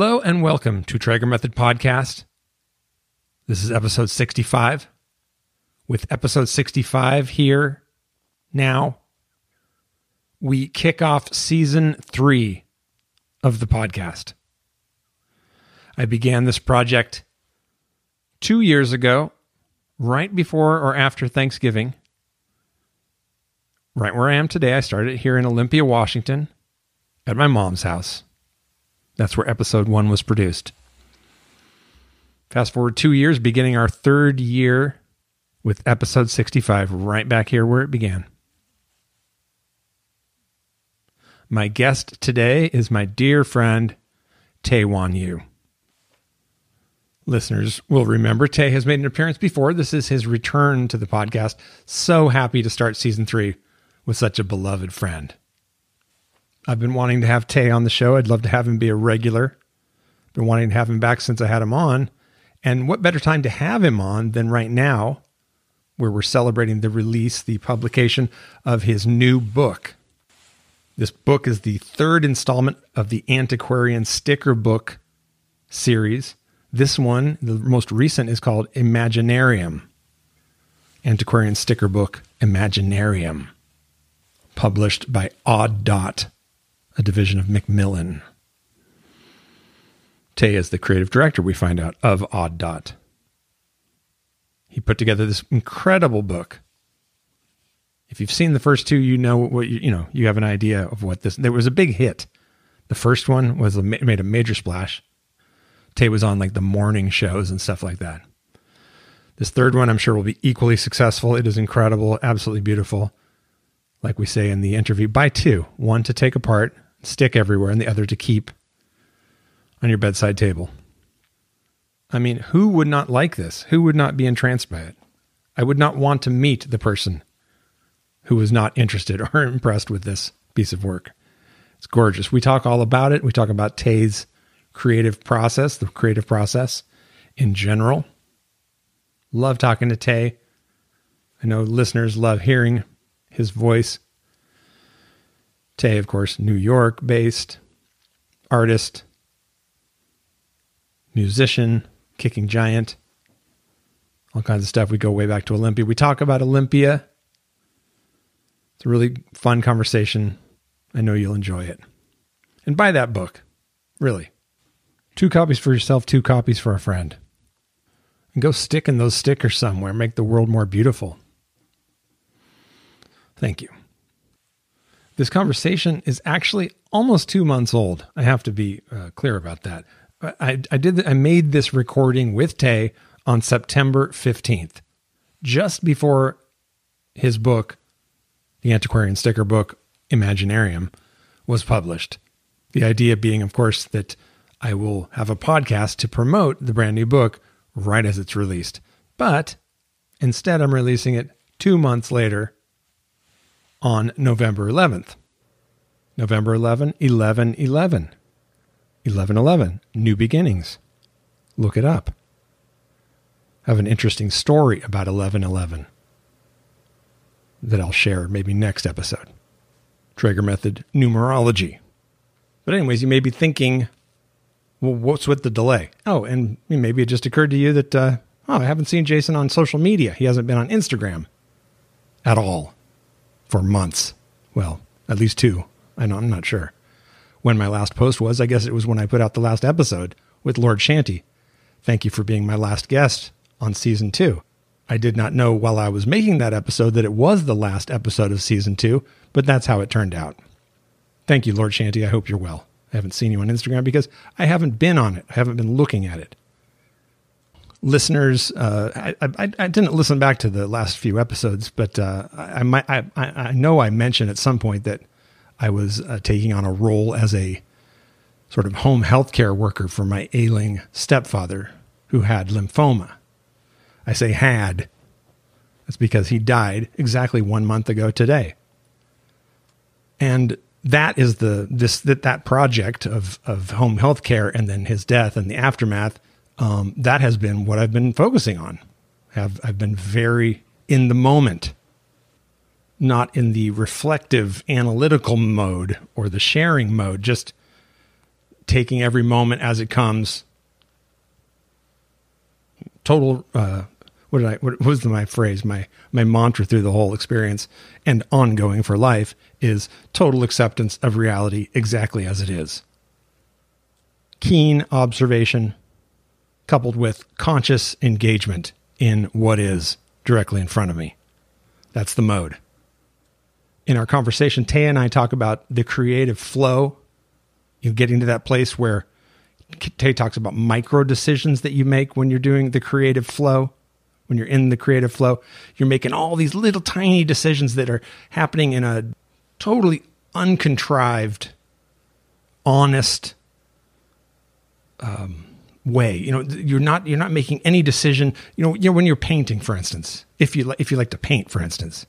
Hello and welcome to Traeger Method Podcast. This is episode 65. With episode 65 here now, we kick off season three of the podcast. I began this project two years ago, right before or after Thanksgiving. Right where I am today, I started here in Olympia, Washington, at my mom's house. That's where episode one was produced. Fast forward two years, beginning our third year with episode 65, right back here where it began. My guest today is my dear friend, Tae Won Yu. Listeners will remember Tae has made an appearance before. This is his return to the podcast. So happy to start season three with such a beloved friend. I've been wanting to have Tae on the show. I'd love to have him be a regular. Been wanting to have him back since I had him on. And what better time to have him on than right now, where we're celebrating the release, the publication of his new book. This book is the third installment of the Antiquarian Sticker Book series. This one, the most recent, is called Imaginarium. Antiquarian Sticker Book Imaginarium, published by Odd Dot a division of Macmillan. Tae is the creative director, we find out, of Odd Dot. He put together this incredible book. If you've seen the first two, you know what you, you know. You have an idea of what this. There was a big hit. The first one was a, made a major splash. Tae was on like the morning shows and stuff like that. This third one, I'm sure, will be equally successful. It is incredible, absolutely beautiful. Like we say in the interview, buy two, one to take apart, stick everywhere, and the other to keep on your bedside table. I mean, who would not like this? Who would not be entranced by it? I would not want to meet the person who was not interested or impressed with this piece of work. It's gorgeous. We talk all about it. We talk about Tae's creative process, the creative process in general. Love talking to Tae. I know listeners love hearing his voice. Tae, of course, New York based artist, musician, kicking giant, all kinds of stuff. We go way back to Olympia. We talk about Olympia. It's a really fun conversation. I know you'll enjoy it. And buy that book, really. Two copies for yourself, two copies for a friend. And go stick in those stickers somewhere. Make the world more beautiful. Thank you. This conversation is actually almost two months old. I have to be uh, clear about that. I, I did. I made this recording with Tae on September fifteenth, just before his book, the antiquarian sticker book Imaginarium, was published. The idea being, of course, that I will have a podcast to promote the brand new book right as it's released. But instead, I'm releasing it two months later on November 11th. November 11, 11, 11. 11, 11, new beginnings. Look it up. Have an interesting story about 11, 11 that I'll share maybe next episode. Traeger method numerology. But, anyways, you may be thinking, well, what's with the delay? Oh, and maybe it just occurred to you that, uh, oh, I haven't seen Jason on social media. He hasn't been on Instagram at all for months. Well, at least two. I know, I'm not sure when my last post was. I guess it was when I put out the last episode with Lord Shanty. Thank you for being my last guest on season two. I did not know while I was making that episode that it was the last episode of season two, but that's how it turned out. Thank you, Lord Shanty. I hope you're well. I haven't seen you on Instagram because I haven't been on it. I haven't been looking at it listeners, uh, I, I, I, didn't listen back to the last few episodes, but uh, I, might, I, I know I mentioned at some point that I was uh, taking on a role as a sort of home healthcare worker for my ailing stepfather who had lymphoma. I say had. That's because he died exactly one month ago today. And that is the this that that project of of home healthcare and then his death and the aftermath um, that has been what I've been focusing on. Have I've been very in the moment, not in the reflective analytical mode or the sharing mode, just taking every moment as it comes. Total, uh, what did I, what was my phrase? My, my mantra through the whole experience and ongoing for life is total acceptance of reality exactly as it is. Keen observation coupled with conscious engagement in what is directly in front of me. That's the mode. In our conversation, Taya and I talk about the creative flow, you know, getting to that place where Tae talks about micro decisions that you make when you're doing the creative flow. When you're in the creative flow, you're making all these little tiny decisions that are happening in a totally uncontrived, honest um, way. You know, you're not you're not making any decision. You know, you know when you're painting, for instance, if you if you like to paint, for instance,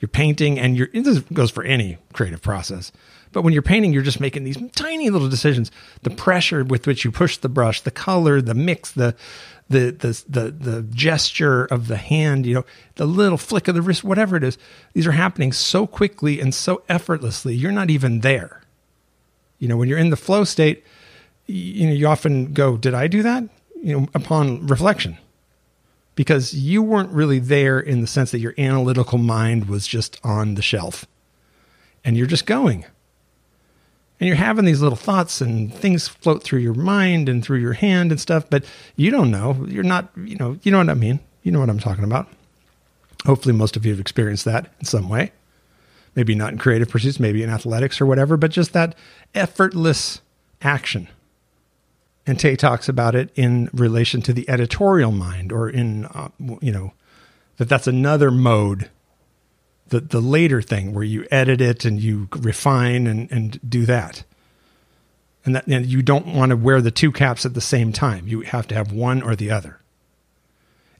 you're painting, and you're this goes for any creative process. But when you're painting, you're just making these tiny little decisions. The pressure with which you push the brush, the color, the mix, the the the the the gesture of the hand, you know, the little flick of the wrist, whatever it is. These are happening so quickly and so effortlessly. You're not even there. You know, when you're in the flow state, you know, you often go, "Did I do that?" You know, upon reflection, because you weren't really there in the sense that your analytical mind was just on the shelf, and you're just going, and you're having these little thoughts and things float through your mind and through your hand and stuff, but you don't know. You're not, you know, you know what I mean. You know what I'm talking about. Hopefully, most of you have experienced that in some way. Maybe not in creative pursuits, maybe in athletics or whatever, but just that effortless action and Tae talks about it in relation to the editorial mind, or in uh, you know that that's another mode, the the later thing where you edit it and you refine and and do that, and that and you don't want to wear the two caps at the same time. You have to have one or the other.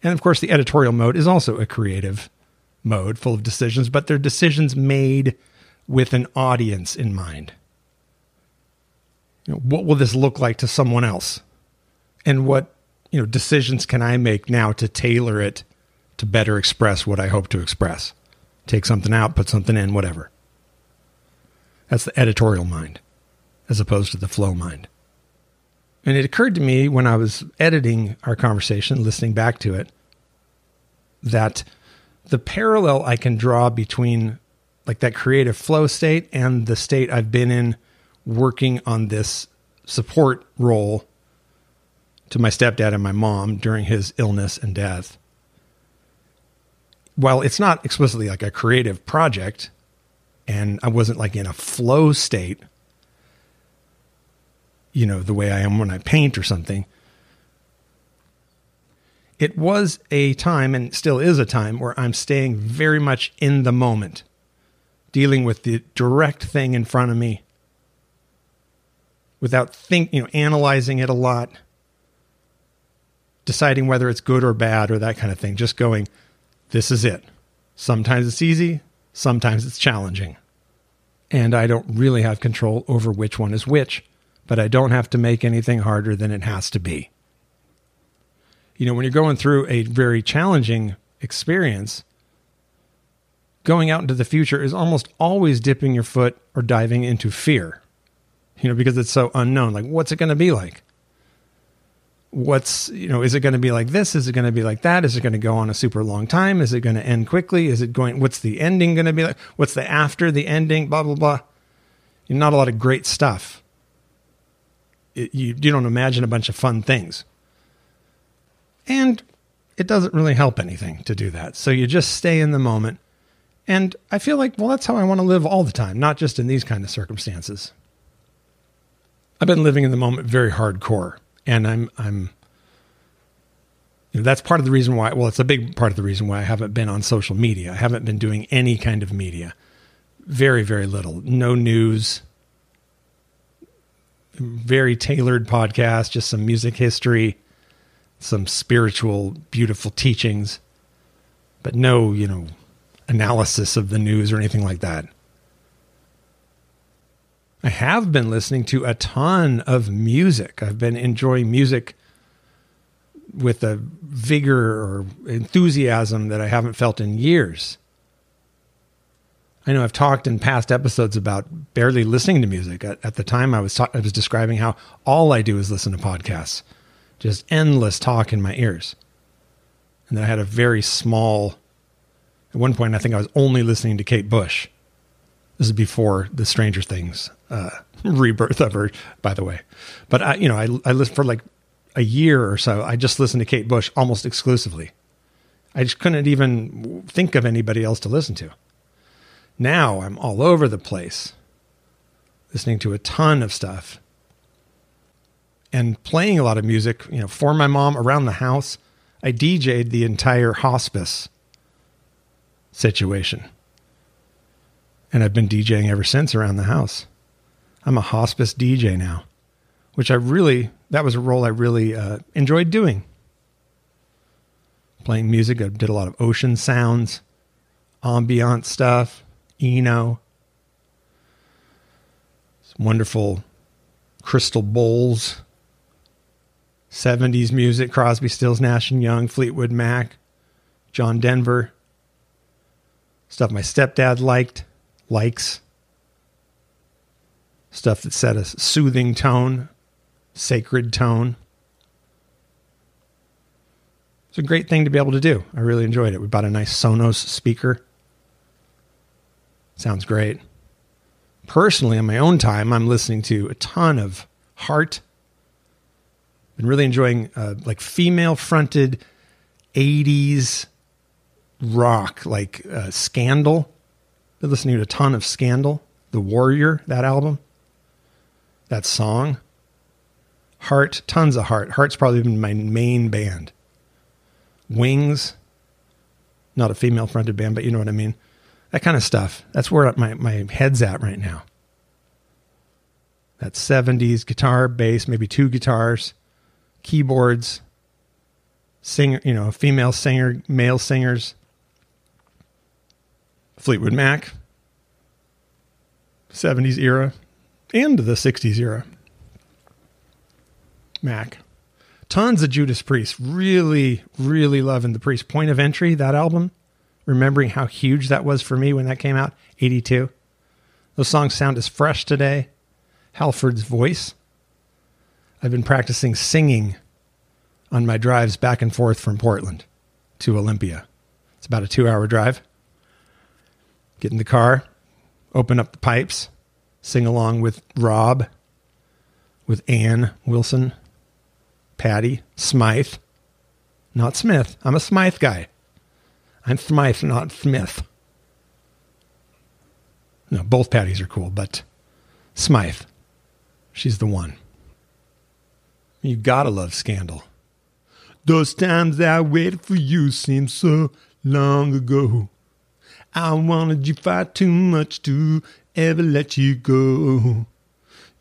And of course, the editorial mode is also a creative mode, full of decisions, but they're decisions made with an audience in mind you know, what will this look like to someone else? And what, you know, decisions can I make now to tailor it to better express what I hope to express? Take something out, put something in, whatever. That's the editorial mind as opposed to the flow mind. And it occurred to me when I was editing our conversation, listening back to it, that the parallel I can draw between like that creative flow state and the state I've been in working on this support role to my stepdad and my mom during his illness and death. While it's not explicitly like a creative project, and I wasn't like in a flow state, you know, the way I am when I paint or something. It was a time and still is a time where I'm staying very much in the moment, dealing with the direct thing in front of me without think, you know, analyzing it a lot, deciding whether it's good or bad or that kind of thing. Just going, this is it. Sometimes it's easy, sometimes it's challenging. And I don't really have control over which one is which, but I don't have to make anything harder than it has to be. You know, when you're going through a very challenging experience, going out into the future is almost always dipping your foot or diving into fear you know, because it's so unknown. Like, what's it going to be like? What's, you know, is it going to be like this? Is it going to be like that? Is it going to go on a super long time? Is it going to end quickly? Is it going, what's the ending going to be like? What's the after the ending? Blah, blah, blah. You know, not a lot of great stuff. It, you, you don't imagine a bunch of fun things. And it doesn't really help anything to do that. So you just stay in the moment. And I feel like, well, that's how I want to live all the time, not just in these kind of circumstances. I've been living in the moment very hardcore, and I'm I'm. You know, that's part of the reason why. Well, it's a big part of the reason why I haven't been on social media. I haven't been doing any kind of media. Very, very little. No news. Very tailored podcast. Just some music history, some spiritual, beautiful teachings, but no, you know, analysis of the news or anything like that. I have been listening to a ton of music. I've been enjoying music with a vigor or enthusiasm that I haven't felt in years. I know I've talked in past episodes about barely listening to music. At, at the time, I was ta- I was describing how all I do is listen to podcasts, just endless talk in my ears, and then I had a very small. At one point, I think I was only listening to Kate Bush. This is before the Stranger Things uh, rebirth of her, by the way. But I, you know, I I listened for like a year or so. I just listened to Kate Bush almost exclusively. I just couldn't even think of anybody else to listen to. Now I'm all over the place, listening to a ton of stuff and playing a lot of music, you know, for my mom around the house. I DJ'd the entire hospice situation. And I've been DJing ever since around the house. I'm a hospice DJ now, which I really, that was a role I really uh, enjoyed doing. Playing music, I did a lot of ocean sounds, ambient stuff, Eno, wonderful crystal bowls, 70s music, Crosby, Stills, Nash and Young, Fleetwood Mac, John Denver, stuff my stepdad liked, likes, stuff that set a soothing tone, sacred tone. It's a great thing to be able to do. I really enjoyed it. We bought a nice Sonos speaker Sounds great. Personally, on my own time, I'm listening to a ton of Heart. Been really enjoying uh, like female fronted 80s rock, like uh, Scandal. Been listening to a ton of Scandal, The Warrior, that album, that song. Heart, tons of Heart. Heart's probably been my main band. Wings, not a female fronted band, but you know what I mean that kind of stuff. That's where my, my head's at right now. That 70s guitar, bass, maybe two guitars, keyboards, singer, you know, female singer, male singers, Fleetwood Mac, 70s era, and the 60s era. Mac. Tons of Judas Priest. Really, really loving the Priest. Point of Entry, that album remembering how huge that was for me when that came out, 82. Those songs sound as fresh today. Halford's voice. I've been practicing singing on my drives back and forth from Portland to Olympia. It's about a two hour drive. Get in the car, open up the pipes, sing along with Rob, with Ann Wilson, Patty, Smythe. Not Smith. I'm a Smythe guy. I'm Smythe, not Smith. No, both Patties are cool, but Smythe, she's the one. You gotta love Scandal. Those times I waited for you seem so long ago. I wanted you far too much to ever let you go.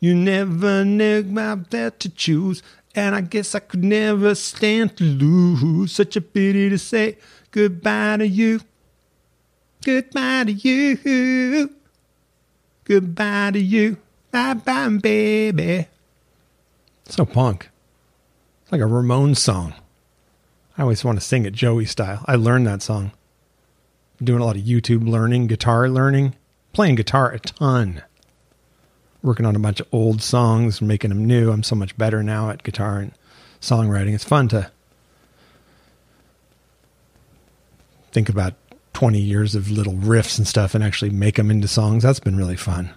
You never knew my best to choose, and I guess I could never stand to lose. Such a pity to say Goodbye to you. Goodbye to you. Goodbye to you. Bye bye, baby. So punk. It's like a Ramones song. I always want to sing it Joey style. I learned that song. I'm doing a lot of YouTube learning, guitar learning, playing guitar a ton. Working on a bunch of old songs, making them new. I'm so much better now at guitar and songwriting. It's fun to think about 20 years of little riffs and stuff and actually make them into songs. That's been really fun.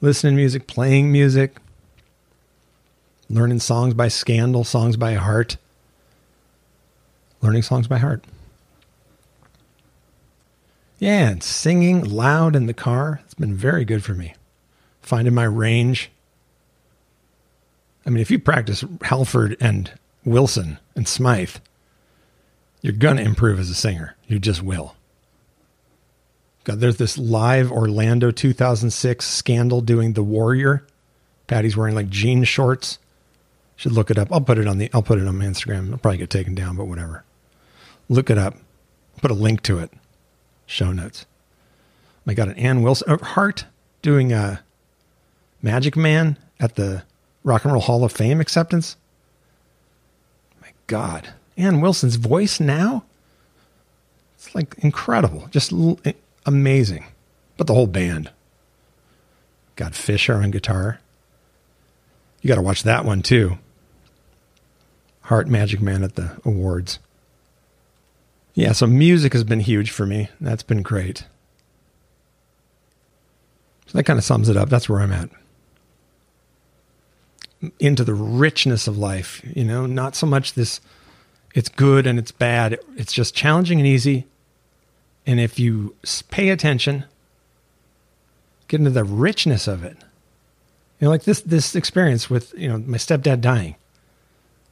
Listening to music, playing music, learning songs by Scandal, songs by heart, learning songs by heart. Yeah, and singing loud in the car. It's been very good for me. Finding my range. I mean, if you practice Halford and Wilson and Smythe, you're going to improve as a singer. You just will. God, there's this live Orlando 2006 scandal doing The Warrior. Patty's wearing like jean shorts. Should look it up. I'll put it on the I'll put it on my Instagram. It'll probably get taken down, but whatever. Look it up. Put a link to it. Show notes. I got an Ann Wilson Heart doing a Magic Man at the Rock and Roll Hall of Fame acceptance. My God. Ann Wilson's voice now, it's like incredible, just l- amazing. but the whole band. Got Fisher on guitar. You got to watch that one too. Heart Magic Man at the awards. Yeah, so music has been huge for me. That's been great. So that kind of sums it up. That's where I'm at. Into the richness of life, you know, not so much this it's good and it's bad. It's just challenging and easy. And if you pay attention, get into the richness of it. You know, like this this experience with, you know, my stepdad dying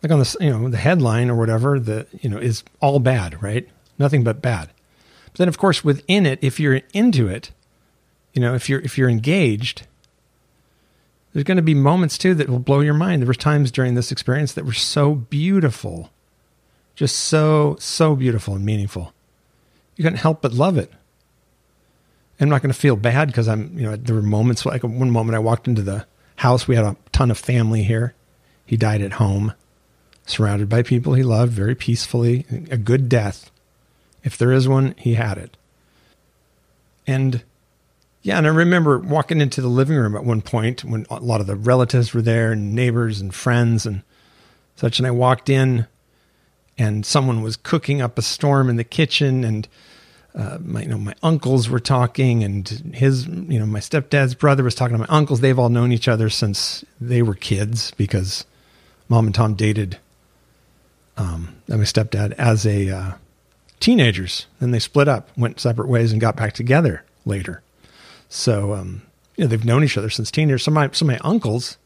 like on the you know the headline or whatever the you know is all bad right? Nothing but bad. But then of course within it if you're into it you know if you're if you're engaged there's going to be moments too that will blow your mind. There were times during this experience that were so beautiful just so so beautiful and meaningful. You couldn't help but love it. I'm not going to feel bad because i'm you know there were moments like one moment i walked into the house we had a ton of family here. He died at home surrounded by people he loved very peacefully, a good death. If there is one, he had it. And yeah, and I remember walking into the living room at one point when a lot of the relatives were there and neighbors and friends and such. And I walked in and someone was cooking up a storm in the kitchen and uh, my, you know, my uncles were talking and his, you know, my stepdad's brother was talking to my uncles. They've all known each other since they were kids because mom and Tom dated um, and my stepdad as a uh, teenagers. Then they split up, went separate ways, and got back together later. So um, you know they've known each other since teenagers. Some of my some of my uncles,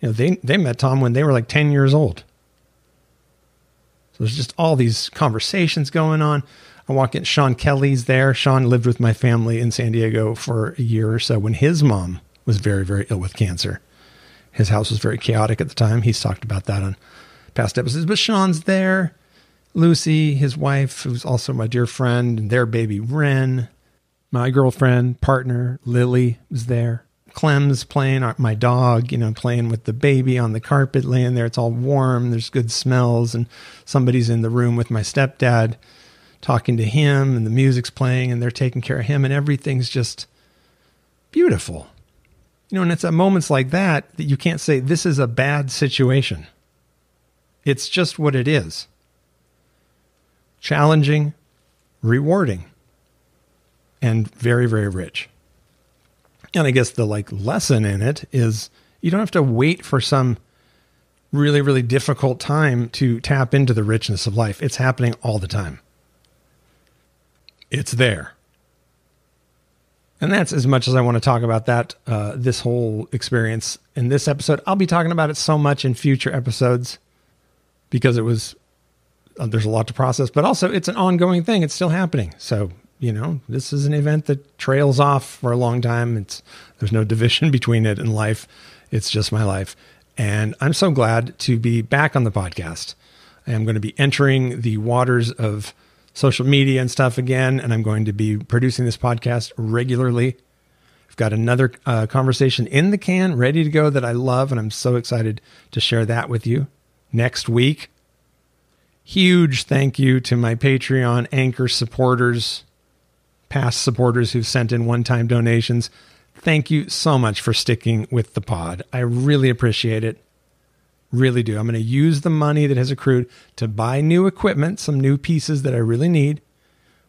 you know, they they met Tom when they were like ten years old. So there's just all these conversations going on. I walk in. Sean Kelly's there. Sean lived with my family in San Diego for a year or so when his mom was very very ill with cancer. His house was very chaotic at the time. He's talked about that on past episodes. But Sean's there. Lucy, his wife, who's also my dear friend, and their baby Ren, my girlfriend, partner Lily is there. Clem's playing uh, my dog, you know, playing with the baby on the carpet, laying there. It's all warm. There's good smells, and somebody's in the room with my stepdad, talking to him, and the music's playing, and they're taking care of him, and everything's just beautiful. You know, and it's at moments like that that you can't say this is a bad situation. It's just what it is challenging, rewarding, and very, very rich. And I guess the like lesson in it is you don't have to wait for some really, really difficult time to tap into the richness of life. It's happening all the time. It's there. And that's as much as I want to talk about that, uh, this whole experience in this episode. I'll be talking about it so much in future episodes because it was uh, there's a lot to process, but also it's an ongoing thing. It's still happening. So you know, this is an event that trails off for a long time. It's there's no division between it and life. It's just my life, and I'm so glad to be back on the podcast. I am going to be entering the waters of social media and stuff again, and I'm going to be producing this podcast regularly. I've got another uh, conversation in the can ready to go that I love, and I'm so excited to share that with you next week. Huge thank you to my Patreon anchor supporters, past supporters who've sent in one time donations. Thank you so much for sticking with the pod. I really appreciate it. Really do. I'm going to use the money that has accrued to buy new equipment, some new pieces that I really need.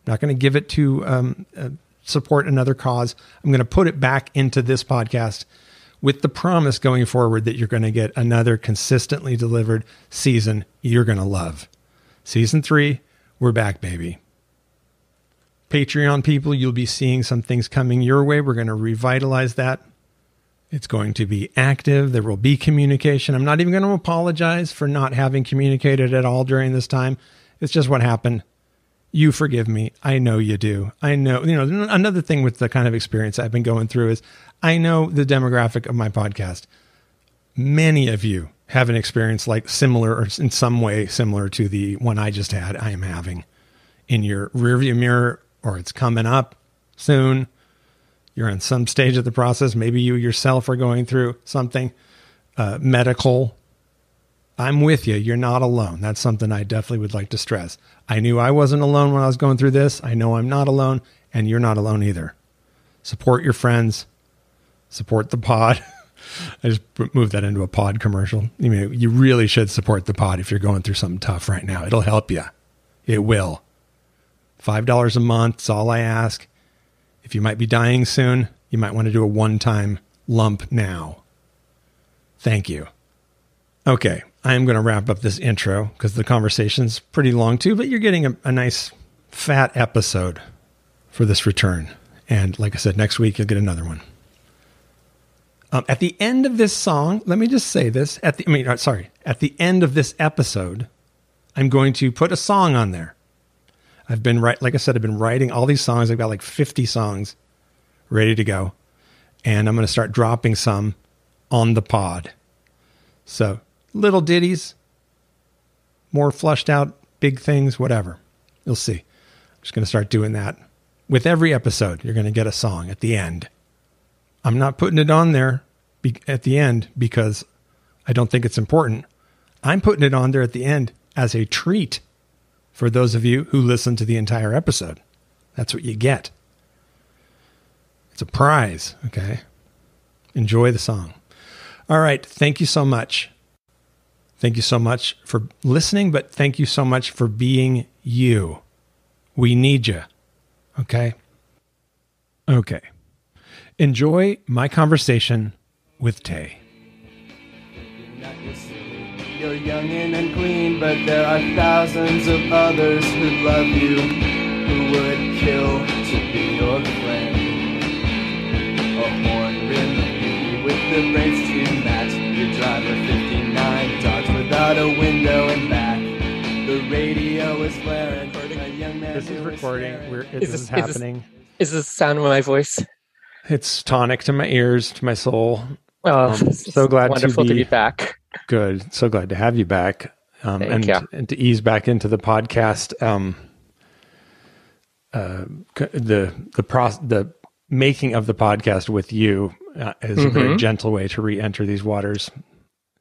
I'm not going to give it to um, uh, support another cause. I'm going to put it back into this podcast with the promise going forward that you're going to get another consistently delivered season you're going to love. Season three, we're back, baby. Patreon people, you'll be seeing some things coming your way. We're going to revitalize that. It's going to be active. There will be communication. I'm not even going to apologize for not having communicated at all during this time. It's just what happened. You forgive me. I know you do. I know, you know, another thing with the kind of experience I've been going through is I know the demographic of my podcast. Many of you have an experience like similar or in some way similar to the one I just had, I am having in your rearview mirror, or it's coming up soon. You're in some stage of the process. Maybe you yourself are going through something uh, medical. I'm with you. You're not alone. That's something I definitely would like to stress. I knew I wasn't alone when I was going through this. I know I'm not alone, and you're not alone either. support your friends, support the pod. I just moved that into a pod commercial. You mean you really should support the pod if you're going through something tough right now. It'll help you. It will. Five dollars a month is all I ask. If you might be dying soon, you might want to do a one-time lump now. Thank you. Okay, I am going to wrap up this intro because the conversation's pretty long too, but you're getting a, a nice fat episode for this return. And like I said, next week you'll get another one. Um, at the end of this song, let me just say this. At the, I mean, uh, sorry, at the end of this episode, I'm going to put a song on there. I've been right, like I said, I've been writing all these songs. I've got like 50 songs ready to go, and I'm going to start dropping some on the pod. So little ditties, more flushed out, big things, whatever. You'll see. I'm just going to start doing that with every episode. You're going to get a song at the end. I'm not putting it on there be- at the end because I don't think it's important. I'm putting it on there at the end as a treat for those of you who listen to the entire episode. That's what you get. It's a prize, okay? Enjoy the song. All right. Thank you so much. Thank you so much for listening, but thank you so much for being you. We need you. Okay? Okay. Enjoy my conversation with Tae. You're young and unclean, but there are thousands of others who love you, who would kill to be your friend. A horn with the to match. You drive a 59 Dodge without a window and back. The radio is flaring, a young man. This is recording. We're, it, Is this this- is is this- happening. Is this sound of my voice? It's tonic to my ears, to my soul. Oh, Um, so glad to wonderful to be- be back. Good. So glad to have you back. Um, Thank and, you. and to ease back into the podcast, um, uh, the the process, the making of the podcast with you uh, is a very Mhm. gentle way to re-enter these waters.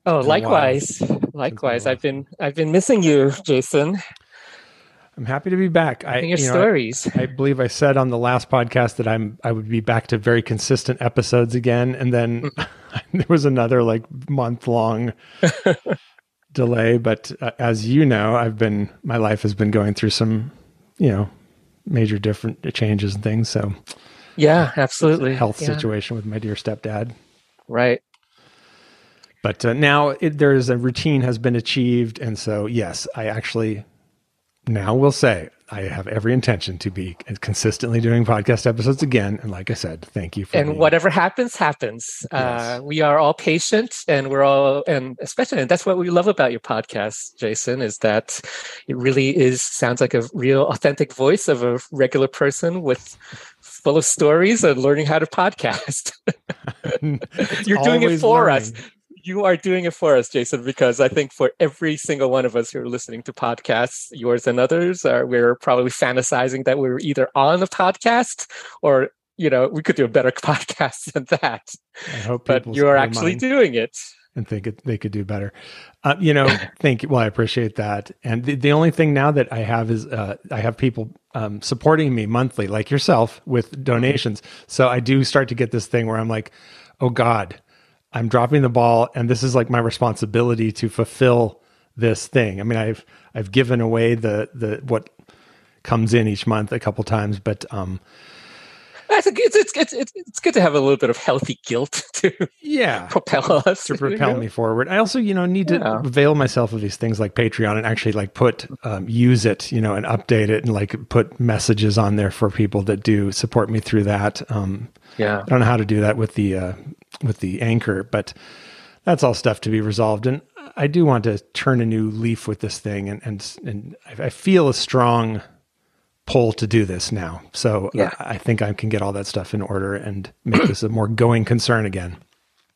Oh, likewise, likewise. I've been I've been missing you, Jason. I'm happy to be back. I, your you know, stories. I believe I said on the last podcast that I'm I would be back to very consistent episodes again, and then there was another like month long delay. But uh, as you know, I've been my life has been going through some you know major different changes and things. So yeah, absolutely. health Yeah, situation with my dear stepdad. Right. But uh, now it, there is a routine has been achieved, and so yes, I actually now will say I have every intention to be consistently doing podcast episodes again. And like I said, thank you for And being- whatever happens, happens. Yes. Uh, we are all patient, and we're all, and especially, and that's what we love about your podcast, Jason, is that it really is sounds like a real, authentic voice of a regular person with full of stories and learning how to podcast. You're doing it for us. You are doing it for us, Jason, because I think for every single one of us who are listening to podcasts, yours and others, are we're probably fantasizing that we're either on a podcast or you know we could do a better podcast than that. I hope But you're actually doing it. and think it, they could do better. Uh, you know, thank you. Well, I appreciate that. And the, the only thing now that I have is uh, I have people um, supporting me monthly, like yourself, with donations. So I do start to get this thing where I'm like, oh God, I'm dropping the ball, and this is like my responsibility to fulfill this thing. I mean, I've I've given away the the what comes in each month a couple times, but um, I think it's it's it's it's, it's good to have a little bit of healthy guilt to yeah, propel us to propel me forward. I also, you know, need to avail myself of these things like Patreon and actually like put um, use it, you know, and update it and like put messages on there for people that do support me through that. Um, Yeah. I don't know how to do that with the uh, with the anchor, but that's all stuff to be resolved. And I do want to turn a new leaf with this thing, and and and I feel a strong pull to do this now. So Yeah. I I think I can get all that stuff in order and make this a more going concern again.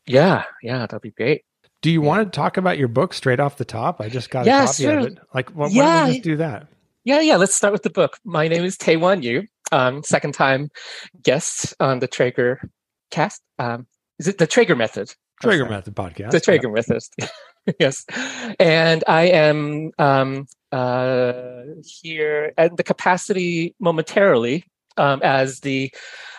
Yeah, yeah, that'd be great. Do you want to talk about your book straight off the top? I just got a copy sure. of it. Like, why, why don't we just do that? Yeah, yeah. Let's start with the book. My name is Tae Won Yu. Um, second time guest on the Traeger cast. Um, is it the Traeger method? Traeger. Method podcast. The Traeger method. yes. And I am um, uh, here at the capacity momentarily um, as the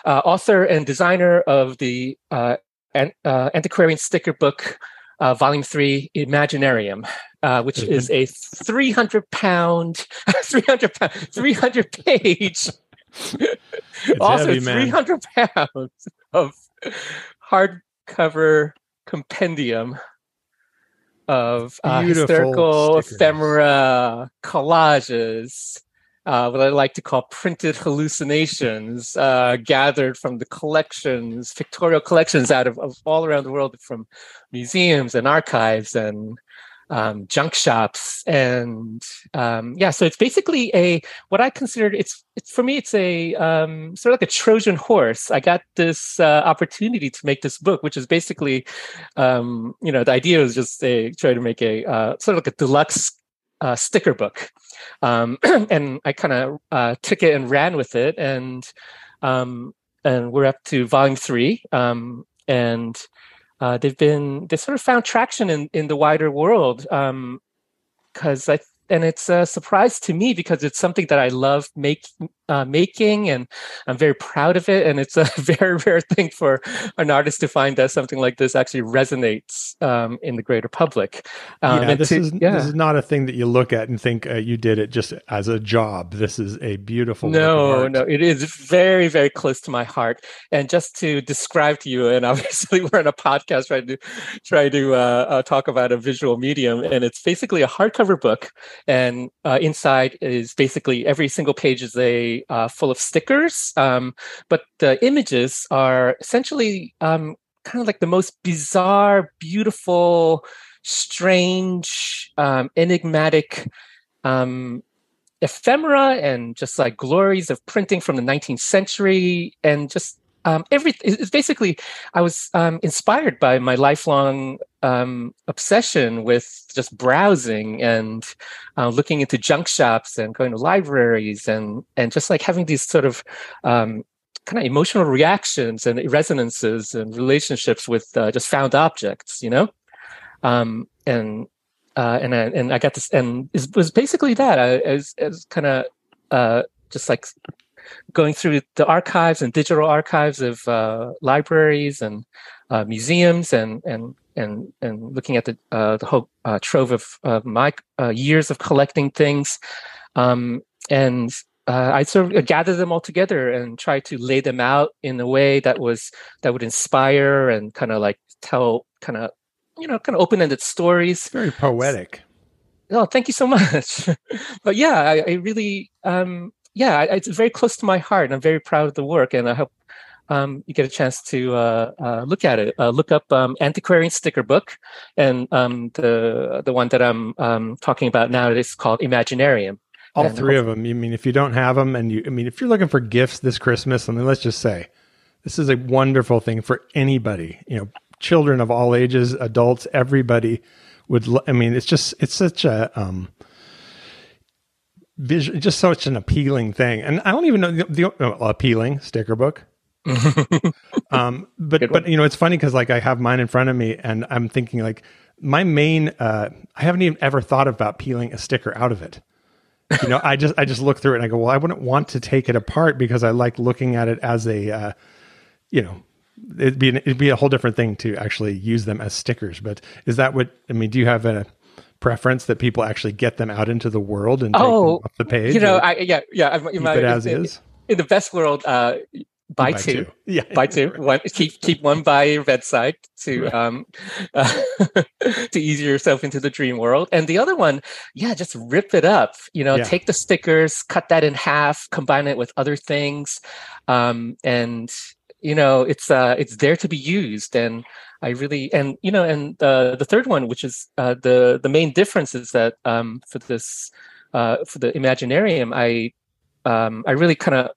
uh, author and designer of the uh, an, uh, antiquarian sticker book, uh, Volume Three, Imaginarium, uh, which mm-hmm. is a 300 pound, 300 pound, 300 page, also heavy, 300 pounds of hardcover compendium of uh, historical stickers. ephemera, collages, uh, what I like to call printed hallucinations, uh, gathered from the collections, pictorial collections out of, of, all around the world from museums and archives and um, junk shops. And um, yeah, so it's basically a what I consider it's, it's for me, it's a um, sort of like a Trojan horse. I got this uh, opportunity to make this book, which is basically, um, you know, the idea was just a try to make a uh, sort of like a deluxe uh, sticker book. Um, and I kind of uh, took it and ran with it, and um, and we're up to volume three, um, and uh, they've been they sort of found traction in in the wider world because um, I and it's a surprise to me because it's something that I love make, uh, making, and I'm very proud of it. And it's a very rare thing for an artist to find that something like this actually resonates um, in the greater public. Um, yeah, this to, is yeah. this is not a thing that you look at and think uh, you did it just as a job. This is a beautiful. No, no, it is very, very close to my heart. And just to describe to you, and obviously we're in a podcast trying to try to uh, uh, talk about a visual medium, and it's basically a hardcover book and uh, inside is basically every single page is a uh, full of stickers. Um, but the images are essentially um, kind of like the most bizarre beautiful strange um, enigmatic um, ephemera and just like glories of printing from the 19th century and just um, every it's basically I was um, inspired by my lifelong um, obsession with just browsing and uh, looking into junk shops and going to libraries and and just like having these sort of um, kind of emotional reactions and resonances and relationships with uh, just found objects, you know, um, and uh, and I, and I got this and it was basically that. I, I was, was kind of uh, just like going through the archives and digital archives of uh, libraries and uh, museums and and and and looking at the uh, the whole uh, trove of, my uh, years of collecting things, um, and uh, I sort of gather them all together and try to lay them out in a way that was that would inspire and kind of like tell kind of you know kind of open ended stories. Very poetic. Oh, thank you so much. but yeah, I, I really um, yeah, it's very close to my heart, and I'm very proud of the work. And I hope um, you get a chance to uh, uh, look at it. Uh, look up um, Antiquarian Sticker Book, and um, the the one that I'm um, talking about now is called Imaginarium. All and three of them. You mean if you don't have them, and you, I mean if you're looking for gifts this Christmas, I mean let's just say this is a wonderful thing for anybody. You know, children of all ages, adults, everybody would. I mean, it's just it's such a um, visual, just such an appealing thing. And I don't even know the, the uh, appealing sticker book. um, but but you know it's funny because like I have mine in front of me and I'm thinking like my main uh, I haven't even ever thought about peeling a sticker out of it. You know, I just I just look through it and I go, well, I wouldn't want to take it apart because I like looking at it as a, uh, you know, it'd be an, it'd be a whole different thing to actually use them as stickers. But is that what I mean? Do you have a preference that people actually get them out into the world and oh, off the page? You know, I, yeah, yeah. Keep my, it as in, is. In the best world, uh, buy, buy two. two. Yeah, buy two. One keep keep one by your bedside to um uh, to ease yourself into the dream world, and the other one, yeah, just rip it up. You know, yeah. take the stickers, cut that in half, combine it with other things, um, and you know, it's uh it's there to be used and I really and you know and uh, the third one, which is uh, the the main difference, is that um, for this uh, for the Imaginarium, I um, I really kind of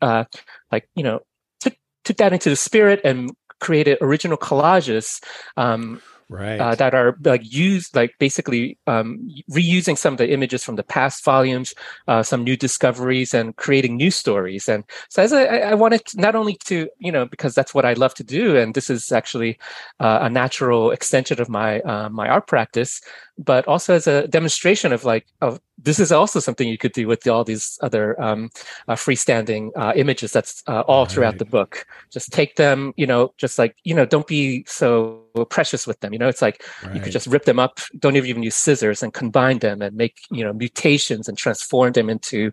uh, like you know took took that into the spirit and created original collages. Um, right. uh, that are like used like basically um, reusing some of the images from the past volumes uh, some new discoveries and creating new stories. And so as I, I wanted to, not only to you know because that's what i love to do and this is actually uh, a natural extension of my uh, my art practice but also as a demonstration of like of this is also something you could do with all these other um, uh, freestanding uh, images that's uh, all right. throughout the book just take them you know just like you know don't be so precious with them you know it's like right. you could just rip them up don't even use scissors and combine them and make you know mutations and transform them into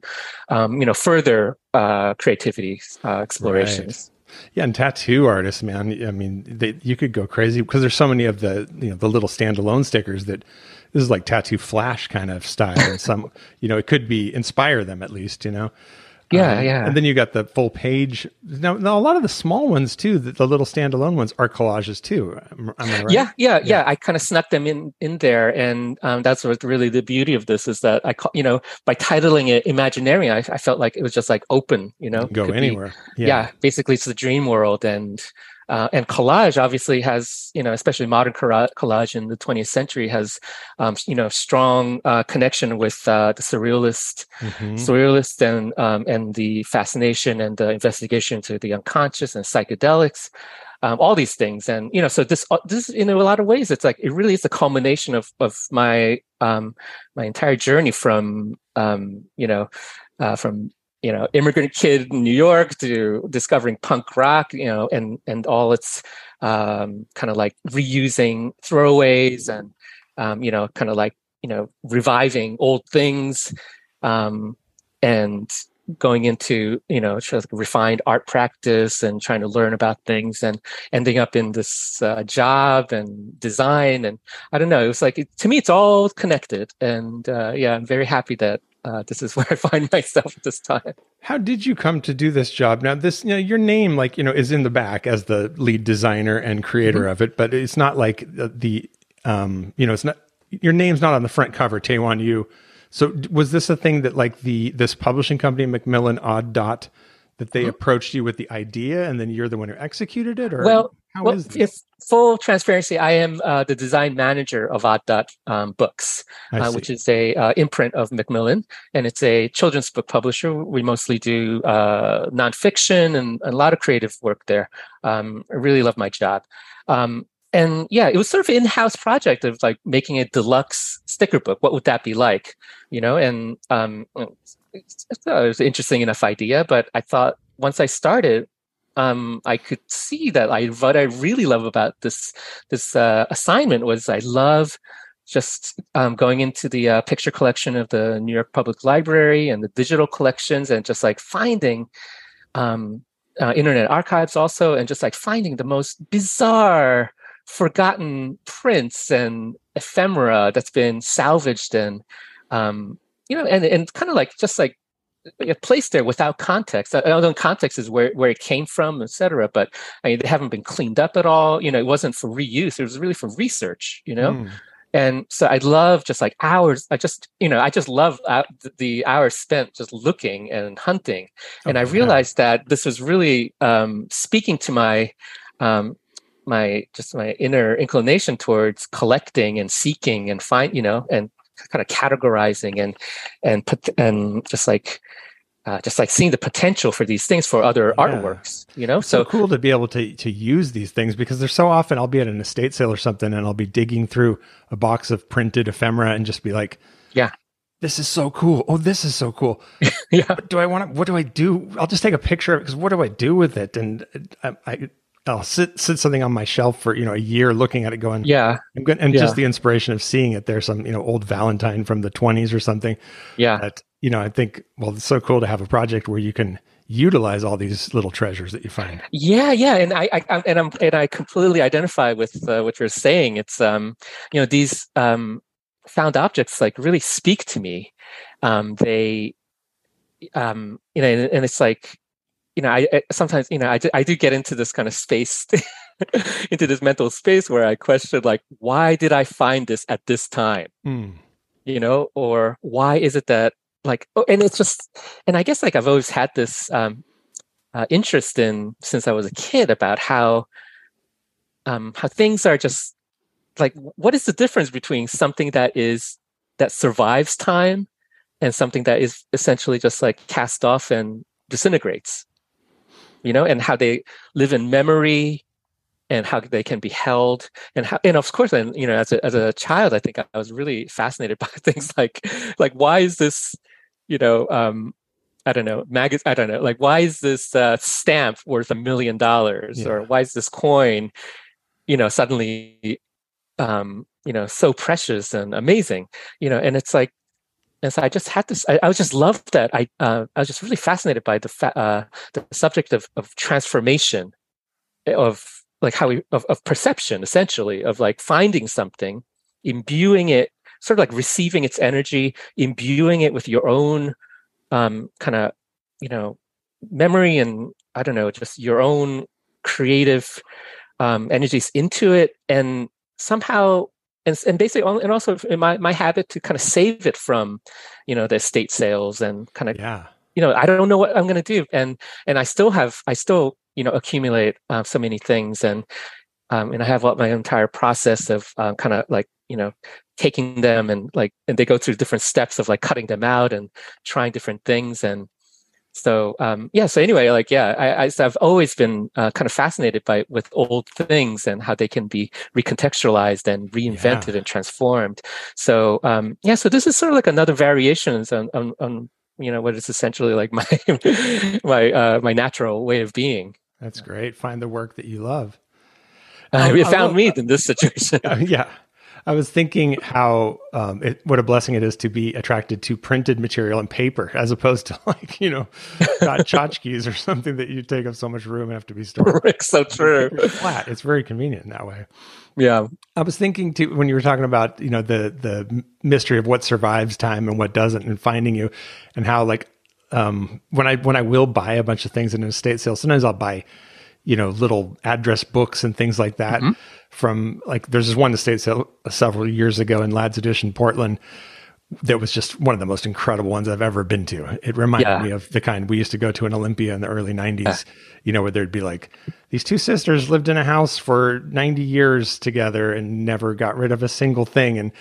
um, you know further uh, creativity uh, explorations right. Yeah, and tattoo artists, man. I mean, they, you could go crazy because there's so many of the you know the little standalone stickers that this is like tattoo flash kind of style and some you know it could be inspire them at least you know yeah um, yeah. and then you got the full page. Now, now a lot of the small ones too the, the little standalone ones are collages too. Right? yeah, yeah, yeah. Yeah. I kind of snuck them in in there and um, that's what really the beauty of this is that i you know by titling it imaginary I, I felt like it was just like open you know? Go anywhere be, yeah. yeah basically it's the dream world and uh, and collage obviously has, you know, especially modern collage in the 20th century has, um, you know, strong uh, connection with uh, the surrealist, mm-hmm. surrealist, and um, and the fascination and the investigation into the unconscious and psychedelics. Um, all these things, and you know, so this, uh, this, in a lot of ways, it's like it really is a culmination of of my um, my entire journey from, um, you know, uh, from you know immigrant kid in New York to discovering punk rock, you know, and and all its um, kind of like reusing throwaways and um, you know, kind of like you know reviving old things um, and going into you know refined art practice and trying to learn about things and ending up in this uh, job and design and i don't know it was like it, to me it's all connected and uh, yeah i'm very happy that uh, this is where I find myself at this time. How did you come to do this job? Now, this you know, your name, like you know, is in the back as the lead designer and creator mm-hmm. of it, but it's not like the, the, um, you know, it's not your name's not on the front cover. Tae Won Yu. So, was this a thing that like the this publishing company, Macmillan Odd Dot, that they mm-hmm. approached you with the idea, and then you're the one who executed it, or well, how well, is this? full transparency, I am uh, the design manager of Odd Dot um, Books, uh, which is a uh, imprint of Macmillan, and it's a children's book publisher. We mostly do uh, nonfiction and, and, a lot of creative work there. Um, I really love my job. Um, and yeah, it was sort of an in-house project of like making a deluxe sticker book. What would that be like, you know? And um, it was an interesting enough idea, but I thought once I started, um, I could see that I what I really love about this this uh, assignment was I love just um, going into the uh, picture collection of the New York Public Library and the digital collections and just like finding um, uh, internet archives also and just like finding the most bizarre forgotten prints and ephemera that's been salvaged and um, you know and and kind of like just like placed there without context. I don't know context is where, where it came from, etc. But I mean, they haven't been cleaned up at all. You know, it wasn't for reuse. It was really for research. You know, mm. and so I love just like hours. I just you know I just love the hours spent just looking and hunting. And I realized yeah. that this was really um, speaking to my um, my just my inner inclination towards collecting and seeking and find you know and kind of categorizing and and put and just like uh, just like seeing the potential for these things for other yeah. artworks, you know. So, so, cool to be able to to use these things because they're so often I'll be at an estate sale or something and I'll be digging through a box of printed ephemera and just be like, yeah, this is so cool. Oh, this is so cool. yeah. But do I want to? What do I do? I'll just take a picture of it because what do I do with it? And I, I I'll sit sit something on my shelf for you know a year looking at it going yeah. I'm good and yeah. just the inspiration of seeing it there, some you know old Valentine from the 20s or something yeah. that you know I think well it's so cool to have a project where you can utilize all these little treasures that you find. Yeah yeah and I, I and I'm and I completely identify with uh, what you're saying. It's um you know these um found objects like really speak to me. Um they um you know and, and it's like you know, I, I sometimes, you know, I do, I do get into this kind of space, into this mental space where I question, like, why did I find this at this time? Mm. You know, or why is it that, like, oh, and it's just, and I guess like I've always had this um, uh, interest in since I was a kid about how, um, how things are just like what is the difference between something that is that survives time and something that is essentially just like cast off and disintegrates you know and how they live in memory and how they can be held and how and of course and you know as a, as a child i think i was really fascinated by things like like why is this you know um I don't know, mag- I don't know, like why is this uh, stamp worth a million dollars, or why is this coin, you know, suddenly, um, you know, so precious and amazing, you know, and it's like, and so I just had this. I, I just loved that. I uh, I was just really fascinated by the fa- uh, the subject of of transformation, of like how we of, of perception, essentially, of like finding something, imbuing it, sort of like receiving its energy, imbuing it with your own um, kind of you know memory and i don't know just your own creative um, energies into it and somehow and, and basically and also my, my habit to kind of save it from you know the estate sales and kind of yeah. you know i don't know what i'm going to do. And and i still have i still you know accumulate uh, so many things and um, and i have my entire process of uh, kind of like you know taking them and like and they go through different steps of like cutting them out and trying different things and so um, yeah so anyway like yeah i, I have always been uh, kind of fascinated by with old things and how they can be recontextualized and reinvented yeah. and transformed. So um, yeah so this is sort of like another variations on, on, on you know what is essentially like my my uh, my natural way of being. That's great. Find the work that you love. Uh, it found me in this situation. yeah I was thinking how um, it, what a blessing it is to be attracted to printed material and paper as opposed to like you know tchotchkes or something that you take up so much room and have to be stored. so true. flat. It's very convenient in that way. Yeah. I was thinking too when you were talking about you know the the mystery of what survives time and what doesn't, and finding you, and how like um, when I when I will buy a bunch of things in an estate sale, sometimes I'll buy you know little address books and things like that. Mm-hmm from like there's this one estate sale several years ago in Ladd's Addition, Portland. That was just one of the most incredible ones I've ever been to. It reminded yeah. me of the kind we used to go to in Olympia in the early 90s, yeah. you know, where there'd be like, these two sisters lived in a house for 90 years together and never got rid of a single thing. And,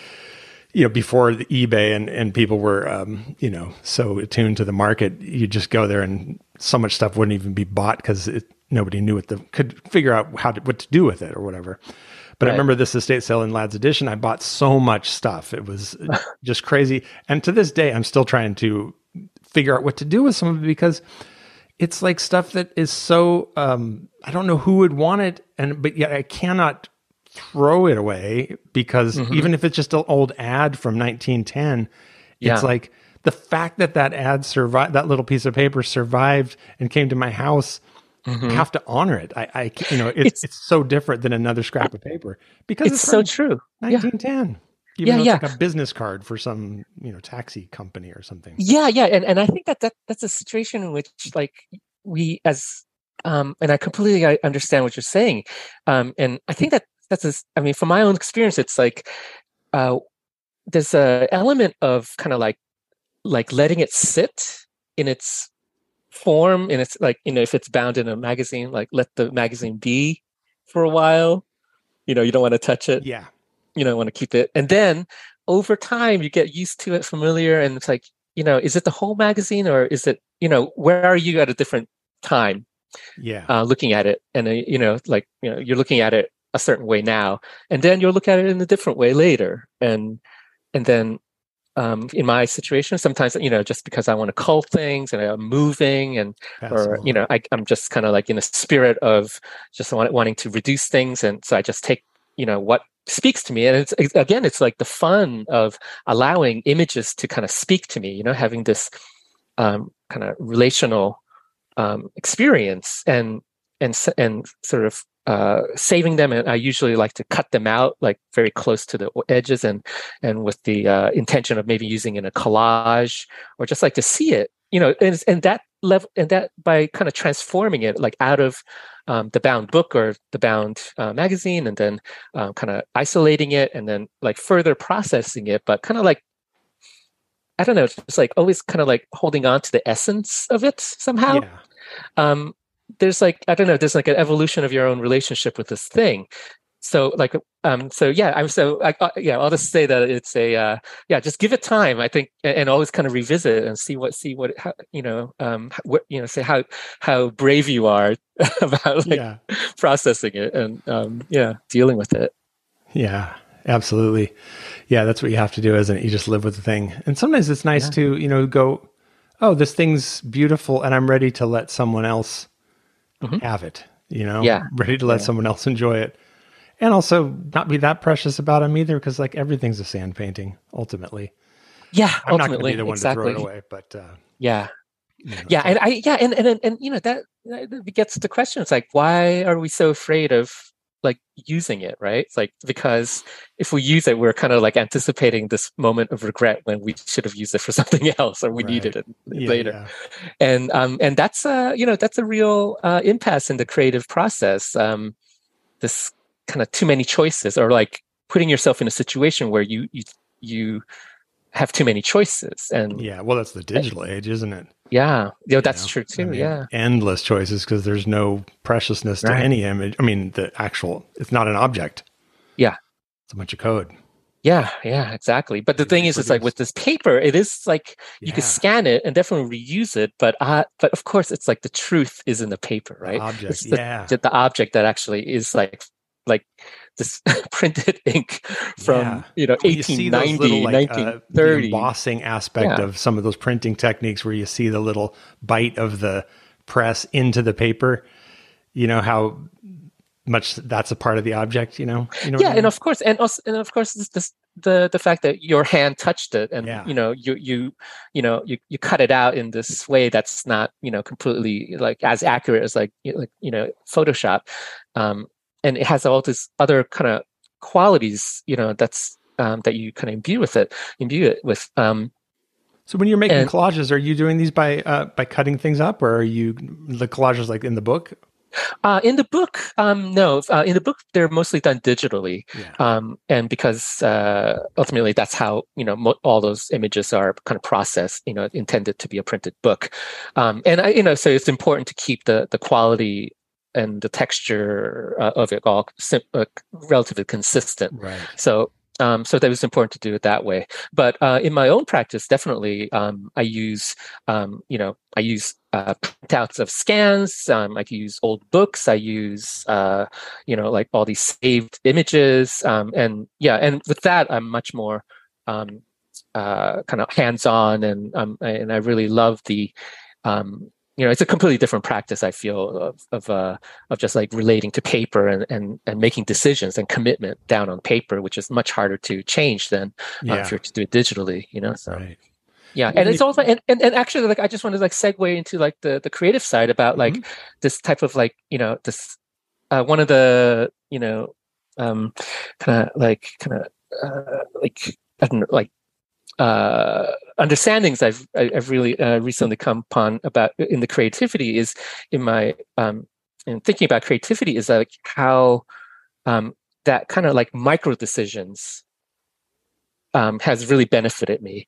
you know, before the eBay and, and people were, um, you know, so attuned to the market, you just go there and so much stuff wouldn't even be bought because nobody knew what the could figure out how to, what to do with it or whatever. But right. I remember this estate sale in Ladd's Addition. I bought so much stuff. It was just crazy. And to this day, I'm still trying to figure out what to do with some of it because it's like stuff that is so um, I don't know who would want it, and but yet I cannot throw it away because mm-hmm. even if it's just an old ad from 1910, yeah. it's like the fact that that ad survived, that little piece of paper survived and came to my house mm-hmm. have to honor it. I, I you know, it's, it's, it's so different than another scrap of paper because it's, it's so true. 1910. Yeah. Even yeah, yeah. like a business card for some, you know, taxi company or something. Yeah, yeah, and and I think that, that that's a situation in which like we as um and I completely I understand what you're saying. Um and I think that that's a, I mean from my own experience it's like uh there's a element of kind of like like letting it sit in its form and it's like you know if it's bound in a magazine like let the magazine be for a while. You know you don't want to touch it. Yeah. You know want to keep it. And then over time you get used to it familiar and it's like you know is it the whole magazine or is it you know where are you at a different time yeah. uh, looking at it? And uh, you know like you know you're looking at it a certain way now and then you'll look at it in a different way later. And and then um, in my situation sometimes you know just because i want to cull things and i'm moving and or you know I, am just kind of like in a spirit of just want, wanting to reduce things and so i just take you know what speaks to me. And it's, it's again it's like the fun of allowing images to kind of speak to me you know having this um, kind of relational um, experience. And and and sort of uh, saving them and i usually like to cut them out like very close to the edges and and with the uh, intention of maybe using in a collage or just like to see it you know and, and that level and that by kind of transforming it like out of um, the bound book or the bound uh, magazine and then um, kind of isolating it and then like further processing it but kind of like i don't know it's like always kind of like holding on to the essence of it somehow yeah. um, there's like i don't know there's like an evolution of your own relationship with this thing so like um so yeah i'm so I, uh, yeah i'll just say that it's a uh yeah just give it time i think and, and always kind of revisit and see what see what how, you know um what you know say how how brave you are about like yeah. processing it and um yeah dealing with it Yeah, absolutely. Yeah, that's what you have to do, isn't it? You just live with the thing. And sometimes it's nice to, you know, go, oh, this thing's beautiful and I'm ready to let someone else have it, you know? Mm-hmm. Yeah. Ready to let someone else enjoy it. And also not be that precious about them either, because like everything's a sand painting, ultimately. yeah I'm not going to ultimately be the one exactly to throw it away, but uh, yeah you know, yeah and i yeah and and and, you know that, that gets to the question it's like why are we so afraid of like using it right it's like because if we use it we're kind of like anticipating this moment of regret when we should have used it for something else or we Right. needed it yeah, later yeah. and um and that's uh you know that's a real uh impasse in the creative process um this kind of too many choices or like putting yourself in a situation where you you you have too many choices and Yeah, well, that's the digital age, isn't it? Yeah, you know, that's know? true I too. mean, yeah. endless choices because there's no preciousness to Right. any image. I mean, the actual, it's not an object. Yeah. It's a bunch of code. Yeah, yeah, exactly. But the you thing is, it's like with this paper, it is like you Yeah. can scan it and definitely reuse it, but uh, but of course, it's like the truth is in the paper, The right? object. It's the, yeah. the, the object that actually is like like this printed ink from Yeah. you know Well, you see those 1890, little, like, uh, the embossing aspect Yeah. of some of those printing techniques where you see the little bite of the press into the paper. You know how much that's a part of the object. You know. You know. yeah I and of course and also and of course this, this the the fact that your hand touched it and Yeah. you know you you you know you, you cut it out in this way that's not you know completely like as accurate as like you- like you know photoshop um and it has all these other kind of qualities you know that's um that you kind of imbue with it imbue it with um So when you're making and- collages, are you doing these by uh, by cutting things up, or are you the collages like in the book? uh in the book um no uh, in the book they're mostly done digitally Yeah. um, and because uh, ultimately that's how you know mo- all those images are kind of processed you know intended to be a printed book um, and I, you know so it's important to keep the the quality and the texture uh, of it all sim- uh, relatively consistent Right. so um, so that was important to do it that way. But uh, in my own practice, definitely, um, I use um, you know I use uh, printouts of scans. Um, I can use old books. I use uh, you know like all these saved images. Um, and yeah, and with that, I'm much more um, uh, kind of hands-on, and um, and I really love the um, you know it's a completely different practice. I feel of of uh, of just like relating to paper and, and and making decisions and commitment down on paper, which is much harder to change than uh, Yeah. if you're to do it digitally. You know, so Right. yeah, and it's also and, and and actually like I just wanted to like segue into like the the creative side about like Mhm. this type of like you know this uh, one of the you know um kind of like kind of uh, like I don't know like uh understandings I've I've really uh, recently come upon about in the creativity is in my um in thinking about creativity is like how um that kind of like micro decisions um has really benefited me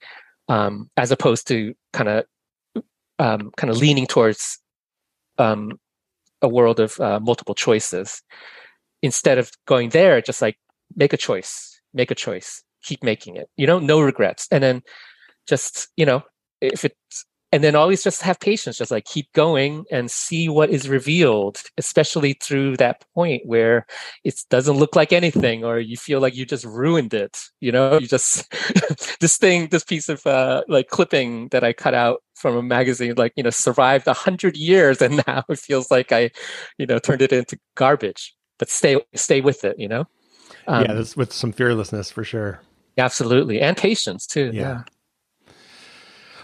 um as opposed to kind of um kind of leaning towards um a world of uh, multiple choices. Instead of going there just like make a choice make a choice keep making it you know no regrets. And then just you know if it's and then always just have patience just like keep going and see what is revealed especially through that point where it doesn't look like anything or you feel like you just ruined it you know? You just this thing this piece of uh like clipping that i cut out from a magazine like you know survived a hundred years and now it feels like i you know turned it into garbage. But stay stay with it you know? Um, yeah, that's with some fearlessness for sure. Absolutely and patience too Yeah. yeah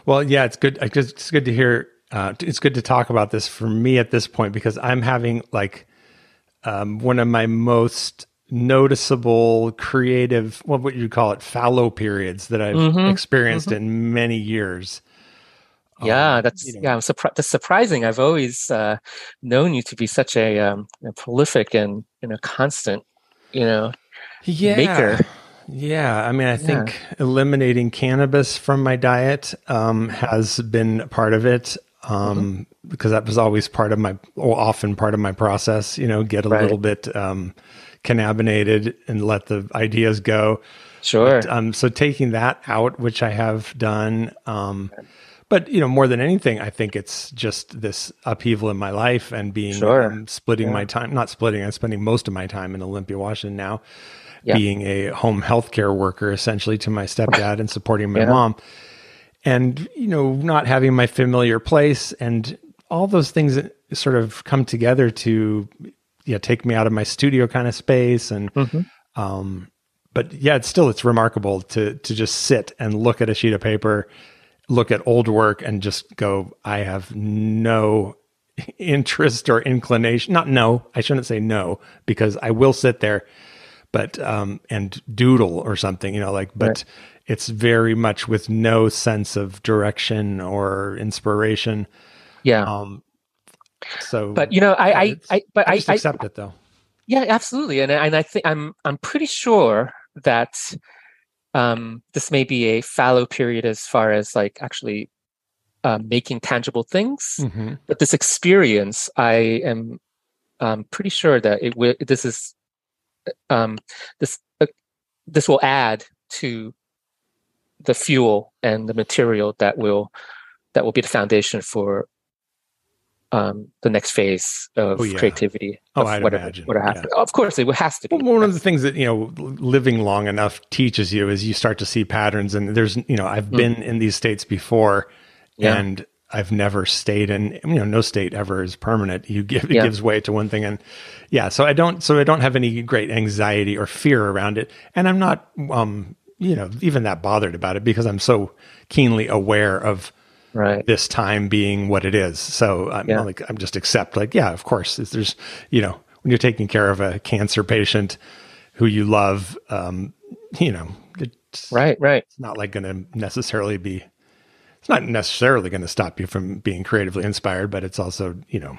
Well, yeah, it's good. It's good to hear. Uh, it's good to talk about this for me at this point because I'm having like um, one of my most noticeable creative, what would you call it, fallow periods that I've Mhm, experienced in many years. Yeah, Um, that's you know, yeah. I'm surprised. That's surprising. I've always uh, known you to be such a, um, a prolific and you know constant, you know, yeah. maker. Yeah, I mean, I think eliminating cannabis from my diet um, has been part of it um, because that was always part of my, or often part of my process. You know, get a Right. little bit um, cannabinated and let the ideas go. Sure. But, um, so taking that out, which I have done, um, but you know, more than anything, I think it's just this upheaval in my life and being Sure. um, splitting Yeah. my time, not splitting. I'm spending most of my time in Olympia, Washington now, Yeah. being a home healthcare worker essentially to my stepdad and supporting my Yeah. mom, and you know, not having my familiar place and all those things that sort of come together to yeah take me out of my studio kind of space and Mhm. um but yeah it's still it's remarkable to to just sit and look at a sheet of paper look at old work and just go i have no interest or inclination not no i shouldn't say no because i will sit there but um and doodle or something you know like but Right. it's very much with no sense of direction or inspiration Yeah. um so but you know, I, I, I, but I I, just I, accept it though Yeah, absolutely, and and I think I'm I'm pretty sure that um, this may be a fallow period as far as like actually um, making tangible things. Mhm. But this experience, I am um, pretty sure that it will. This is um, this uh, this will add to the fuel and the material that will that will be the foundation for um, the next phase of Oh, yeah. creativity. Oh, of I'd whatever, imagine, whatever yeah. Of course, it has to be. Well, one of the things that you know living long enough teaches you is you start to see patterns and there's you know I've Mm. been in these states before Yeah. and I've never stayed in you know no state ever is permanent you give it gives way to one thing and yeah so I don't so I don't have any great anxiety or fear around it and I'm not um you know even that bothered about it because I'm so keenly aware of right. this time being what it is. So I'm Yeah. like, I'm just accept like, yeah, of course, there's, you know, when you're taking care of a cancer patient who you love, um, you know, it's Right. Right. it's not like going to necessarily be, it's not necessarily going to stop you from being creatively inspired, but it's also, you know,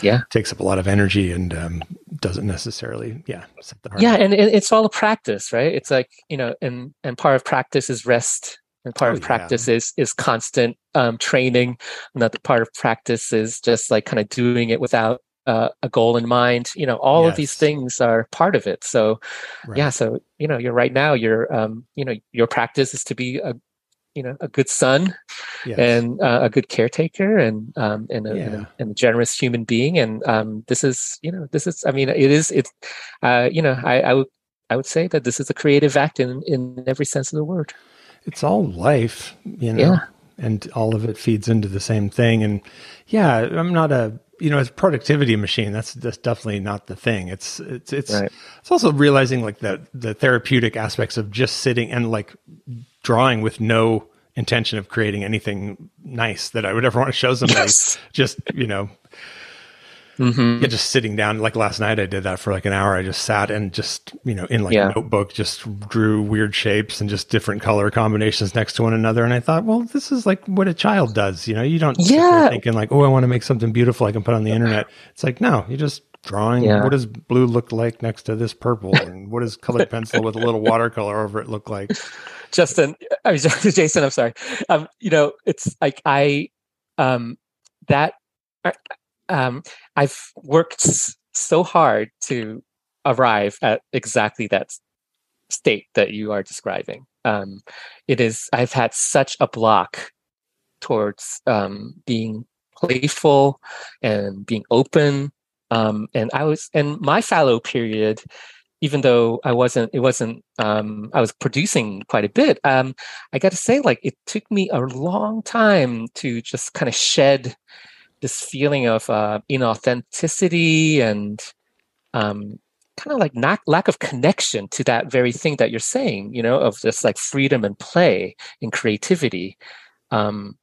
Yeah. takes up a lot of energy and um, doesn't necessarily, yeah, set the heart Yeah, and it, it's all a practice, right? It's like you know, and and part of practice is rest, and part Oh, of yeah. practice is is constant um, training. Another part of practice is just like kind of doing it without uh, a goal in mind. You know, all of these things are part of it. So Right. yeah, so you know, you're right now. Your um, you know, your practice is to be a you know a good son Yes. and uh, a good caretaker and um, and, a, and, a, and a generous human being. And um, this is, you know, this is. I mean, it is. It's, uh, you know, I, I would I would say that this is a creative act in in every sense of the word. it's all life, you know, Yeah. and all of it feeds into the same thing. And yeah, I'm not a, you know, it's a productivity machine. That's that's definitely not the thing. It's it's it's Right. it's also realizing like the the therapeutic aspects of just sitting and like drawing with no intention of creating anything nice that I would ever want to show somebody. Yes. Just you know, hmm yeah, just sitting down. Like last night, I did that for like an hour. I just sat and just you know in like Yeah. a notebook, just drew weird shapes and just different color combinations next to one another. And I thought, well, this is like what a child does. You know, you don't sit Yeah. thinking like, oh, I want to make something beautiful I can put on the internet. It's like no, you just drawing. Yeah. What does blue look like next to this purple, and what does colored pencil with a little watercolor over it look like? Justin, I mean, Jason, I'm sorry. Um, you know, it's like I, um, that, um, I've worked so hard to arrive at exactly that state that you are describing. Um, it is, I've had such a block towards um, being playful and being open. Um, and I was, and my fallow period, even though I wasn't, it wasn't, um, I was producing quite a bit. Um, I got to say, like, it took me a long time to just kind of shed this feeling of uh, inauthenticity and um, kind of like not, lack of connection to that very thing that you're saying, you know, of just like freedom and play and creativity. Um,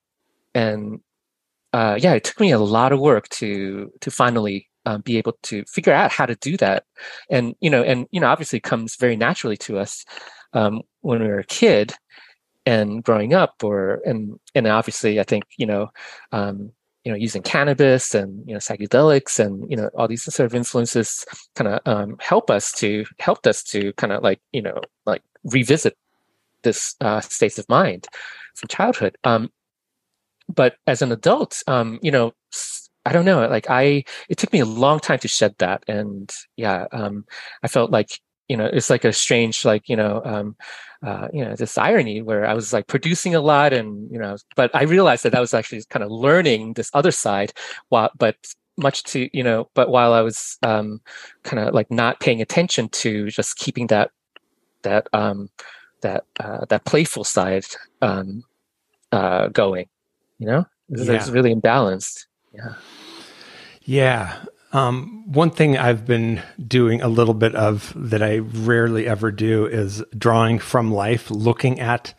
and uh, yeah, it took me a lot of work to to finally uh, be able to figure out how to do that. And you know, and you know, obviously, comes very naturally to us um, when we were a kid and growing up, or and and obviously, I think you know, um, you know, using cannabis and you know psychedelics and you know all these sort of influences kind of um, help us to helped us to kind of like you know like revisit this uh, states of mind from childhood. Um, but as an adult, um, you know, I don't know. Like I, it took me a long time to shed that, and yeah, um, I felt like you know it's like a strange like you know um, uh, you know this irony where I was like producing a lot, and you know, but I realized that I was actually kind of learning this other side, while but much to you know, but while I was um, kind of like not paying attention to just keeping that that um, that uh, that playful side um, uh, going, you know, it's, Yeah. it's really imbalanced. Yeah. Yeah. Um, one thing I've been doing a little bit of that I rarely ever do is drawing from life, looking at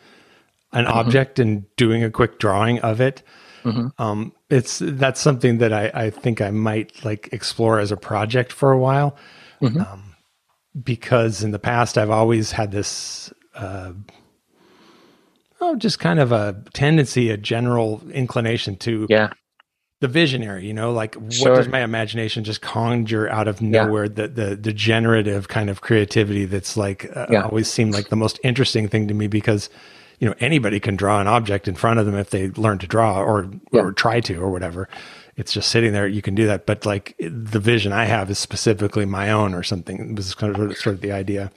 an object and doing a quick drawing of it. Mhm. Um, it's that's something that I, I think I might like explore as a project for a while, Mhm. um, because in the past I've always had this, uh, oh, just kind of a tendency, a general inclination to Yeah. The visionary you know like what Sure. does my imagination just conjure out of Yeah. nowhere the the degenerative kind of creativity that's like uh, Yeah. always seemed like the most interesting thing to me because you know anybody can draw an object in front of them if they learn to draw or Yeah. or try to or whatever it's just sitting there you can do that but like the vision i have is specifically my own or something it was kind of sort of the idea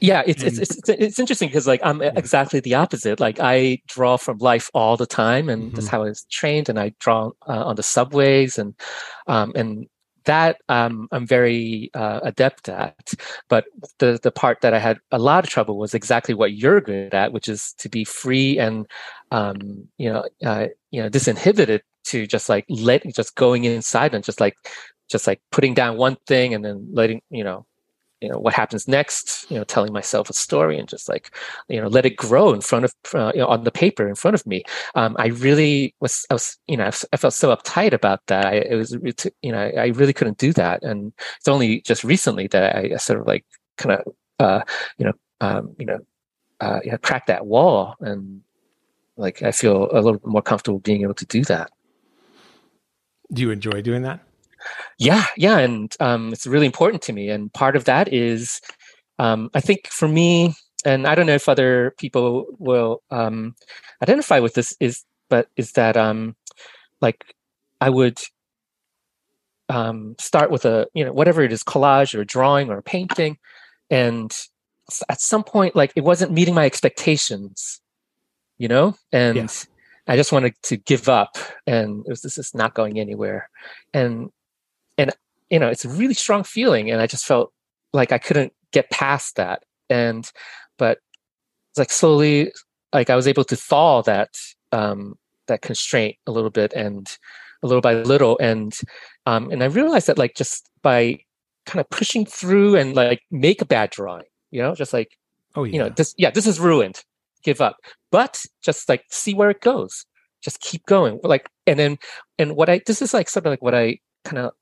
yeah it's it's it's, it's, it's interesting because like i'm exactly the opposite. Like i draw from life all the time and that's Mhm. how i was trained and i draw uh, on the subways and um and that um, I'm very uh, adept at, but the the part that I had a lot of trouble was exactly what you're good at, which is to be free and um, you know uh, you know disinhibited to just like let just going inside and just like just like putting down one thing and then letting you know you know what happens next you know telling myself a story and just like you know let it grow in front of uh, you know on the paper in front of me. Um, i really was i was you know I, felt so uptight about that. I, it was you know I, really couldn't do that. And it's only just recently that i, sort of like kind of uh, you know um, you know uh, you know, crack that wall. And like i feel a little more comfortable being able to do that. Do you enjoy doing that yeah yeah and um, it's really important to me and part of that is um, i think for me and i don't know if other people will um, identify with this is but is that um, like i would um, start with a you know whatever it is collage or drawing or painting and at some point like it wasn't meeting my expectations you know and Yeah. i just wanted to give up and it was this is not going anywhere and and you know it's a really strong feeling and i just felt like i couldn't get past that. And but like slowly like i was able to thaw that um that constraint a little bit and a little by little. And um and i realized that like just by kind of pushing through and like make a bad drawing you know just like oh yeah you know this yeah this is ruined. Give up. But just like see where it goes. Just keep going. Like and then and what i this is like sort of like what i kind of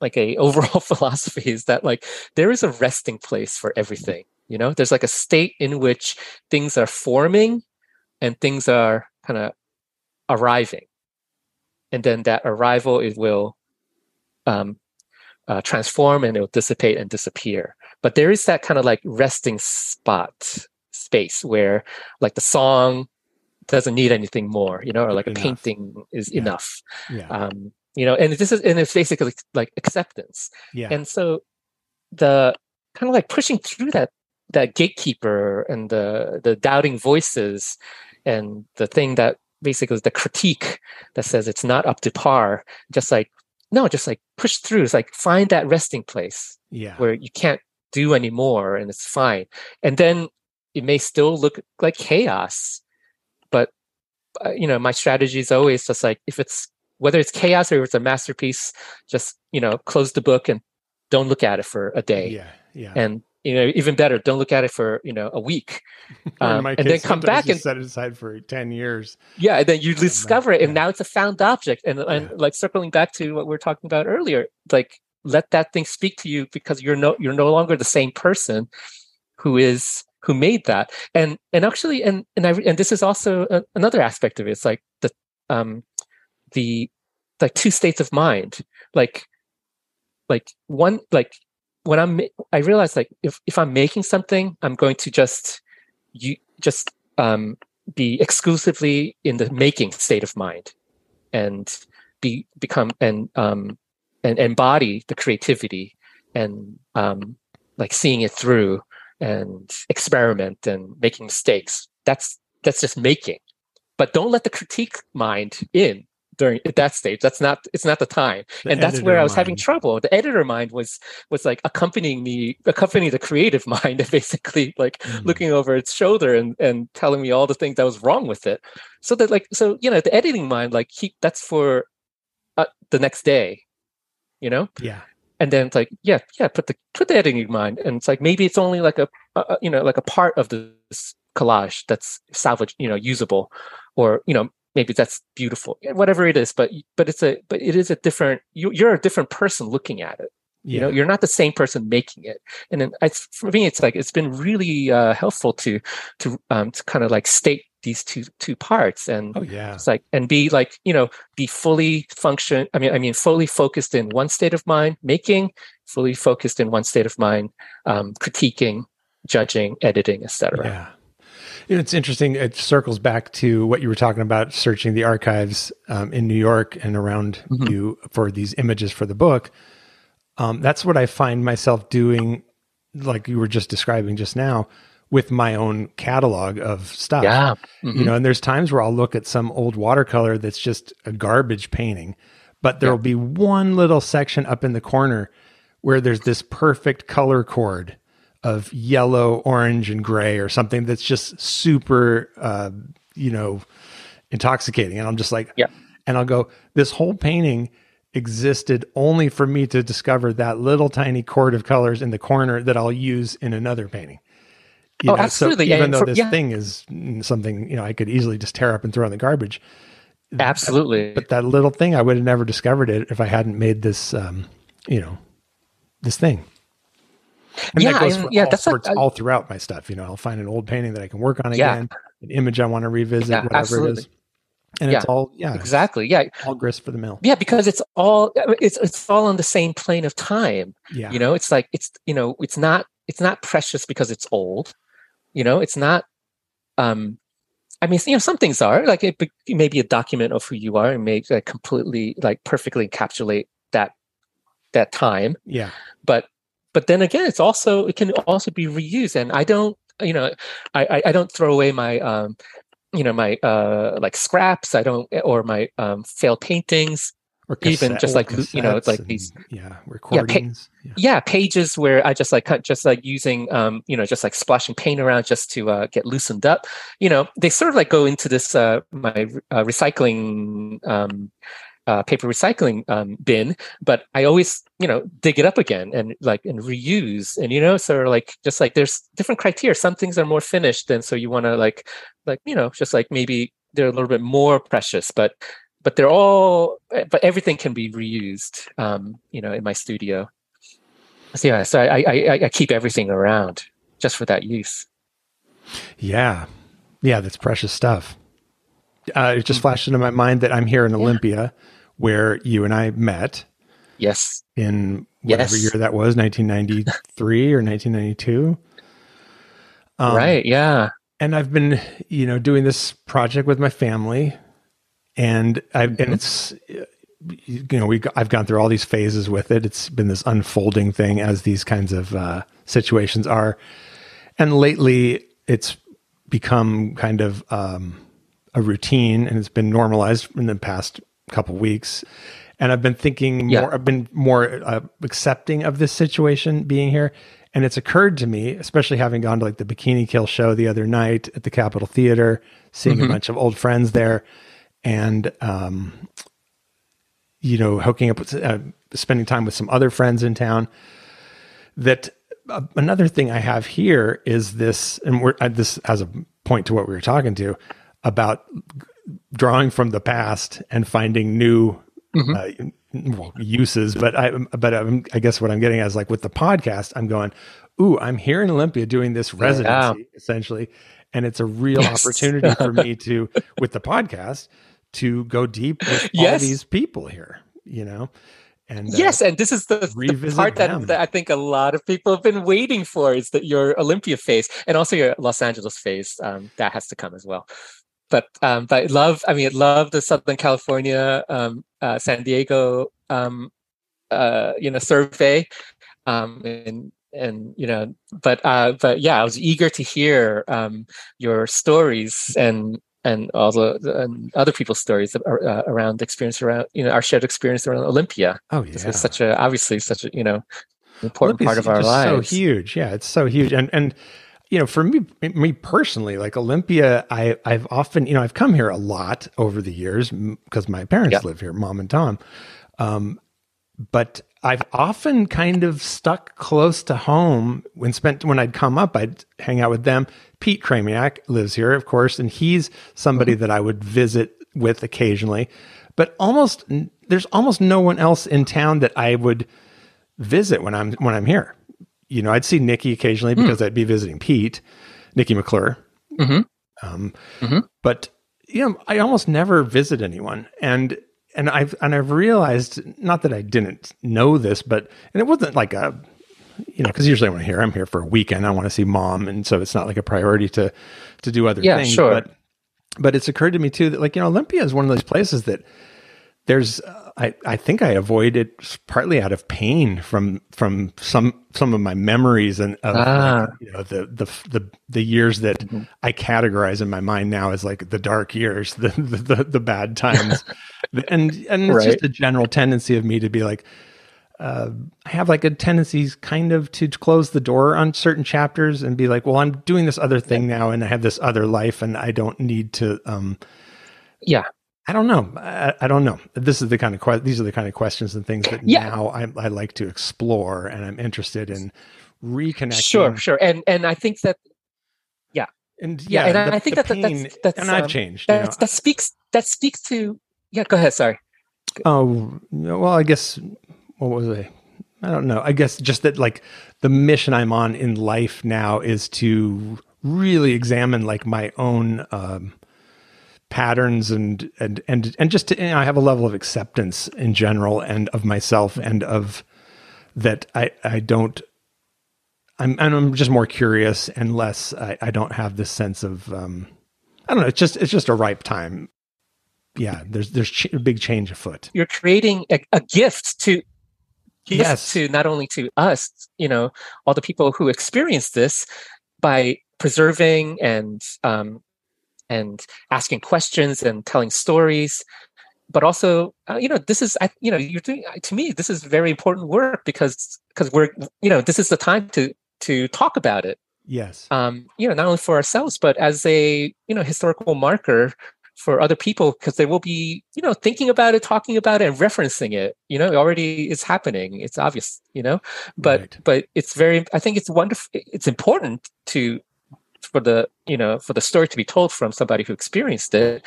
like a overall philosophy is that like there is a resting place for everything you know? There's like a state in which things are forming and things are kind of arriving. And then that arrival it will um, uh, transform and it will dissipate and disappear. But there is that kind of like resting spot space where like the song doesn't need anything more you know? Or like a Enough. painting is Yeah. enough. Yeah. Um you know and this is and it's basically like acceptance. Yeah. And so the kind of like pushing through that that gatekeeper and the the doubting voices and the thing that basically is the critique that says it's not up to par just like no just like push through. It's like find that resting place yeah. where you can't do anymore and it's fine. And then it may still look like chaos but uh, you know my strategy is always just like if it's whether it's chaos or it's a masterpiece just you know close the book and don't look at it for a day. Yeah yeah. And you know even better don't look at it for you know a week. Um, and then come back and- set it aside for 10 years. Yeah and then you discover it and yeah. now it's a found object. And, and Yeah. like circling back to what we were talking about earlier like let that thing speak to you because you're no you're no longer the same person who is who made that. And and actually and and I and this is also a, another aspect of it. It's like the um the like two states of mind. Like like one like when i'm i realize like if if i'm making something i'm going to just you just um be exclusively in the making state of mind and be become and um and embody the creativity and um like seeing it through and experiment and making mistakes. That's that's just making. But don't let the critique mind in during at that stage that's not it's not the time. The and that's where i was having trouble. The editor mind was was like accompanying me accompanying the creative mind and basically like Mhm. looking over its shoulder and and telling me all the things that was wrong with it. So that like so you know the editing mind like keep that's for uh, the next day you know? Yeah. and then it's like yeah yeah put the put the editing mind and it's like maybe it's only like a, a a- you know like a part of this collage that's salvage you know usable or you know maybe that's beautiful whatever it is but but it's a but it is a different you, you're a different person looking at it Yeah. you know you're not the same person making it and then it's for me it's like it's been really uh, helpful to to um to kind of like state these two two parts and oh yeah. it's like and be like you know be fully function i mean i mean fully focused in one state of mind making fully focused in one state of mind um critiquing judging editing etc Yeah. It's interesting. It circles back to what you were talking about searching the archives um, in New York and around Mhm. you for these images for the book. Um, that's what I find myself doing, like you were just describing just now, with my own catalog of stuff. yeah You Mhm. know, and there's times where I'll look at some old watercolor that's just a garbage painting, but there will be one little section up in the corner where there's this perfect color chord of yellow, orange, and gray, or something that's just super, uh, you know, intoxicating. And I'm just like, Yeah. And I'll go, this whole painting existed only for me to discover that little tiny chord of colors in the corner that I'll use in another painting. You Oh, so absolutely. even And though for- this yeah. thing is something, you know, I could easily just tear up and throw in the garbage. absolutely But that little thing, I would have never discovered it if I hadn't made this, um, you know, this thing. And Yeah, that goes for yeah, all that's sorts, I- all throughout my stuff. You know, I'll find an old painting that I can work on Yeah. again, an image I want to revisit, Yeah, whatever it absolutely. is. And it's all, yeah, exactly yeah all grist for the mill. yeah because it's all it's it's all on the same plane of time Yeah. you know it's like it's you know it's not it's not precious because it's old you know it's not um i mean you know some things are like it, it may be a document of who you are and may like, completely like perfectly encapsulate that that time yeah. but but then again it's also it can also be reused and i don't you know i i, don't throw away my um you know my uh like scraps i don't or my um failed paintings Or even just like, you know, it's like and, these- yeah, recordings. Yeah. yeah pages where i just like cut- just like using um you know just like splashing paint around just to uh, get loosened up you know they sort of like go into this uh my uh, recycling um uh, paper recycling um, bin, but I always, you know, dig it up again and like and reuse, and you know, so like just like there's different criteria. Some things are more finished, and so you want to like, like you know, just like maybe they're a little bit more precious, but but they're all, eh, but everything can be reused, um, you know, in my studio. So yeah, so I, I I keep everything around just for that use. Yeah. Yeah, that's precious stuff. Uh, it just flashed into my mind that I'm here in Olympia where you and I met Yes. in whatever Yes. year that was, 1993 or 1992. Um, right. Yeah. And I've been, you know, doing this project with my family and I Mhm. and it's you know, we I've gone through all these phases with it. It's been this unfolding thing as these kinds of uh, situations are. And lately it's become kind of um, a routine and it's been normalized in the past couple weeks. And I've been thinking Yeah. more, I've been more uh, accepting of this situation being here. And it's occurred to me, especially having gone to like the Bikini Kill show the other night at the Capitol Theater, seeing Mhm. a bunch of old friends there, and um, you know, hooking up with, uh, spending time with some other friends in town. That uh, another thing I have here is this, and we're uh, this as a point to what we were talking to about drawing from the past and finding new uh, well, uses. But I, but I'm, I guess what I'm getting at is like with the podcast, I'm going, ooh, I'm here in Olympia doing this residency essentially, and it's a real Yes. opportunity for me to with the podcast to go deep with all these people here. You know, and uh, yes, and this is the, the part that, that I think a lot of people have been waiting for is that your Olympia phase and also your Los Angeles phase. Um, that has to come as well. But um, but I love. I mean, I love the Southern California, um, uh, San Diego, um, uh, you know, survey, um, and and you know, but uh, but yeah, I was eager to hear um, your stories and and the and other people's stories uh, around experience around you know our shared experience around Olympia. Oh yeah, it's such a obviously such a you know important Olympia's part of our lives. So huge, yeah, it's so huge, and and you know, for me, me personally, like Olympia, I I've often you know I've come here a lot over the years because my parents yep. live here, mom and Tom, um, but I've often kind of stuck close to home when spent when I'd come up, I'd hang out with them. Pete Kramiak lives here, of course, and he's somebody mm-hmm. that I would visit with occasionally. But almost there's almost no one else in town that I would visit when I'm when I'm here. You know, I'd see Nikki occasionally hmm. because mm. I'd be visiting Pete, Nikki McClure. Mm-hmm. Um, mm-hmm. But you know, I almost never visit anyone, and and I've and I've realized not that I didn't know this, but and it wasn't like a you know because usually when I'm here, I'm here for a weekend. I want to see mom, and so it's not like a priority to to do other yeah, things. Sure. But but it's occurred to me too that like you know Olympia is one of those places that there's I, I think I avoid it partly out of pain from from some some of my memories and of ah. like, you know the the the the years that mm-hmm. I categorize in my mind now as like the dark years the the the, the bad times and and it's right. just a general tendency of me to be like uh, I have like a tendency kind of to close the door on certain chapters and be like well I'm doing this other thing yeah. now and I have this other life and I don't need to um yeah I don't know. I, I, don't know. This is the kind of que- these are the kind of questions and things that yeah. now I, I like to explore, and I'm interested in reconnecting. Sure, sure, and and I think that, yeah, and yeah, yeah and the, I think that pain, that's, that's and I've um, changed. That, you know? that speaks that speaks to yeah. Go ahead. Sorry. Oh well, I guess what was I? I don't know. I guess just that like the mission I'm on in life now is to really examine like my own um, patterns and and and and just to, you know, I have a level of acceptance in general and of myself and of that I I don't I'm I'm just more curious and less I, I don't have this sense of um I don't know it's just it's just a ripe time. Yeah there's there's ch- a big change afoot. You're creating a, a gift to yes. to not only to us you know all the people who experience this by preserving and um, and asking questions and telling stories. But also uh, you know this is I, you know you're doing to me this is very important work because because we're you know this is the time to to talk about it. Yes. Um you know not only for ourselves but as a you know historical marker for other people because they will be you know thinking about it talking about it and referencing it. You know it already is happening. It's obvious you know? But right. but it's very i think it's wonderful it's important to for the you know for the story to be told from somebody who experienced it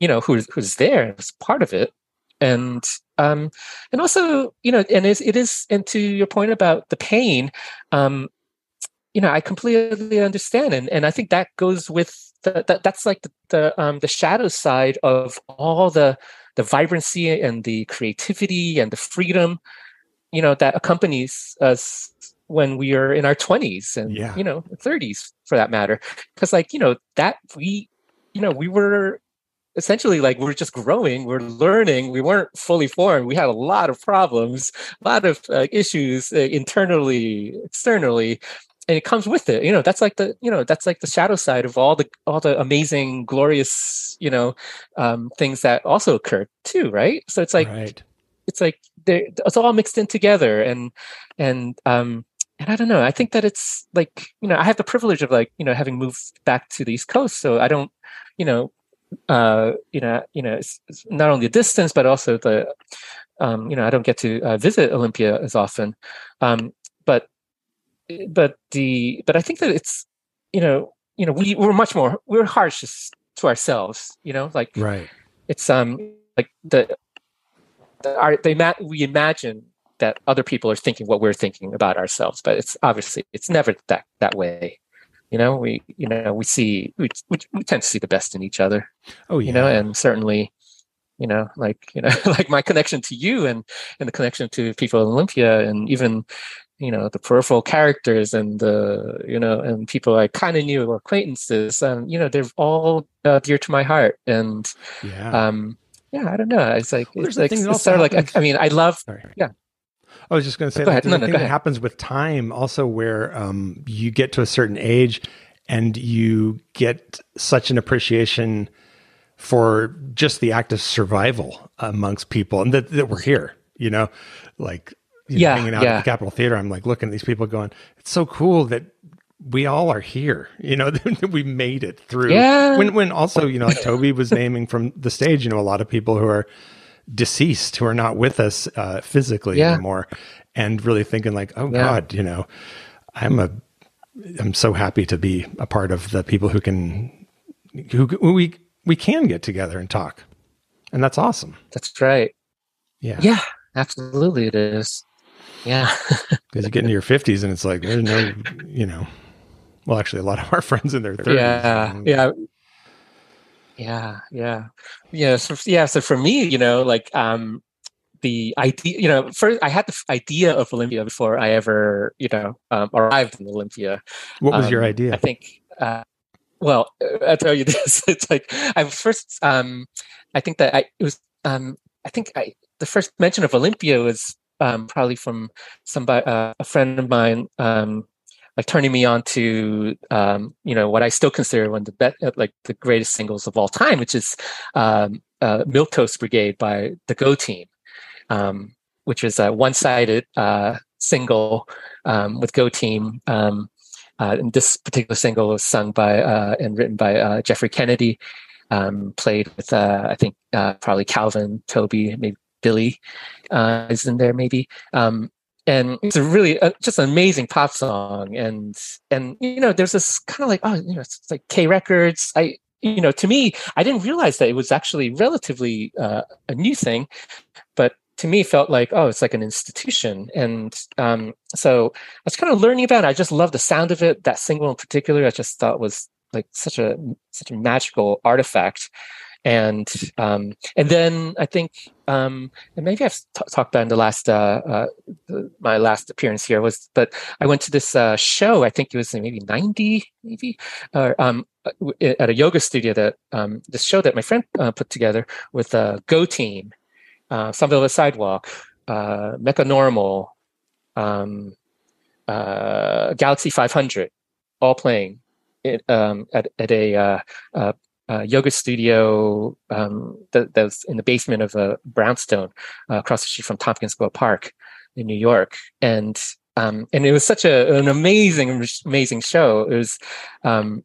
you know who's who's there as part of it. And um and also you know and it, it is and to your point about the pain um you know i completely understand. And and i think that goes with the, that that's like the, the um the shadow side of all the the vibrancy and the creativity and the freedom you know that accompanies us when we are in our 20s and yeah. you know 30s for that matter because like you know that we you know we were essentially like we're just growing we're learning we weren't fully formed we had a lot of problems a lot of uh, issues uh, internally externally and it comes with it you know that's like the you know that's like the shadow side of all the all the amazing glorious you know um, things that also occurred too right so it's like right. it's like it's all mixed in together and and um and I don't know. I think that it's like you know I have the privilege of like you know having moved back to the East Coast, so I don't you know uh you know you know it's, it's not only the distance but also the um you know I don't get to uh, visit Olympia as often, um but but the but I think that it's you know you know we we're much more we're harsh to ourselves you know like right it's um like the, the our they ma- we imagine that other people are thinking what we're thinking about ourselves but it's obviously it's never that that way you know we you know we see we, we, we tend to see the best in each other oh yeah. you know and certainly you know like you know like my connection to you and and the connection to people in olympia and even you know the peripheral characters and the you know and people I kind of knew or acquaintances. Um, you know, they're all uh, dear to my heart, and Yeah. um, yeah, I don't know. It's like Well, it's like it's sort of like happens- I mean, I love Sorry. yeah. I was just going to say Go there's No, no, thing that happens with time also where um, you get to a certain age and you get such an appreciation for just the act of survival amongst people and that, that we're here, you know, like you know, hanging out yeah. at the Capitol Theater. I'm like looking at these people going, it's so cool that we all are here, you know, we made it through. Yeah. When, when also, you know, like Tobi was naming from the stage, you know, a lot of people who are deceased who are not with us uh, physically Yeah. anymore and really thinking like oh Yeah. god you know i'm a i'm so happy to be a part of the people who can who, who we we can get together and talk and that's awesome That's right. yeah Yeah, absolutely, it is. Yeah, because you get into your 50s and it's like there's no you know well actually a lot of our friends in their 30s yeah, um, yeah, yeah, yeah, yeah. So yeah, so for me, you know, like um, the idea, you know, first I had the idea of Olympia before I ever, you know, um, arrived in Olympia. what was your Um, idea I think. Uh, well, I'll tell you this. It's like I first. Um, I think that I it was. Um, I think I the first mention of Olympia was um, probably from somebody, uh, a friend of mine, um, like turning me on to um, you know what I still consider one of the best, like the greatest singles of all time, which is um, uh, "Milk Toast Brigade" by the Go Team, um, which is a one-sided uh, single um, with Go Team. Um, uh, and this particular single was sung by uh, and written by uh, Jeffrey Kennedy. Um, played with uh, I think uh, probably Calvin, Tobi, maybe Billy uh, is in there maybe. Um, and it's a really uh, just an amazing pop song, and and you know there's this kind of like oh you know it's, it's like K Records. I you know to me I didn't realize that it was actually relatively uh, a new thing, but to me felt like oh it's like an institution. And um, so i was kind of learning about it. I just love the sound of it that single in particular. I just thought was like such a such a magical artifact and um, and then i think um, and maybe i've t- talked about in the last uh, uh, the, my last appearance here was but i went to this uh, show i think it was maybe 90 maybe or um, uh, at a yoga studio that um, this show that my friend uh, put together with a go team uh, Velvet Sidewalk, uh, Mecca Normal, um, uh, Galaxie 500, all playing it, um, at, at a uh, uh, uh, yoga studio um, that, that was in the basement of a brownstone uh, across the street from Tompkins Square Park in New York. And um, and it was such a, an amazing, amazing show. It was, um,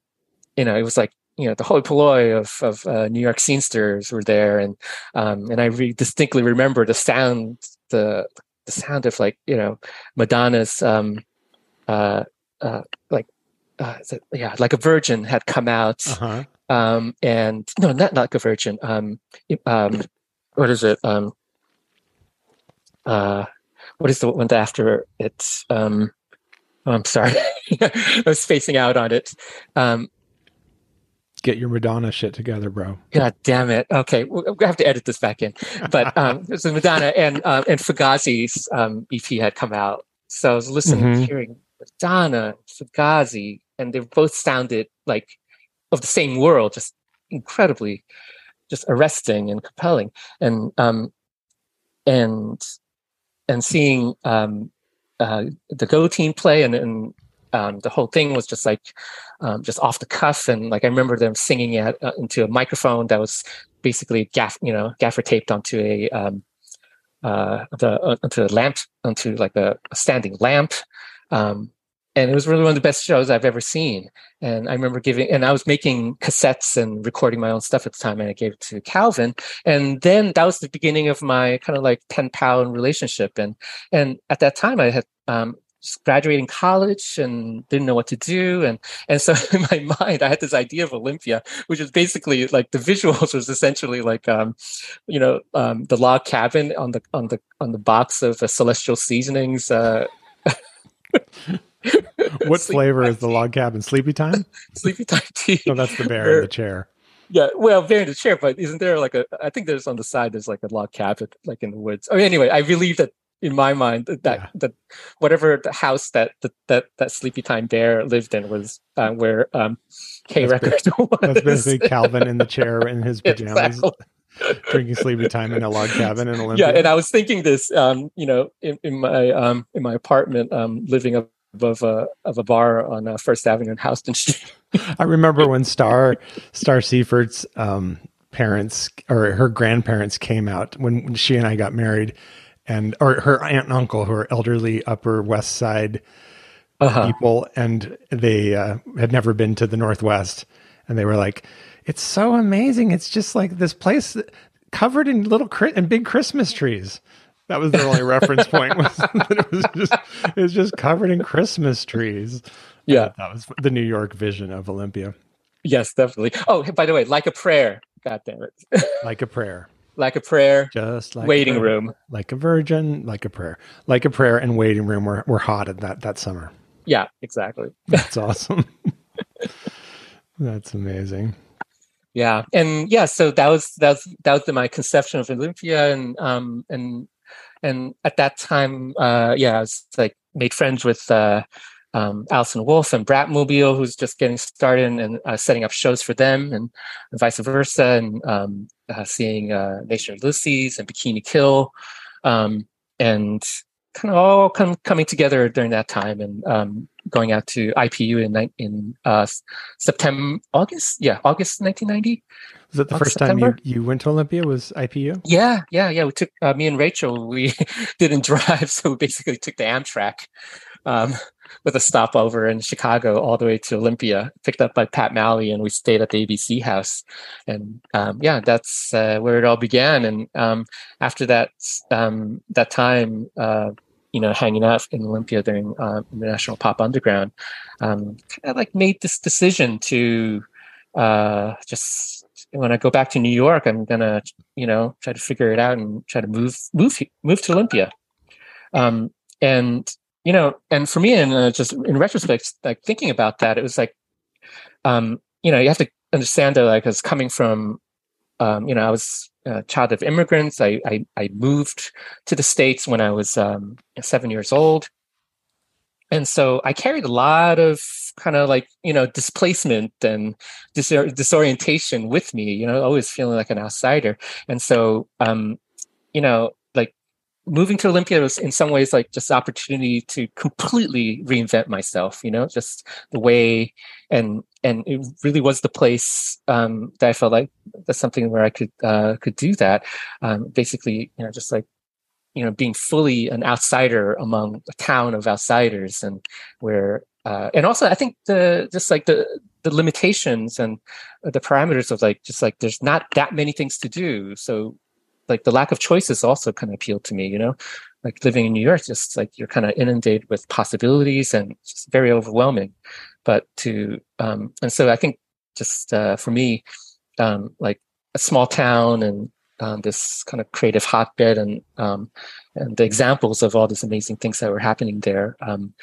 you know, it was like you know the holy polloi of of uh, New York scenesters were there, and um, and I re- distinctly remember the sound, the the sound of like you know Madonna's um, uh, uh, like uh, yeah, like a virgin had come out, uh-huh um, and no, not not virgin. Um, um, what is it? Um, uh, what is the one after it? Um, oh, I'm sorry, I was spacing out on it. Um, get your madonna shit together bro God damn it. Okay, we're going to have to edit this back in. But um, is Madonna and um, and Fugazi's um, EP had come out, so I was listening, Mhm. hearing Madonna, Fugazi, and they both sounded like of the same world, just incredibly, just arresting and compelling, and um, and and seeing um, uh, the Go team play and and um, the whole thing was just like um, just off the cuff and like I remember them singing it uh, into a microphone that was basically gaff you know gaffer taped onto a um, uh, the uh, onto a lamp onto like a, a standing lamp. Um, and it was really one of the best shows I've ever seen. And I remember giving, and I was making cassettes and recording my own stuff at the time, and I gave it to Calvin. And then that was the beginning of my kind of like pen pal relationship. And and at that time, I had um, just graduating college and didn't know what to do. And and so in my mind, I had this idea of Olympia, which was basically like the visuals was essentially like um, you know um, the log cabin on the on the on the box of uh, Celestial Seasonings. Uh, what Sleepy flavor is the tea. log cabin sleepy time Sleepy Time Tea. no that's the bear in the chair Yeah, well, bear in the chair, but isn't there like a? I think there's on the side. There's like a log cabin, like in the woods. Oh, anyway, I believe that in my mind that Yeah. that whatever the house that that that, that Sleepy Time Bear lived in was uh, where um, K That's Record was. That's basically Calvin in the chair in his pajamas, Exactly. drinking sleepy time in a log cabin in Olympia. Yeah, and I was thinking this, um, you know, in, in my um, in my apartment, um, living above a of a bar on uh, First Avenue in Houston Street. I remember when Star Star Seifert's um, parents or her grandparents came out when, she and I got married, and or her aunt and uncle who are elderly Upper West Side Uh-huh. people, and they uh, had never been to the Northwest, and they were like, "It's so amazing! It's just like this place covered in little and big Christmas trees." That was their only reference point was that it was just it was just covered in Christmas trees. Yeah. That was the New York vision of Olympia, Yes, definitely. Oh, by the way, like a prayer. God damn it, like a prayer, like a prayer. just like waiting room. like a virgin, like a prayer, like a prayer, and waiting room were were hot at that that summer. Yeah, exactly. That's awesome. That's amazing. Yeah, and yeah, so that was that was that was my conception of Olympia, and um and and at that time, uh, yeah, I was like made friends with uh, um, Allison Wolfe and Bratmobile, who's just getting started and, uh, setting up shows for them, and, vice versa, and um, uh, seeing uh, Nation of Ulysses and Bikini Kill, um, and kind of all come, coming together during that time, and um, going out to IPU in in uh, September, August, yeah, August 1990. Was it the first time you, you went to Olympia? Was IPU? Yeah, yeah, yeah. We took uh, me and Rachel. We didn't drive, so we basically took the Amtrak um, with a stopover in Chicago all the way to Olympia. Picked up by Pat Maley, and we stayed at the ABC house. And um, yeah, that's uh, where it all began. And um, after that, um, that time, uh, you know, hanging out in Olympia during uh, International Pop Underground, um, kind of like made this decision to uh, just when I go back to New York, I'm gonna, you know, try to figure it out and try to move, move, move to Olympia. Um, and you know, and for me, and uh, just in retrospect, like thinking about that, it was like, um, you know, you have to understand that, like, as coming from, um, you know, I was a child of immigrants. I, I I moved to the states when I was um, seven years old, and so I carried a lot of kind of like you know displacement and disor- disorientation with me. You know, always feeling like an outsider, and so um, you know, like moving to Olympia was in some ways like just opportunity to completely reinvent myself. You know, just the way and and it really was the place um, that I felt like that's something where I could uh, could do that. Um, basically, you know, just like you know, being fully an outsider among a town of outsiders, and where uh, and also I think the just like the the limitations and the parameters of like just like there's not that many things to do, so like the lack of choices also kind of appealed to me. You know, like living in New York, just like you're kind of inundated with possibilities and just very overwhelming. But to um, and so I think just uh, for me, um, like a small town and um, this kind of creative hotbed and um, and the examples of all these amazing things that were happening there um,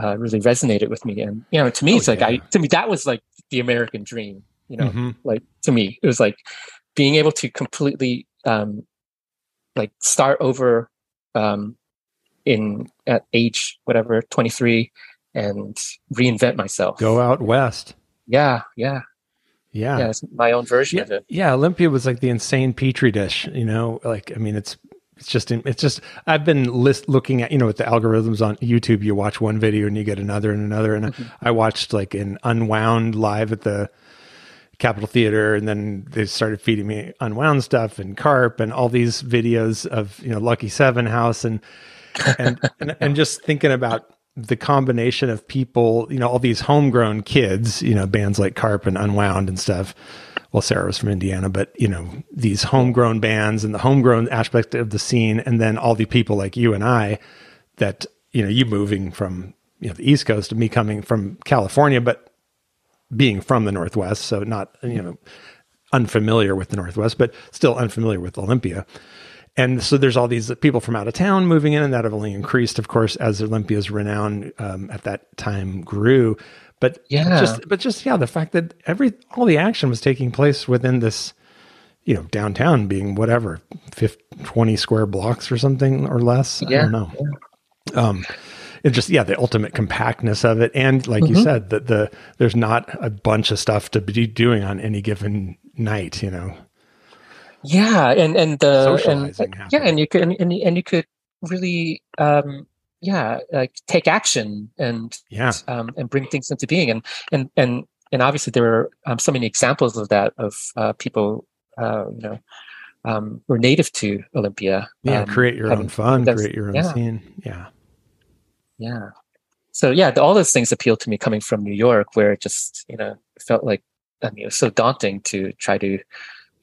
uh, really resonated with me. And you know, to me, Oh, it's like I to me that was like the American dream. You know, Mhm. like to me, it was like being able to completely um, like start over um, in at age whatever twenty three and reinvent myself. Go out west. Yeah, yeah, Yeah. yeah. It's my own version yeah, of it. yeah, Olympia was like the insane petri dish, you know, like I mean it's it's just it's just I've been list looking at you know with the algorithms on YouTube you watch one video and you get another and another and I mm-hmm. watched like an unwound live at the Capitol Theater and then they started feeding me unwound stuff and Karp and all these videos of you know Lucky 7 house and and and, and just thinking about the combination of people, you know, all these homegrown kids, you know, bands like Karp and Unwound and stuff. Well, Sarah was from Indiana, but you know, these homegrown bands and the homegrown aspect of the scene, and then all the people like you and I that, you know, you moving from you know the East Coast and me coming from California, but being from the Northwest, so not you know unfamiliar with the Northwest, but still unfamiliar with Olympia. And so there's all these people from out of town moving in, and that have only increased, of course, as Olympia's renown um, at that time grew. But Yeah. just but just yeah, the fact that every all the action was taking place within this, you know, downtown being whatever, 50, 20 square blocks or something or less. Yeah, I don't know. Um, it just yeah, the ultimate compactness of it, and like you Mhm. said, that the there's not a bunch of stuff to be doing on any given night. You know, yeah and and the and Socializing yeah and you could and, and and you could really um yeah like take action and yeah, um and bring things into being and and and and obviously there are um, so many examples of that of uh people uh you know um who are native to olympia yeah. um, create your having- own fun, create your own yeah. scene. Yeah, yeah so yeah the, all those things appeal to me coming from new york where it just you know felt like i mean it was so daunting to try to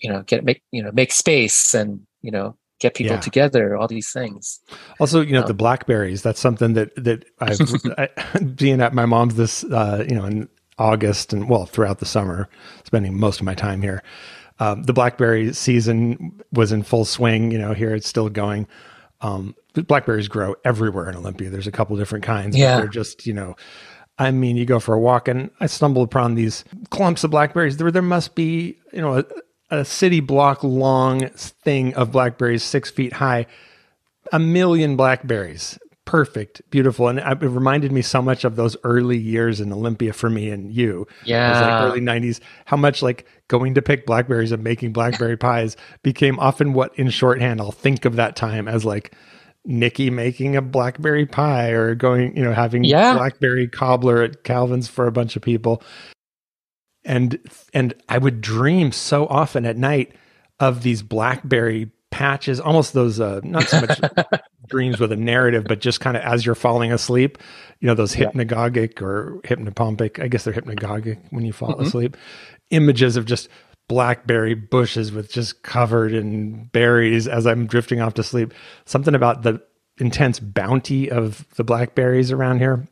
you know get make you know make space and you know get people Yeah. together all these things Also, you know, Um, the blackberries, that's something that, that I've I, being at my mom's this, uh, you know, in August and well, throughout the summer, spending most of my time here. Um, the blackberry season was in full swing, you know, here it's still going. Um, blackberries grow everywhere in Olympia. There's a couple different kinds, Yeah. they're just, you know, I mean, you go for a walk and I stumble upon these clumps of blackberries. There, there must be, you know, a, a city block long thing of blackberries, six feet high a million blackberries. Perfect, beautiful, and it reminded me so much of those early years in Olympia for me and you. It was yeah like early '90s. How much like going to pick blackberries and making blackberry pies became often what in shorthand I'll think of that time as like Nikki making a blackberry pie or going, you know, having Yeah. blackberry cobbler at Calvin's for a bunch of people. And and I would dream so often at night of these blackberry patches, almost those uh not so much dreams with a narrative, but just kind of as you're falling asleep, you know, those Yeah. hypnagogic or hypnopompic, I guess they're hypnagogic when you fall Mhm. asleep, images of just blackberry bushes with just covered in berries as I'm drifting off to sleep. Something about the intense bounty of the blackberries around here.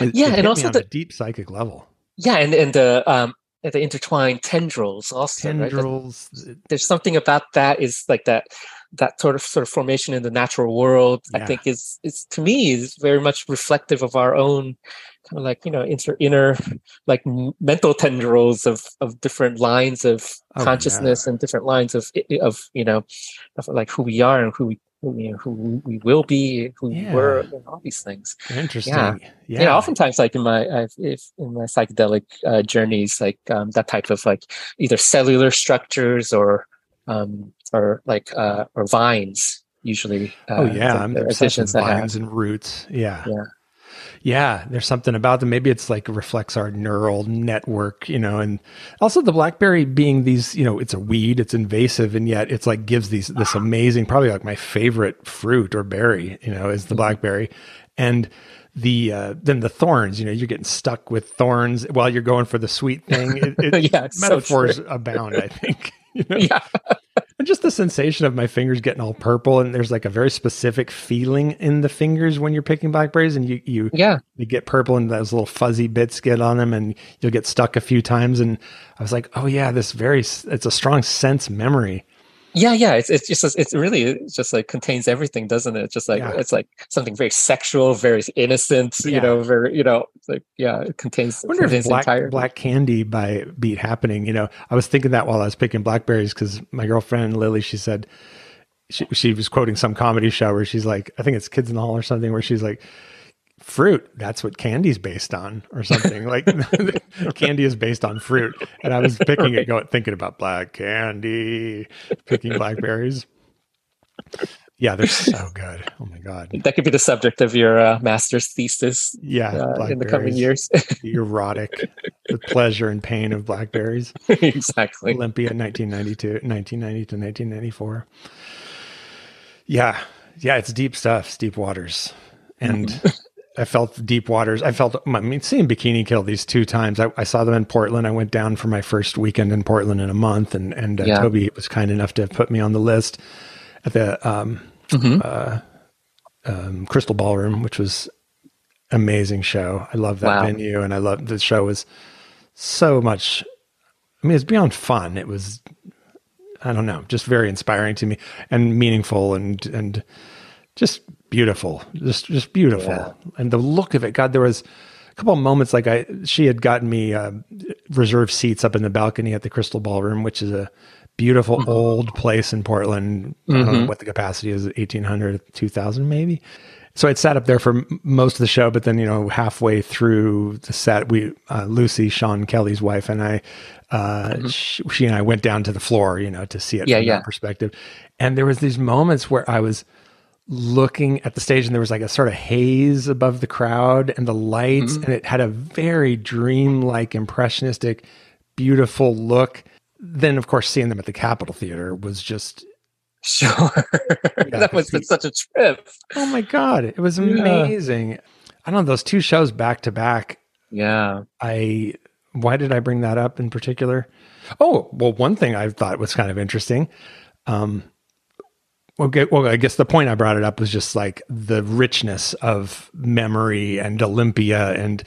It- Yeah, it and also on the- a deep psychic level. Yeah and and the um the intertwined tendrils also right? That- Tendrils, there's something about that is like that that sort of sort of formation in the natural world i think is is to me is very much reflective of our own kind of like you know inner inner like m- mental tendrils of of different lines of Oh, consciousness and different lines of of you know of like who we are and who we you know, who we will be who we were and all these things interesting. Yeah. Yeah. you know oftentimes like in my I've, if in my psychedelic uh, journeys like um, that type of like either cellular structures or um or like uh or vines usually uh, oh yeah, I'm obsessed with additions I have. vines and roots. Yeah. Yeah. Yeah, there's something about them. Maybe it's like reflects our neural network, you know, and also the blackberry being these, you know, it's a weed, it's invasive, and yet it's like gives these this amazing, probably like my favorite fruit or berry, you know, is the Mhm. blackberry, and the uh, then the thorns, you know, you're getting stuck with thorns while you're going for the sweet thing. It, it, Yeah, it's so metaphors abound, I think. You know? yeah just the sensation of my fingers getting all purple, and there's like a very specific feeling in the fingers when you're picking blackberries, and you you yeah they get purple, and those little fuzzy bits get on them, and you'll get stuck a few times. And I was like, oh yeah, this very it's a strong sense memory. Yeah yeah it's it's just it's really it's just like contains everything doesn't it just like Yeah. it's like something very sexual very innocent Yeah. you know very you know like yeah it contains, I wonder if contains the black entire black candy by beat happening. You know, I was thinking that while I was picking blackberries because my girlfriend Lily, she said she she was quoting some comedy show where she's like, I think it's Kids in the Hall or something, where she's like, fruit. That's what candy's based on or something. Like candy is based on fruit. And i was picking it going thinking about black candy picking blackberries. Yeah they're so good. Oh my god. That could be the subject of your uh, master's thesis yeah uh, in the coming years. The erotic the pleasure and pain of blackberries. Exactly. Olympia 1992 1990 to 1994 yeah. Yeah it's deep stuff it's deep waters. And Mm-hmm. I felt deep waters. I felt, I mean, seeing Bikini Kill these two times. I, I, saw them in Portland. I went down for my first weekend in Portland in a month, and and uh, Yeah. Tobi was kind enough to put me on the list at the um, Mhm. uh, um, Crystal Ballroom, which was amazing show. I love that Wow. venue, and I love the show was so much. I mean, it's beyond fun. It was, I don't know, just very inspiring to me and meaningful and and just beautiful, just just beautiful. Yeah. And the look of it, God, there was a couple of moments like I she had gotten me uh, reserved seats up in the balcony at the Crystal Ballroom, which is a beautiful Mm-hmm. old place in Portland. I don't know what the capacity is, 1800, 2000 maybe. So I'd sat up there for m- most of the show, but then, you know, halfway through the set, we, uh, Lucy, Sean Kelly's wife, and I, uh, she, she and I went down to the floor, you know, to see it Mm-hmm. Yeah, from yeah. that perspective. And there was these moments where I was looking at the stage and there was like a sort of haze above the crowd and the lights Mm-hmm. and it had a very dreamlike impressionistic beautiful look then of course seeing them at the capitol theater was just Sure. that was such a trip. oh my god it was Yeah. amazing i don't know those two shows back to back Yeah. i why did i bring that up in particular oh well one thing i thought was kind of interesting um okay well i guess the point i brought it up was just like the richness of memory and olympia and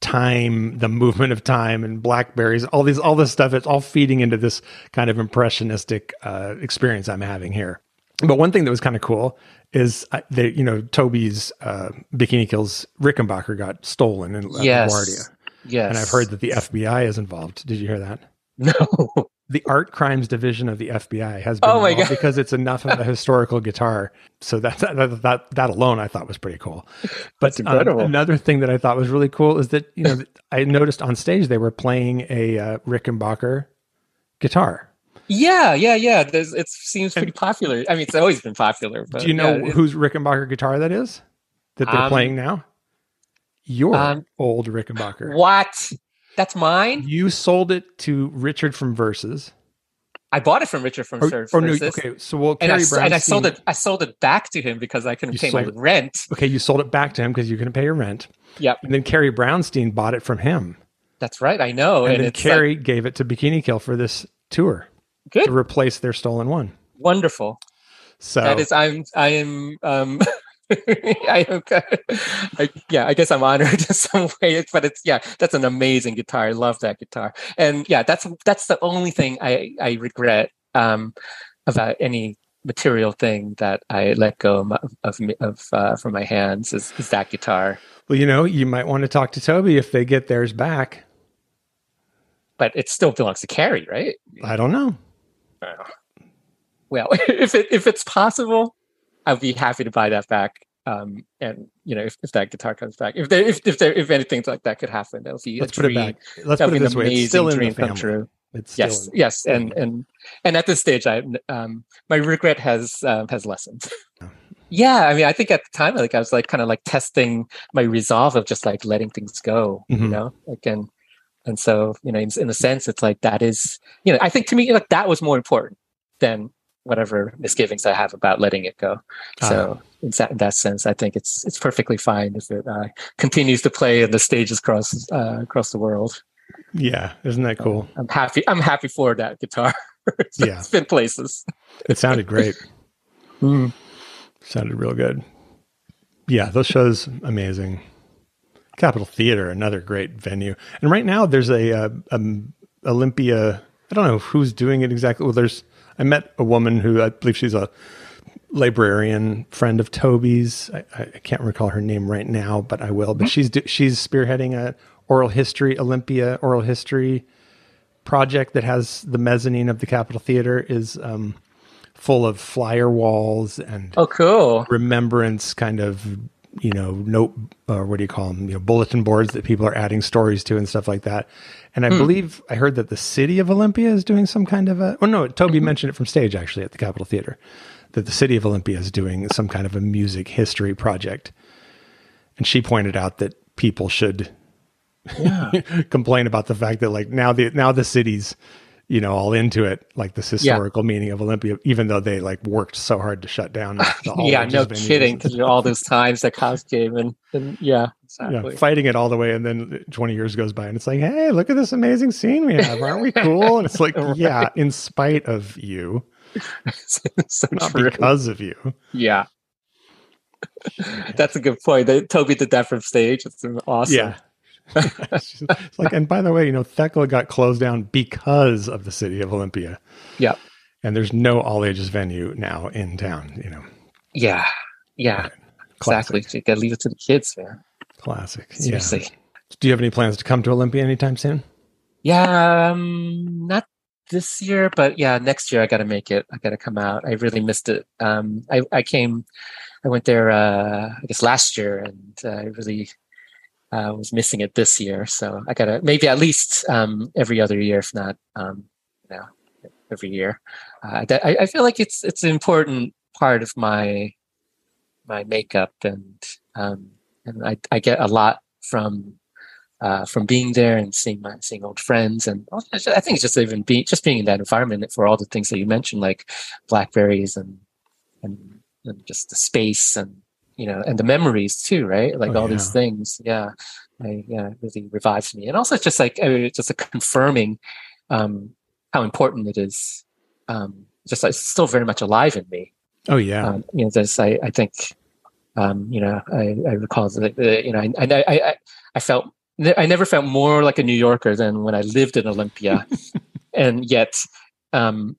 time the movement of time and blackberries all these all this stuff it's all feeding into this kind of impressionistic uh, experience i'm having here but one thing that was kind of cool is uh, that you know tobi's uh, bikini kills rickenbacker got stolen in at Yes. LaGuardia. Yes. and i've heard that the fbi is involved did you hear that No. The art crimes division of the FBI has been Oh my God. because it's enough of a historical guitar. So that that that, that alone I thought was pretty cool. But That's um, incredible. another thing that I thought was really cool is that you know I noticed on stage they were playing a uh, Rickenbacker guitar. Yeah, yeah, yeah. There's, it seems pretty popular. I mean, it's always been popular. But Do you know yeah, whose Rickenbacker guitar that is that they're Um, playing now? Your um, old Rickenbacker. what? That's mine. You sold it to Richard from Versus. I bought it from Richard from Or, or no, okay, so well, and I, Carrie and I sold it. I sold it back to him because I couldn't pay my it. rent. Okay, you sold it back to him because you couldn't pay your rent. Yep, And then Carrie Brownstein bought it from him. that's right. I know. and, And, then it's like, Carrie gave it to Bikini Kill for this tour good, to replace their stolen one. wonderful. So That is, I'm, I am, um, I I, yeah, I guess I'm honored in some way, but it's, yeah, that's an amazing guitar. I love that guitar. And yeah, that's, that's the only thing I, I regret, um, about any material thing that I let go of, of, of uh, from my hands is, is that guitar. well, you know, you might want to talk to Tobi if they get theirs back. But it still belongs to Carrie, right? I don't know. Well, if it if it's possible, I'd be happy to buy that back. Um, and you know, if, if that guitar comes back, if there if if there if anything like that could happen, that'll be Let's a put it back. Let's That'll put it this way. It's amazing still in the dream come family. true. It's still Yes, in- yes, and and and at this stage, I um my regret has um, has lessened. yeah, I mean, I think at the time, like I was like kind of like testing my resolve of just like letting things go, you Mhm. know, like and and so you know, in, in a sense, it's like that is you know, I think to me like that was more important than whatever misgivings I have about letting it go. So in that, in that sense, I think it's it's perfectly fine if it uh, continues to play in the stages across uh, across the world. yeah, isn't that cool? I'm happy. I'm happy for that guitar. it's, Yeah. it's been places. It sounded great. Sounded real good. Yeah, those shows amazing. Capitol Theater, another great venue. And right now there's a, uh um, Olympia. I don't know who's doing it exactly. Well, there's. I met a woman who I believe she's a librarian friend of Tobi's. I, I can't recall her name right now, but I will. But she's she's spearheading a oral history Olympia oral history project that has the mezzanine of the Capitol Theater is um, full of flyer walls and Oh, cool. remembrance kind of you know note or what do you call them you know bulletin boards that people are adding stories to and stuff like that. And i hmm. believe i heard that the city of olympia is doing some kind of a oh no tobi mm-hmm. mentioned it from stage actually at the capitol theater that the city of olympia is doing some kind of a music history project. And she pointed out that people should yeah. complain about the fact that like now the now the city's you know all into it like this historical meaning of olympia even though they like worked so hard to shut down the yeah, no venues. kidding. Because all those times that cost came and, and yeah, yeah, exactly. fighting it all the way and then 20 years goes by and it's like hey look at this amazing scene we have aren't we cool and it's like yeah in spite of you so not true. because of you Yeah. That's a good point. They, Tobi did that from stage. It's awesome. yeah it's like and by the way you know thecla got closed down because of the city of olympia Yeah. and there's no all ages venue now in town you know Yeah. Yeah. Exactly. You gotta leave it to the kids, man. classic Seriously. Do you have any plans to come to Olympia anytime soon? Yeah, um, not this year, but yeah, next year I got to make it. I got to come out. I really missed it. Um, I, I came, I went there, uh, I guess last year, and uh, I really uh, was missing it this year. So I got to maybe at least um, every other year, if not, um, you know, every year. Uh, I, I feel like it's it's an important part of my my makeup, and um, and I, I get a lot from uh, from being there and seeing my seeing old friends and I think it's just even being just being in that environment for all the things that you mentioned like blackberries and and, and just the space and you know and the memories too right? Like oh, all yeah. these things. Yeah. I, yeah it really revives me. And also it's just like just a confirming um how important it is um just it's still very much alive in me. Oh yeah. Um, you know this I I think um you know I I recall that uh, you know I I I I felt I never felt more like a New Yorker than when I lived in Olympia. and yet, um,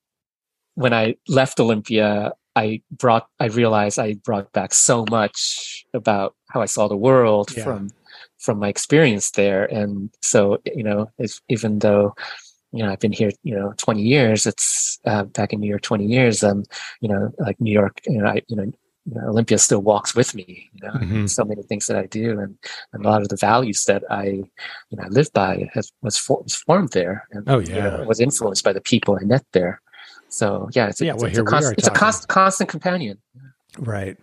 when I left Olympia, I brought, I realized I brought back so much about how I saw the world yeah. from, from my experience there. And so, you know, if, even though, you know, I've been here, you know, 20 years, it's, uh, back in New York, 20 years, um, you know, like New York, you know, I, you know, you know, Olympia still walks with me. You know, mm-hmm. so many things that I do, and, and a lot of the values that I, you know, I live by has was, for, was formed there. And, oh yeah, you know, was influenced by the people I met there. So yeah, it's a, yeah, well, it's, a, const, it's a constant, constant companion. Right.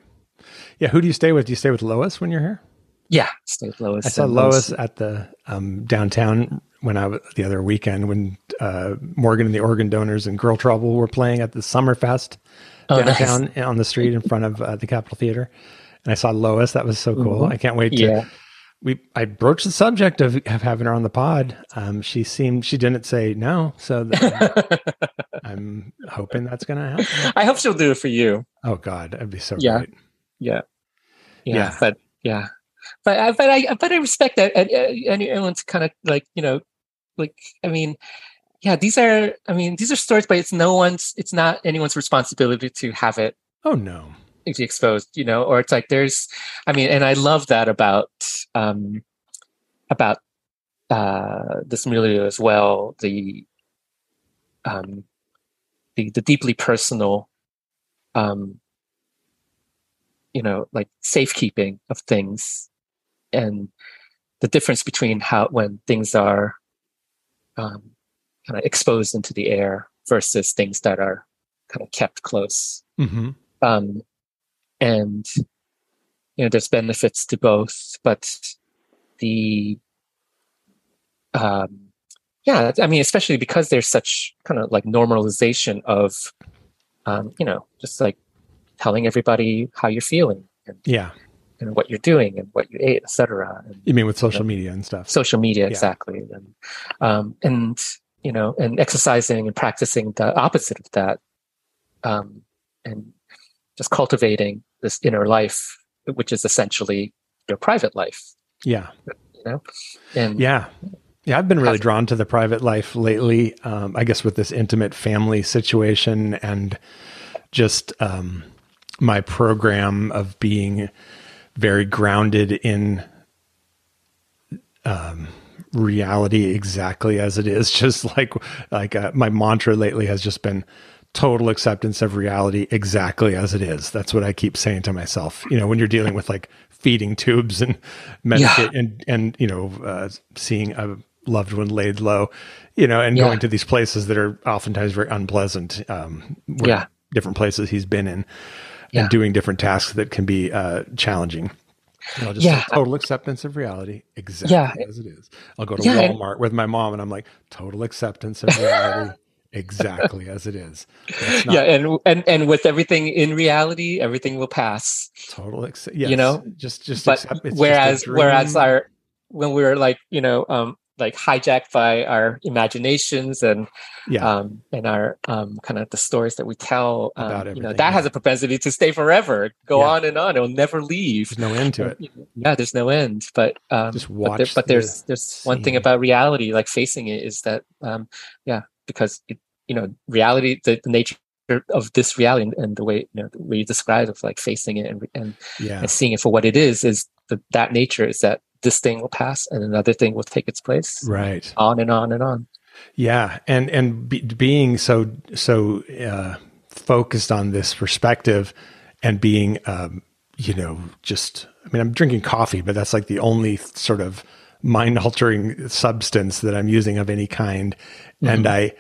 Yeah. Who do you stay with? Do you stay with Lois when you're here? Yeah, stay with Lois. I saw Lois at the um, downtown when I was the other weekend when uh, Morgan and the Organ Donors and Girl Trouble were playing at the Summerfest oh, downtown nice. on the street in front of uh, the Capitol Theater, and I saw Lois. That was so cool. Mm-hmm. I can't wait to. Yeah. We I broached the subject of, of having her on the pod. Um, she seemed she didn't say no, so that, I'm hoping that's going to happen. I hope she'll do it for you. Oh God, that'd be so yeah. great. Yeah. yeah, yeah, but yeah, but I, but I but I respect that uh, uh, anyone's kind of like you know, like I mean, yeah, these are, I mean, these are stories, but it's no one's, it's not anyone's responsibility to have it. Oh, no. Exposed, you know, or it's like there's, I mean, and I love that about, um, about, uh, this milieu as well. The, um, the, the deeply personal, um, you know, like safekeeping of things and the difference between how, when things are, um, kind of exposed into the air versus things that are kind of kept close. Mm-hmm. Um, and you know, there's benefits to both, but the um, yeah, I mean, especially because there's such kind of like normalization of um, you know, just like telling everybody how you're feeling. And, yeah. And what you're doing and what you ate, etc. You mean with social you know, media and stuff? Social media, yeah. exactly. And um, and you know, and exercising and practicing the opposite of that, um, and just cultivating this inner life, which is essentially your private life. Yeah. You know, and yeah. Yeah, I've been really drawn to the private life lately. Um, I guess with this intimate family situation and just um, my program of being very grounded in um, reality exactly as it is. Just like like uh, my mantra lately has just been total acceptance of reality exactly as it is. That's what I keep saying to myself. You know, when you're dealing with like feeding tubes and yeah. and and you know uh, seeing a loved one laid low, you know, and yeah. going to these places that are oftentimes very unpleasant. Um, yeah, different places he's been in, yeah. and doing different tasks that can be uh, challenging. I'll just yeah. total acceptance of reality exactly yeah. as it is. I'll go to yeah, Walmart with my mom and I'm like, total acceptance of reality exactly as it is. Not, yeah, and and and with everything in reality, everything will pass. Total accept. Yes, you know, just just but whereas whereas our when we were like you know um like hijacked by our imaginations and yeah. um, and our um, kind of the stories that we tell. Um, you know that yeah. has a propensity to stay forever, go yeah. on and on. It'll never leave. There's no end to it. Yeah, there's no end. But um, just watch. But, there, but there's there's scene. one thing about reality, like facing it, is that um, yeah, because it, you know reality, the, the nature of this reality and, the way you know the way you describe of like facing it and and, yeah. and seeing it for what it is is the, that nature is that this thing will pass and another thing will take its place. Right. On and on and on. Yeah, and and be, being so so uh, focused on this perspective, and being um, you know just I mean I'm drinking coffee, but that's like the only sort of mind altering substance that I'm using of any kind, mm-hmm. and I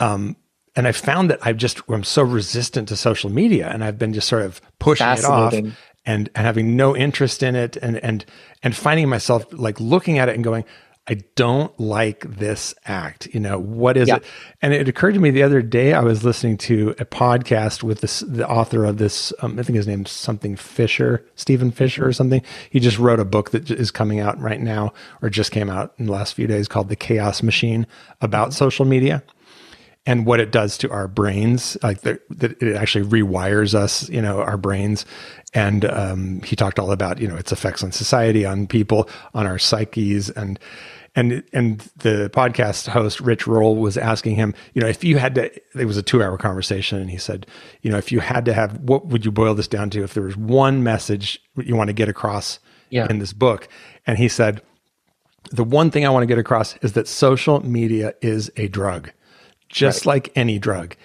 um and I found that I've just I'm so resistant to social media, and I've been just sort of pushing it off and, and having no interest in it, and and and finding myself like looking at it and going, I don't like this act. You know, what is yeah. it? And it occurred to me the other day, I was listening to a podcast with this, the author of this, um, I think his name's something Fisher, Stephen Fisher or something. He just wrote a book that is coming out right now or just came out in the last few days called The Chaos Machine about mm-hmm. social media and what it does to our brains, like that it actually rewires us, you know, our brains. And um, he talked all about, you know, its effects on society, on people, on our psyches, and and and the podcast host Rich Roll was asking him, you know, if you had to, it was a two hour conversation, and he said, you know, if you had to have, what would you boil this down to? If there was one message you want to get across yeah. in this book, and he said, the one thing I want to get across is that social media is a drug, just right. like any drug.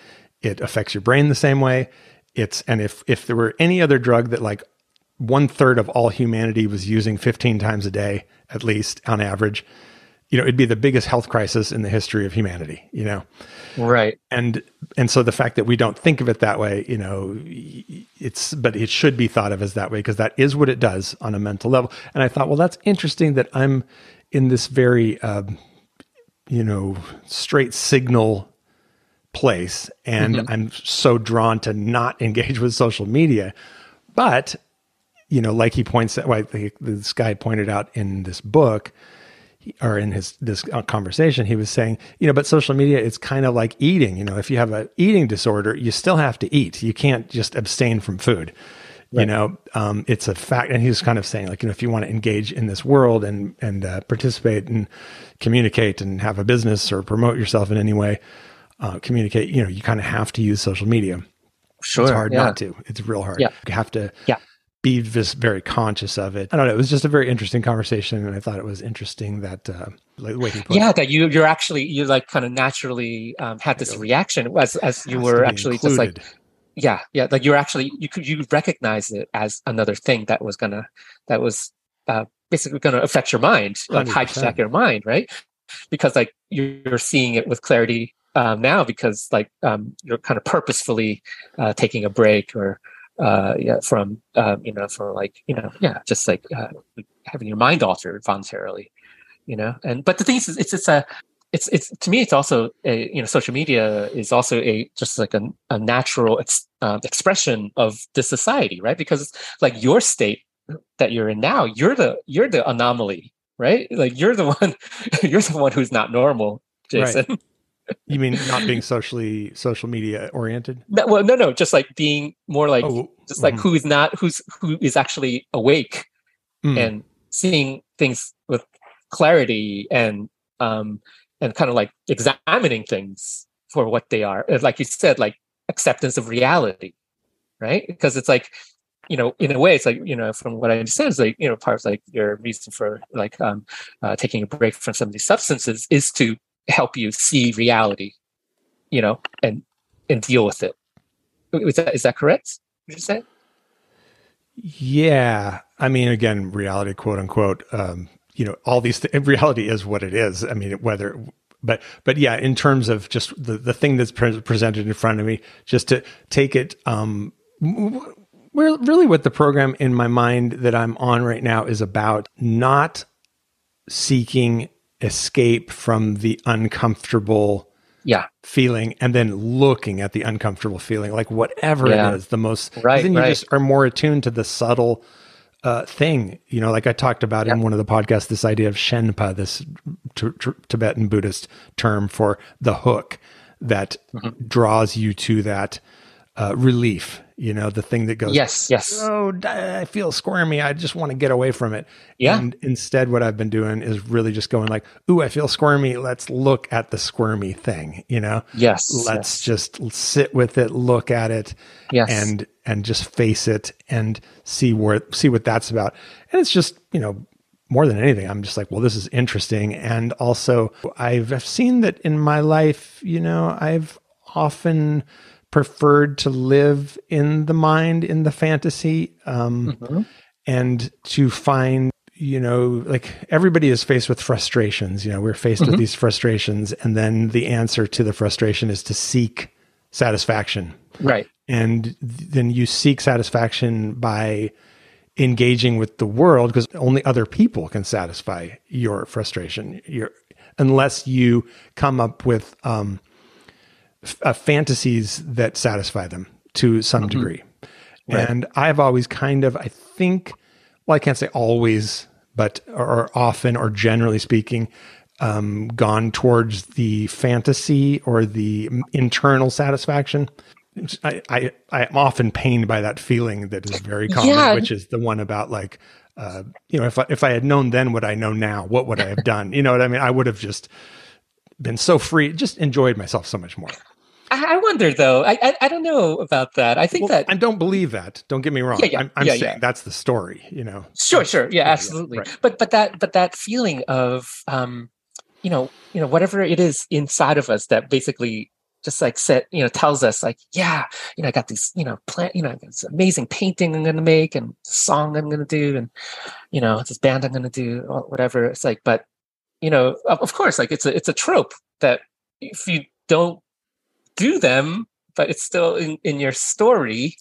It affects your brain the same way. It's and if if there were any other drug that like one third of all humanity was using 15 times a day at least on average you know, it'd be the biggest health crisis in the history of humanity, you know? Right. And, and so the fact that we don't think of it that way, you know, it's, but it should be thought of as that way because that is what it does on a mental level. And I thought, well, that's interesting that I'm in this very, um, you know, straight signal place and mm-hmm. I'm so drawn to not engage with social media. But, you know, like he points out, like this guy pointed out in this book, or in his this uh, conversation he was saying you know but social media it's kind of like eating you know if you have an eating disorder you still have to eat you can't just abstain from food right. you know um, it's a fact and he was kind of saying like you know if you want to engage in this world and and uh, participate and communicate and have a business or promote yourself in any way uh, communicate you know you kind of have to use social media Sure. It's hard yeah. not to. It's real hard. Yeah. You have to yeah be just very conscious of it. I don't know. It was just a very interesting conversation, and I thought it was interesting that uh, like the way he put yeah, it. that you you're actually you like kind of naturally um, had this reaction as as you were actually included. just like yeah yeah like you're actually you could you recognize it as another thing that was gonna that was uh, basically gonna affect your mind like 100%. hijack your mind right because like you're seeing it with clarity um, now because like um, you're kind of purposefully uh, taking a break or uh, yeah, from um, you know, for like you know, yeah, just like uh, having your mind altered voluntarily, you know. And but the thing is, it's it's a it's it's to me, it's also a you know, social media is also a just like a, a natural ex, uh, expression of the society, right? Because like your state that you're in now, you're the you're the anomaly, right? Like you're the one, you're the one who's not normal, Jason. Right. You mean not being socially social media oriented? No, well, no, no, just like being more like oh, just like mm. who is not who's who is actually awake mm. and seeing things with clarity and um and kind of like examining things for what they are. Like you said, like acceptance of reality, right? Because it's like you know, in a way, it's like you know, from what I understand, is like you know, part of like your reason for like um, uh, taking a break from some of these substances is to help you see reality, you know, and and deal with it. Is that is that correct? You say? Yeah, I mean, again, reality, quote unquote. Um, you know, all these th- reality is what it is. I mean, whether, but but yeah, in terms of just the the thing that's pre- presented in front of me, just to take it. Um, we're really what the program in my mind that I'm on right now is about not seeking escape from the uncomfortable yeah feeling and then looking at the uncomfortable feeling like whatever yeah. it is the most right then you right. just are more attuned to the subtle uh, thing you know like i talked about in one of the podcasts this idea of shenpa this t- t- tibetan buddhist term for the hook that mm-hmm. draws you to that uh, relief you know, the thing that goes, yes, yes. Oh, I feel squirmy. I just want to get away from it. Yeah. And instead, what I've been doing is really just going like, ooh, I feel squirmy. Let's look at the squirmy thing, you know? Yes. Let's yes. just sit with it, look at it, yes. and and just face it and see where see what that's about. And it's just, you know, more than anything, I'm just like, well, this is interesting. And also, I've seen that in my life, you know, I've often preferred to live in the mind, in the fantasy, um, mm-hmm. and to find, you know, like everybody is faced with frustrations. You know, we're faced mm-hmm. with these frustrations, and then the answer to the frustration is to seek satisfaction. Right. And then you seek satisfaction by engaging with the world because only other people can satisfy your frustration your unless you come up with um, uh, fantasies that satisfy them to some mm-hmm. degree right. and i've always kind of i think well i can't say always but or often or generally speaking um, gone towards the fantasy or the internal satisfaction I, I I am often pained by that feeling that is very common, yeah. which is the one about like, uh, you know, if I, if I had known then what I know now, what would I have done? You know what I mean? I would have just been so free, just enjoyed myself so much more. I wonder though. I, I, I don't know about that. I think well, that I don't believe that. Don't get me wrong. Yeah, yeah, I'm, I'm yeah, saying that's the story. You know. Sure, sure, yeah, absolutely. Right. But but that but that feeling of um, you know, you know, whatever it is inside of us that basically just like said, you know, tells us like, yeah, you know, I got these, you know, plant, you know, this amazing painting I'm going to make and song I'm going to do, and you know, this band I'm going to do, whatever. It's like, but you know, of course, like it's a it's a trope that if you don't do them, but it's still in in your story,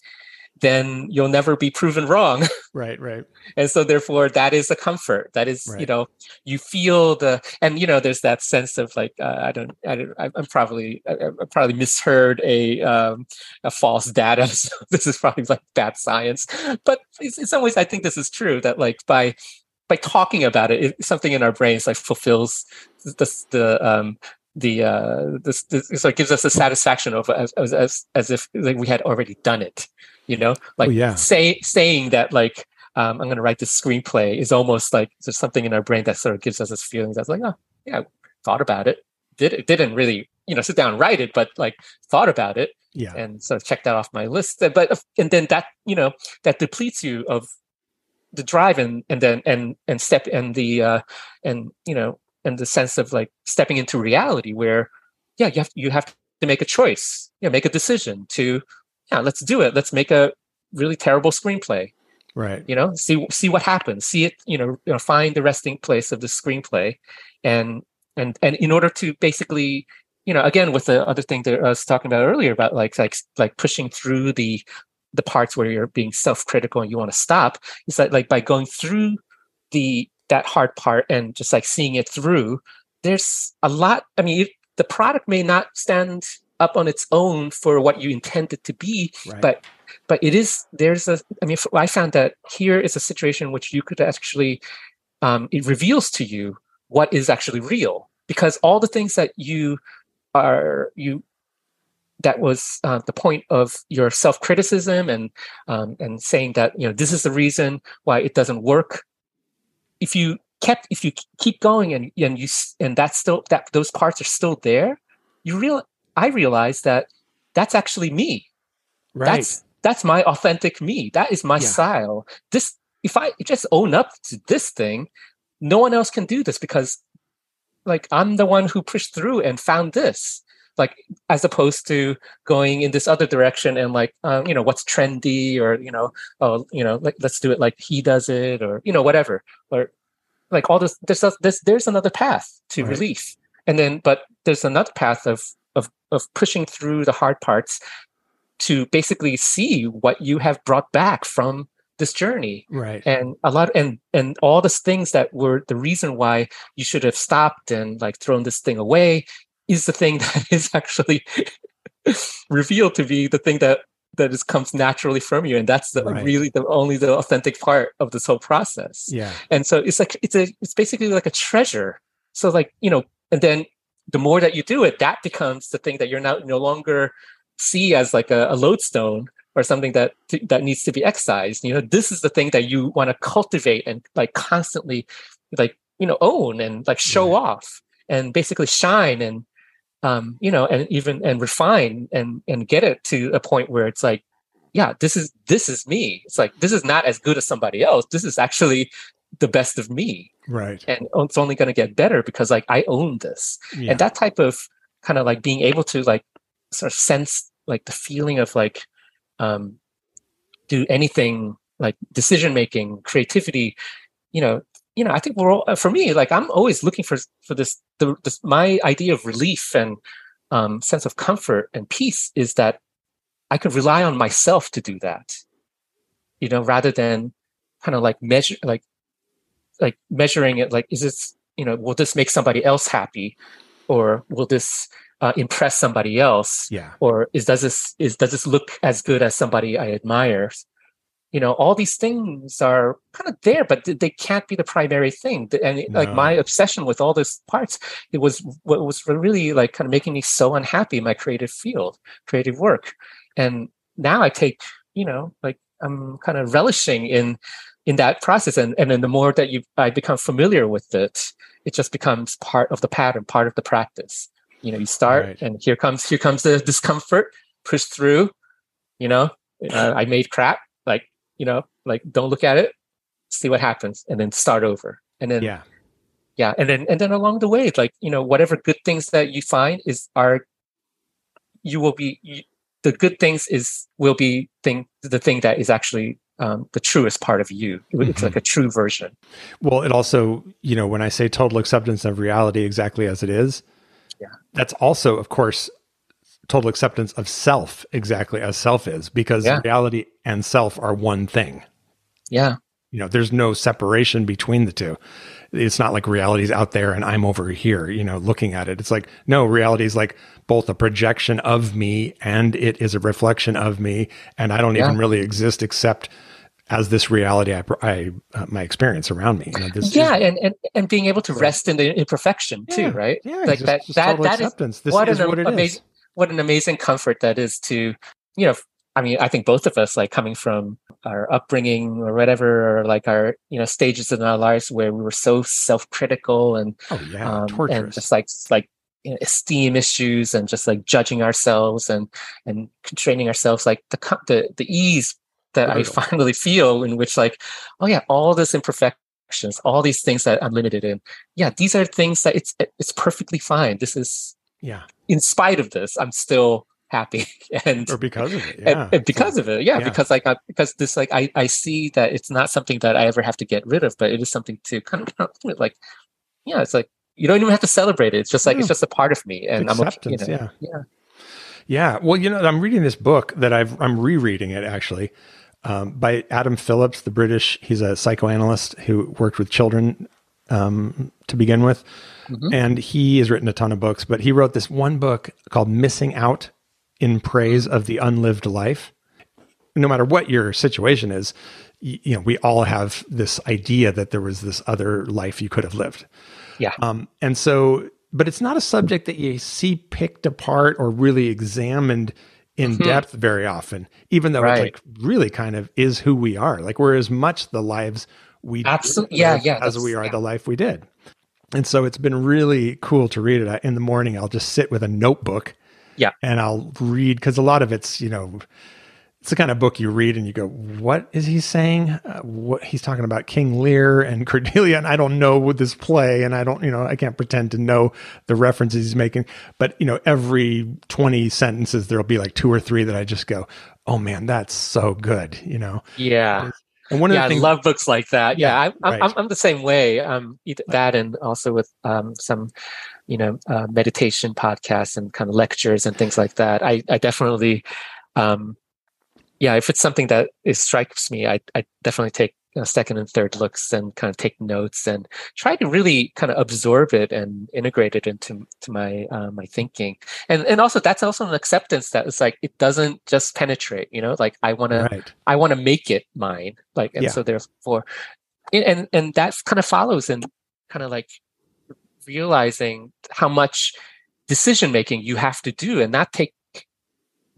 then you'll never be proven wrong. Right, right. and so therefore that is a comfort. That is, right. you know, you feel the and you know there's that sense of like uh, I don't I don't I'm probably I, I probably misheard a um a false data. So this is probably like bad science. But in some ways I think this is true that like by by talking about it, it something in our brains like fulfills the the um the uh this, this so it gives us a satisfaction of as as as, as if like we had already done it you know? Like oh, yeah. say saying that like um, i'm going to write this screenplay is almost like there's something in our brain that sort of gives us this feeling that's like oh yeah I thought about it did it didn't really you know sit down and write it but like thought about it yeah. and sort of checked that off my list. But and then that you know that depletes you of the drive and and then and and step and the uh and you know and the sense of like stepping into reality where yeah you have you have to make a choice you know make a decision to yeah, let's do it. Let's make a really terrible screenplay. Right. You know, see see what happens. See it. You know, you know, find the resting place of the screenplay, and and and in order to basically, you know, again with the other thing that I was talking about earlier about like like like pushing through the the parts where you're being self-critical and you want to stop. is like like by going through the that hard part and just like seeing it through. There's a lot. I mean, the product may not stand up on its own for what you intend it to be right. but but it is there's a i mean i found that here is a situation in which you could actually um, it reveals to you what is actually real because all the things that you are you that was uh, the point of your self-criticism and um, and saying that you know this is the reason why it doesn't work if you kept if you keep going and and you and that's still that those parts are still there you real I realize that that's actually me. Right. That's that's my authentic me. That is my yeah. style. This if I just own up to this thing, no one else can do this because like I'm the one who pushed through and found this. Like as opposed to going in this other direction and like um, you know what's trendy or you know oh you know like let's do it like he does it or you know whatever. Or like all this there's there's there's another path to right. relief and then but there's another path of of of pushing through the hard parts to basically see what you have brought back from this journey. Right. And a lot and and all the things that were the reason why you should have stopped and like thrown this thing away is the thing that is actually revealed to be the thing that that is comes naturally from you. And that's the right. really the only the authentic part of this whole process. Yeah. And so it's like it's a it's basically like a treasure. So like you know and then the more that you do it, that becomes the thing that you're now no longer see as like a, a lodestone, or something that that needs to be excised. You know this is the thing that you want to cultivate and like constantly like you know own and like show Right. off and basically shine and um you know and even and refine and and get it to a point where it's like yeah this is this is me it's like this is not as good as somebody else this is actually the best of me Right. and it's only going to get better because like i own this Yeah. and that type of kind of like being able to like sort of sense like the feeling of like um do anything like decision making creativity you know you know i think we're all uh, for me like i'm always looking for for this the this my idea of relief and um sense of comfort and peace is that i could rely on myself to do that you know rather than kind of like measure like like measuring it like is this you know will this make somebody else happy? Or will this uh, impress somebody else? Yeah. or is does this is does this look as good as somebody i admire you know all these things are kind of there but they can't be the primary thing. And it- like my obsession with all those parts it was what was really like kind of making me so unhappy in my creative field creative work. And now i take you know like i'm kind of relishing in in that process. And and then the more that you i become familiar with it it just becomes part of the pattern part of the practice. You know you start Right. and here comes here comes the discomfort push through you know uh, i made crap like you know like don't look at it see what happens and then start over and then Yeah. yeah and then and then along the way like you know whatever good things that you find is are you will be you, the good things is will be thing the thing that is actually um, the truest part of you it's Mhm. like a true version Well, it also, you know, when I say total acceptance of reality exactly as it is, Yeah. that's also, of course, total acceptance of self exactly as self is, because Yeah. reality and self are one thing. yeah You know, there's no separation between the two. It's not like reality's out there and I'm over here, you know, looking at it. It's like, no, reality is like both a projection of me and it is a reflection of me. And I don't even really exist except as this reality I, I uh, my experience around me. You know, this is- yeah and, and and being able to rest in the imperfection too Yeah, right Yeah, like just- that just that that is acceptance. this what is what it is. amazing what an amazing comfort that is to you know i mean i think both of us like coming from our upbringing or whatever or like our you know stages in our lives where we were so self-critical and Oh yeah, um, and just like like you know, esteem issues and just like judging ourselves and and constraining ourselves like the the the ease that I Brutal. finally feel in which like oh yeah all this imperfections all these things that I'm limited in yeah these are things that it's it's perfectly fine this is yeah, in spite of this I'm still happy and or because of it. Yeah, and, because of it yeah, yeah. because like I, because this like I, I see that it's not something that i ever have to get rid of but it is something to kind of like yeah it's like you don't even have to celebrate it it's just like it's just a part of me and i'm okay, you acceptance. know, yeah, yeah yeah. Well, you know, I'm reading this book that I've I'm rereading it actually um, by Adam Phillips, the British. He's a psychoanalyst who worked with children um, to begin with, Mhm. and he has written a ton of books. But he wrote this one book called "Missing Out." In praise of the unlived life, no matter what your situation is, you know, we all have this idea that there was this other life you could have lived. Yeah. Um, and so, but it's not a subject that you see picked apart or really examined in Mhm. depth very often, even though Right. it's like really kind of is who we are. Like we're as much the lives we Absolute- did yeah, yeah, as we are yeah. the life we did. And so it's been really cool to read it. I- In the morning, I'll just sit with a notebook. Yeah. And I'll read because a lot of it's, you know, it's the kind of book you read and you go, what is he saying? Uh, what he's talking about King Lear and Cordelia. And I don't know with this play. And I don't, you know, I can't pretend to know the references he's making. But, you know, every 20 sentences, there'll be like two or three that I just go, oh man, that's so good, you know? yeah And one of yeah the i love books like that. Yeah, Yeah, I, I'm, right. I'm, I'm the same way. Um that and also with um some you know uh, meditation podcasts and kind of lectures and things like that. I i definitely um yeah if it's something that it strikes me i i definitely take second and third looks and kind of take notes and try to really kind of absorb it and integrate it into to my uh, my thinking and and also that's also an acceptance that it's like it doesn't just penetrate you know like i want to. I want to make it mine. Like, and Yeah. so therefore, and and, and that kind of follows in kind of like realizing how much decision making you have to do, and not take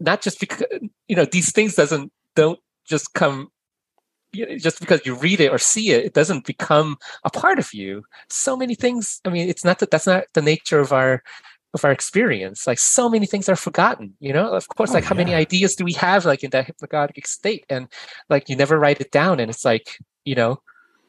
not just because you know these things doesn't don't just come you know, just because you read it or see it, it doesn't become a part of you. So many things. I mean, it's not that that's not the nature of our of our experience. Like so many things are forgotten. You know, of course, Oh, like how many ideas do we have like in that hypnagogic state? And like you never write it down, and it's like you know,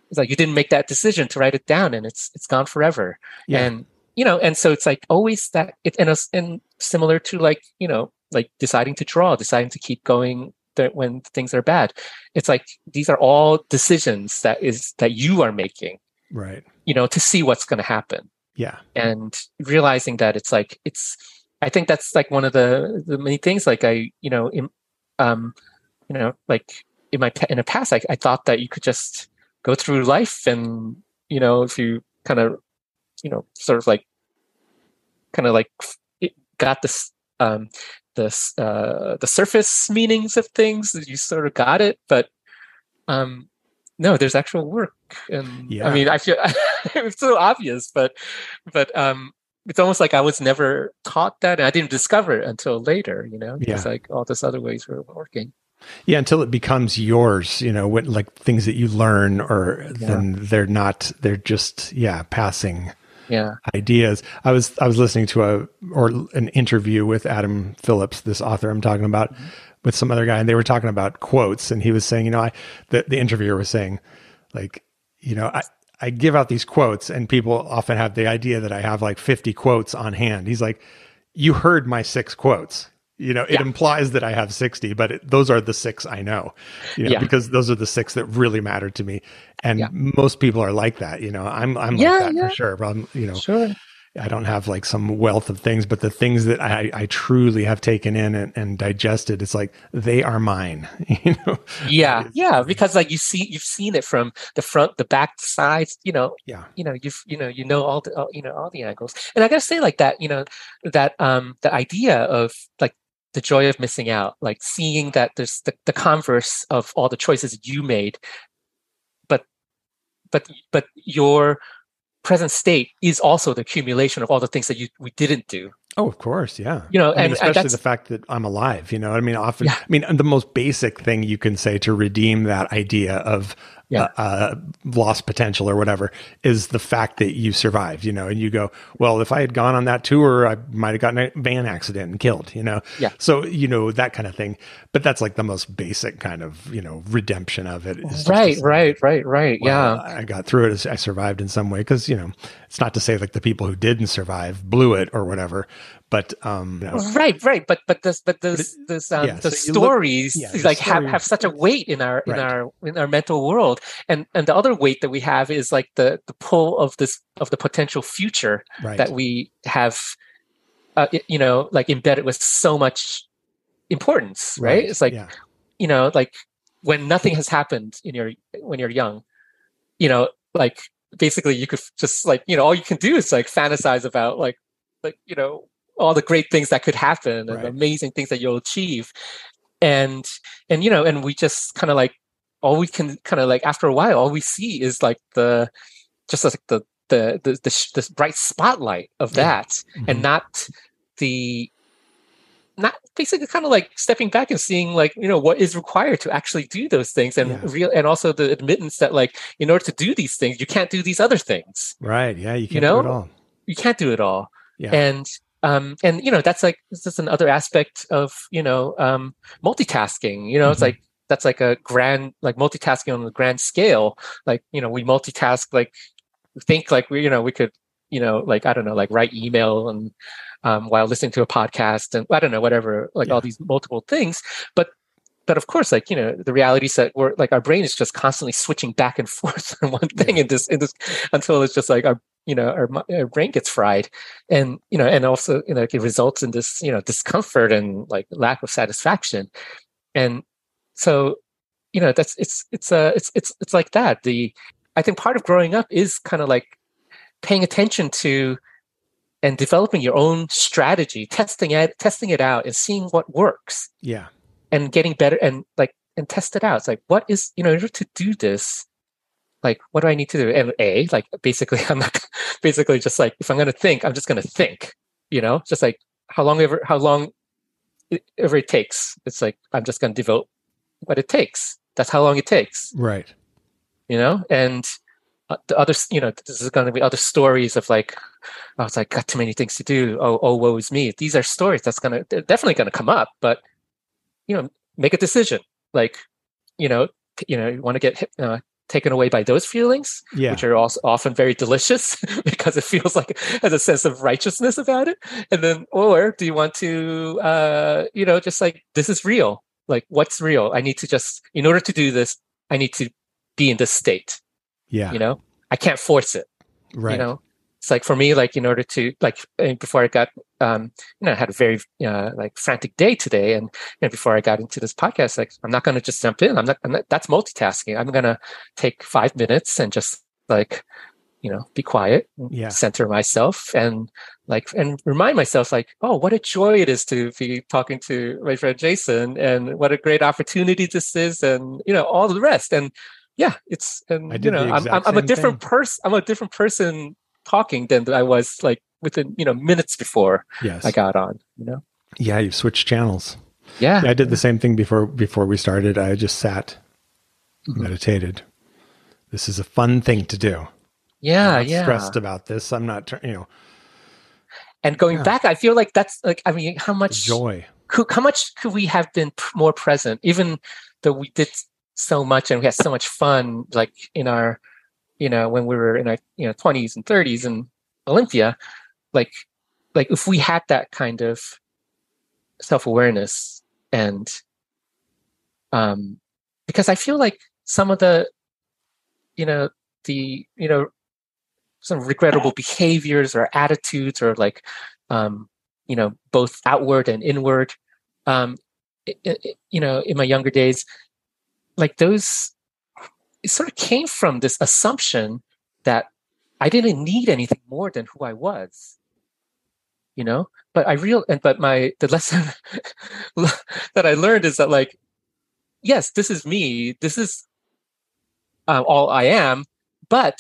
it's like you didn't make that decision to write it down, and it's it's gone forever. Yeah. And you know, and so it's like always that it and and similar to like you know like deciding to draw, deciding to keep going th- when things are bad. It's like these are all decisions that is that you are making. Right. You know, to see what's going to happen Yeah. and realizing that it's like it's i think that's like one of the the many things like i you know in um you know like in my in the past I, I thought that you could just go through life and you know if you kind of you know sort of like kind of like got this um this uh the surface meanings of things you sort of got it but um no there's actual work and Yeah. i mean i feel it's so obvious but but um it's almost like i was never taught that and i didn't discover it until later you know Yeah. like all this other ways were working Yeah, until it becomes yours, you know, what like things that you learn or then they're not they're just yeah, passing yeah ideas. I was I was listening to a or an interview with Adam Phillips, this author I'm talking about, with some other guy, and they were talking about quotes, and he was saying, you know, I the, the interviewer was saying, like, you know, I I give out these quotes, and people often have the idea that I have like 50 quotes on hand. He's like, you heard my six quotes. You know, it Yeah. implies that I have 60, but it, those are the six I know, you know, Yeah. because those are the six that really matter to me. And Yeah. most people are like that, you know, I'm, I'm like that for sure. But I'm, you know, sure I don't have like some wealth of things, but the things that I, I truly have taken in and, and digested, it's like they are mine. You know? yeah yeah because like you see you've seen it from the front the back the sides you know Yeah. you know you've you know you know all the all, you know all the angles and i gotta say like that you know that um the idea of like the joy of missing out like seeing that there's the, the converse of all the choices you made but but but your present state is also the accumulation of all the things that you we didn't do Oh, of course. Yeah. you know I and, and especially that's the fact that I'm alive, you know, I mean, often, Yeah. I mean, the most basic thing you can say to redeem that idea of Yeah. uh, uh, lost potential or whatever is the fact that you survived, you know, and you go, well, if I had gone on that tour, I might have gotten a van accident and killed, you know? Yeah. So, you know, that kind of thing. But that's like the most basic kind of, you know, redemption of it. is just to right right right right well, yeah I got through it. I survived in some way because you know it's not to say like the people who didn't survive blew it or whatever, but um, you know, right right. But but this but this this um yeah, the so you look- stories yeah, like have, story- have such a weight in our in Right. our in our mental world. And and the other weight that we have is like the the pull of this of the potential future right, that we have uh, you know like embedded with so much importance right, it's like yeah, you know like when nothing has happened in your when you're young you know like basically you could just like you know all you can do is like fantasize about like like you know all the great things that could happen and Right. amazing things that you'll achieve and and you know and we just kind of like all we can kind of like after a while all we see is like the just like the the the the, sh- this bright spotlight of Yeah. that Mhm. and not the not basically kind of like stepping back and seeing like you know what is required to actually do those things and Yeah. real and also the admittance that like in order to do these things you can't do these other things right, yeah, you can't know? do it all. you can't do it all Yeah, and um and you know that's like this is another aspect of you know um multitasking you know it's Mhm. like that's like a grand like multitasking on the grand scale like you know we multitask like think like we you know we could you know like i don't know like write email and um, while listening to a podcast and i don't know whatever like all these multiple things but but of course like you know the reality is that we're like our brain is just constantly switching back and forth on one thing Yeah. in this in this until it's just like our you know our, our brain gets fried. And you know and also you know it results in this you know discomfort and like lack of satisfaction. And so you know that's it's it's uh it's it's it's like that. The i think part of growing up is kind of like paying attention to and developing your own strategy testing it testing it out and seeing what works. Yeah, and getting better and like and test it out. It's like what is you know in order to do this like what do i need to do and a like basically i'm not basically just like if i'm going to think i'm just going to think you know just like how long ever how long whatever it takes. It's like I'm just going to devote what it takes. That's how long it takes, Right. you know. And uh, the other, you know, this is going to be other stories of like, I was like, got too many things to do. Oh, oh, woe is me. These are stories that's gonna, definitely going to come up. But you know, make a decision. Like, you know, you know, you want to get hit- uh, taken away by those feelings, Yeah. which are also often very delicious because it feels like it has a sense of righteousness about it. And then, or do you want to, uh, you know, just like this is real. Like, what's real? I need to just, in order to do this, I need to be in this state. yeah. You know, I can't force it right. you know it's like for me like in order to like before i got um you know i had a very uh, like frantic day today. And you know before i got into this podcast like i'm not going to just jump in. I'm not, I'm not that's multitasking. I'm going to take five minutes and just like you know be quiet Yeah. center myself and like and remind myself like oh what a joy it is to be talking to my friend jason and what a great opportunity this is and you know all the rest. And yeah it's and I you know I'm, I'm, I'm a different person i'm a different person talking than i was like within you know minutes before Yes. i got on you know yeah. You've switched channels. yeah, Yeah, I did the same thing before before we started. I just sat, Mhm. meditated. This is a fun thing to do. yeah yeah stressed about this. I'm not, you know, and going Yeah. back i feel like that's like i mean how much joy. could, how much could we have been more present even though we did so much and we had so much fun like in our you know when we were in our you know 20s and 30s in olympia like like if we had that kind of self-awareness and um because i feel like some of the you know the you know some regrettable behaviors or attitudes or like um you know both outward and inward um i i you know in my younger days like those it sort of came from this assumption that i didn't need anything more than who i was you know but i real and but my the lesson that i learned is that like yes this is me this is uh, all i am but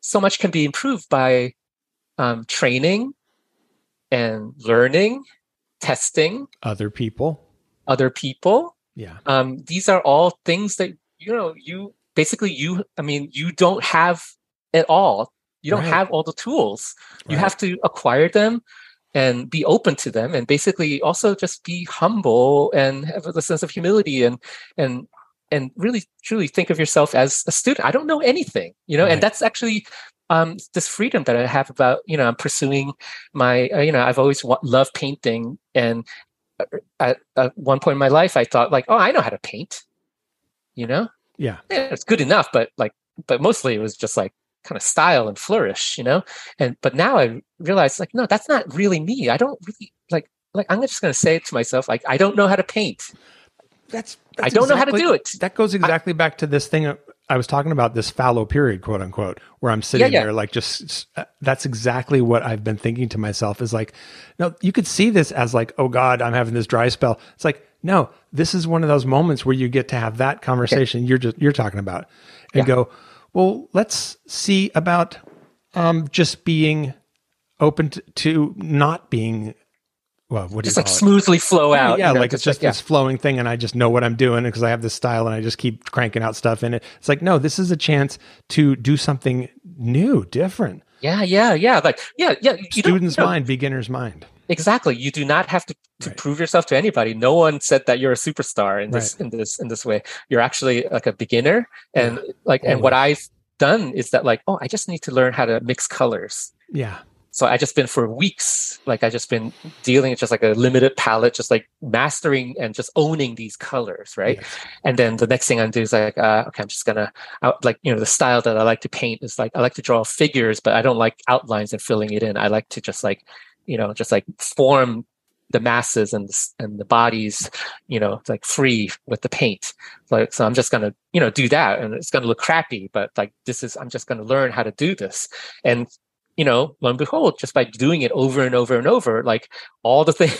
so much can be improved by um, training and learning testing Other people. other people Yeah. um, these are all things that you know you basically you i mean you don't have at all you don't Right. have all the tools you have to acquire them and be open to them and basically also just be humble and have a sense of humility and and and really truly think of yourself as a student i don't know anything you know Right. and that's actually um, this freedom that i have about you know i'm pursuing my uh, you know i've always wa- loved painting and uh, at, at one point in my life i thought like oh i know how to paint you know Yeah. yeah, it's good enough, but like, but mostly it was just like kind of style and flourish, you know. And but now I realize like, no, that's not really me. I don't really like like I'm just going to say it to myself like I don't know how to paint. That's, I don't know how to do it. That goes exactly back to this thing I was talking about, this fallow period, quote unquote, where I'm sitting yeah. there like just uh, that's exactly what I've been thinking to myself is like, no, you could see this as like, oh God, I'm having this dry spell. It's like, no, this is one of those moments where you get to have that conversation you're just you're talking about and Yeah. go, well, let's see about um just being open to, to not being well, what do Just you like it? smoothly flow Yeah, out. yeah, you know, like it's just yeah. this flowing thing, and I just know what I'm doing because I have this style, and I just keep cranking out stuff in it. It's like, no, this is a chance to do something new, different. yeah, yeah, yeah. Like yeah, yeah. Student's mind, beginner's mind. Exactly. You do not have to, to Right. prove yourself to anybody. No one said that you're a superstar in this Right. in this in this way. You're actually like a beginner, and like and what I've done is that like oh, I just need to learn how to mix colors. Yeah, so i just been for weeks like i just been dealing with just like a limited palette just like mastering and just owning these colors right Yes. and then the next thing i'm doing is like uh, okay i'm just gonna I, like you know the style that i like to paint is like i like to draw figures but i don't like outlines and filling it in i like to just like you know just like form the masses and the, and the bodies you know like free with the paint. Like so i'm just gonna you know do that and it's gonna look crappy but like this is i'm just gonna learn how to do this. And you know, lo and behold, just by doing it over and over and over, like all the thing,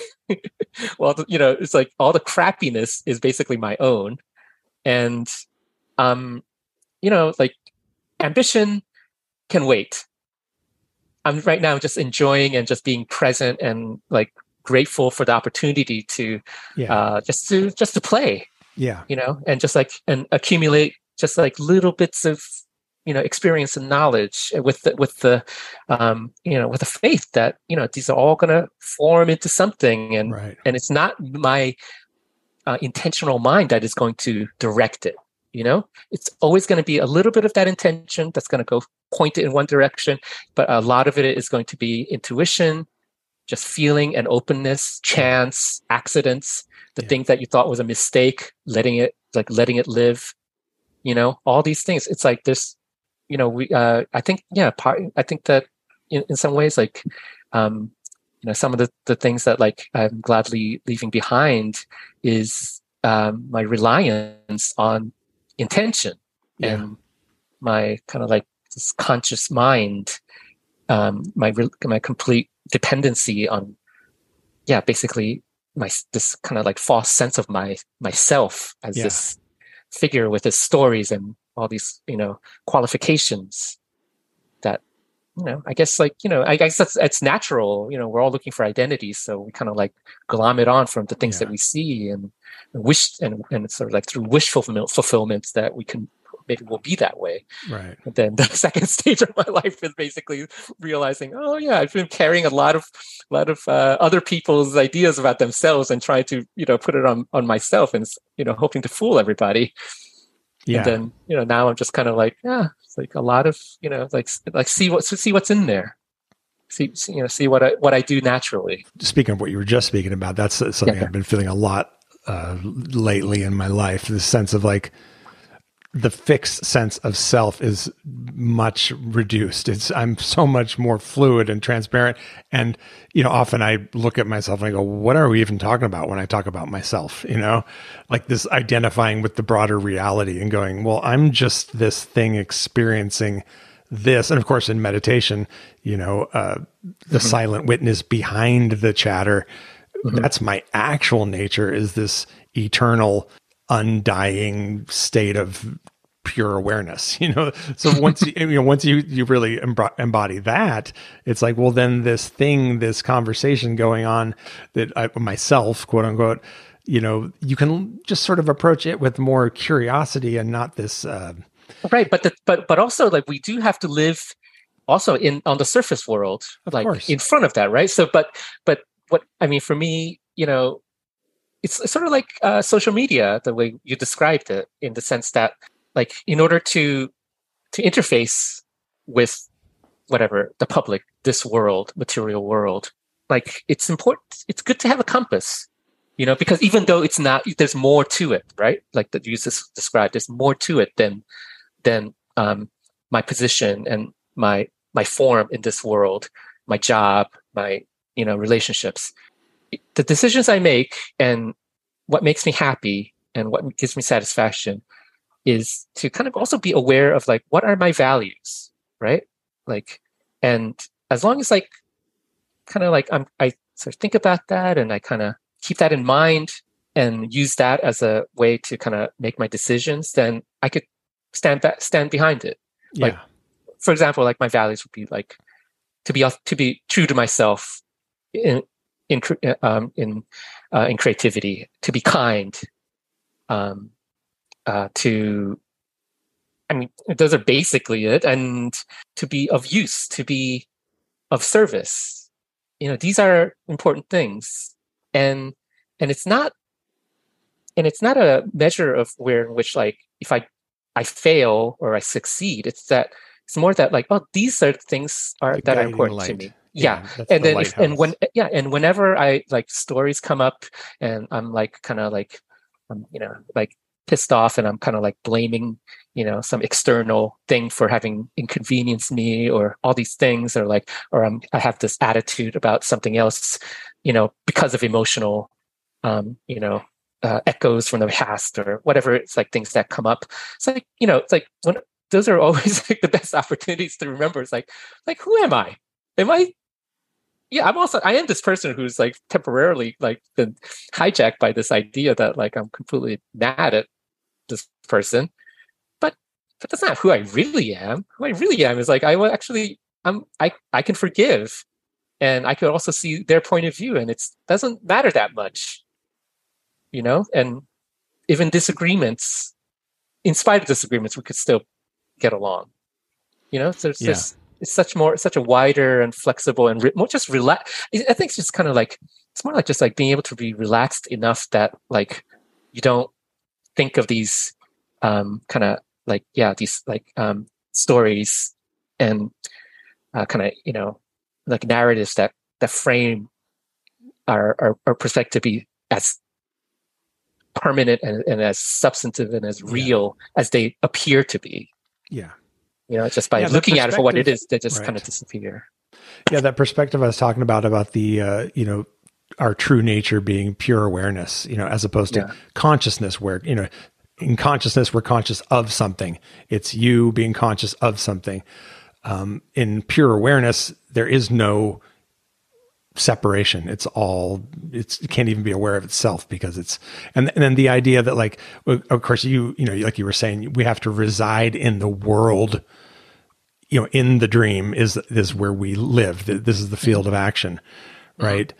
well, you know, it's like all the crappiness is basically my own, and um, you know, like ambition can wait. I'm right now just enjoying and just being present and like grateful for the opportunity to Yeah. uh, just to just to play yeah. you know and just like and accumulate just like little bits of you know experience and knowledge with the, with the um you know with the faith that you know these are all going to form into something and Right. and it's not my uh, intentional mind that is going to direct it you know? It's always going to be a little bit of that intention that's going to go point it in one direction but a lot of it is going to be intuition just feeling and openness chance accidents the Yeah. thing that you thought was a mistake letting it like letting it live you know? All these things. It's like this you know we uh i think yeah part i think that in, in some ways like um you know some of the, the things that like i'm gladly leaving behind is um my reliance on intention Yeah. and my kind of like this conscious mind um my re- my complete dependency on yeah basically my this kind of like false sense of my myself as Yeah. this figure with his stories and all these you know qualifications that you know i guess like you know i guess that's it's natural you know we're all looking for identities so we kind of like glom it on from the things Yeah. that we see and wish and and sort of like through wish fulfillment fulfillment that we can maybe we'll be that way Right. and then the second stage of my life is basically realizing, oh yeah, I've been carrying a lot of, a lot of uh, other people's ideas about themselves and trying to, you know, put it on on myself and you know, hoping to fool everybody. Yeah. And then you know, now I'm just kind of like, yeah, it's like a lot of, you know, like like see what see what's in there, see, see you know, see what I what I do naturally. speaking of what you were just speaking about, that's something Yeah. I've been feeling a lot uh, lately in my life. This sense of like the fixed sense of self is much reduced. It's I'm so much more fluid and transparent. And you know, often I look at myself and I go, "What are we even talking about when I talk about myself?" You know, like this identifying with the broader reality and going, "Well, I'm just this thing experiencing." this and of course in meditation you know uh, the silent witness behind the chatter that's my actual nature is this eternal undying state of pure awareness you know so once you, you know once you you really embo- embody that it's like well then this thing this conversation going on that I myself quote unquote you know you can just sort of approach it with more curiosity and not this uh, Right, but the, but but also like we do have to live also in on the surface world, like course. in front of that, right? So, but but what I mean for me, you know, it's, sort of like uh, social media, the way you described it, in the sense that like in order to to interface with whatever the public, this world, material world, like it's important. It's good to have a compass, you know, because even though it's not, there's more to it, right? Like that you just described, there's more to it than than um, my position and my my form in this world, my job, my you know relationships. The decisions I make and what makes me happy and what gives me satisfaction is to kind of also be aware of like what are my values, right? Like, and as long as like kind of like I'm I sort of think about that and I kind of keep that in mind and use that as a way to kind of make my decisions, then I could stand back, stand behind it. yeah Like, For example, like my values would be like to be to be true to myself in in uh, um, in uh, in creativity, to be kind, um, uh, to I mean, those are basically it, and to be of use, to be of service. You know, these are important things, and and it's not, and it's not a measure of where in which like if I I fail or I succeed. It's that it's more that like oh these are things are The that are important to me. Yeah, and the then if, and when yeah and whenever i like stories come up and i'm like kind of like i'm you know like pissed off and i'm kind of like blaming you know some external thing for having inconvenienced me or all these things or like or i'm i have this attitude about something else you know because of emotional um you know uh, echoes from the past or whatever it's like things that come up. It's like you know it's like when those are always like the best opportunities to remember. It's like like who am i? Am i yeah i'm also i am this person who's like temporarily like been hijacked by this idea that like i'm completely mad at this person but but that's not who i really am who i really am is like i will actually i'm i i can forgive and I could also see their point of view, and it doesn't matter that much, you know. And even disagreements, in spite of disagreements, we could still get along, you know. So it's Yeah. just it's such more such a wider and flexible and re- more just relax. I think it's just kind of like it's more like just like being able to be relaxed enough that like you don't think of these um kind of like yeah these like um stories and uh, kind of you know like narratives that that frame are are, our perspective to be as permanent and, and as substantive and as Yeah. real as they appear to be Yeah. You know just by Yeah, looking at it for what it is they just right. kind of disappear Yeah, that perspective I was talking about about the uh, you know our true nature being pure awareness, you know, as opposed to Yeah. consciousness, where you know in consciousness we're conscious of something. It's you being conscious of something. Um, in pure awareness, there is no separation. It's all it's it can't even be aware of itself because it's and, and then the idea that like of course you you know like you were saying we have to reside in the world you know in the dream is is where we live. This is the field of action mm-hmm. right?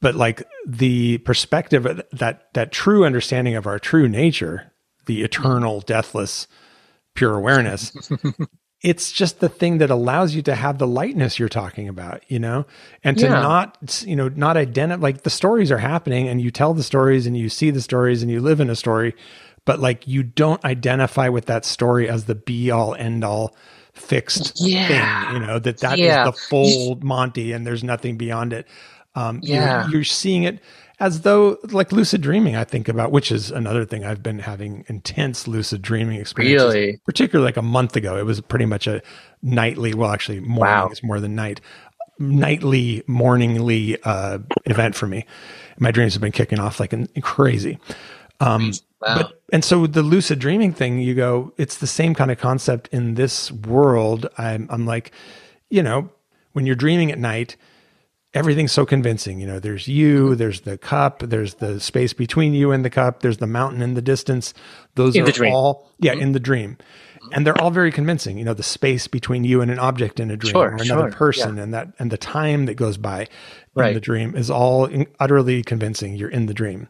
But like the perspective that that true understanding of our true nature the eternal deathless pure awareness it's just the thing that allows you to have the lightness you're talking about you know and to Yeah. not you know not identify like the stories are happening and you tell the stories and you see the stories and you live in a story but like you don't identify with that story as the be all end all fixed Yeah. thing you know that that is Yeah. the full monty and there's nothing beyond it um you're- Yeah. you're, seeing it as though like lucid dreaming i think about which is another thing i've been having intense lucid dreaming experiences really particularly like a month ago. It was pretty much a nightly, well, actually, morning Wow. is more than night, nightly, morningly uh, event for me. My dreams have been kicking off like crazy. Um, wow but and so the lucid dreaming thing, you go, it's the same kind of concept in this world. I'm, I'm like, you know, when you're dreaming at night, everything's so convincing. You know, there's you, mm-hmm. there's the cup, there's the space between you and the cup, there's the mountain in the distance. Those In are the dream. all, yeah, mm-hmm. in the dream. Mm-hmm. And they're all very convincing. You know, the space between you and an object in a dream Sure, or another sure, person and that, and the time that goes by in the dream is all in, utterly convincing. You're in the dream.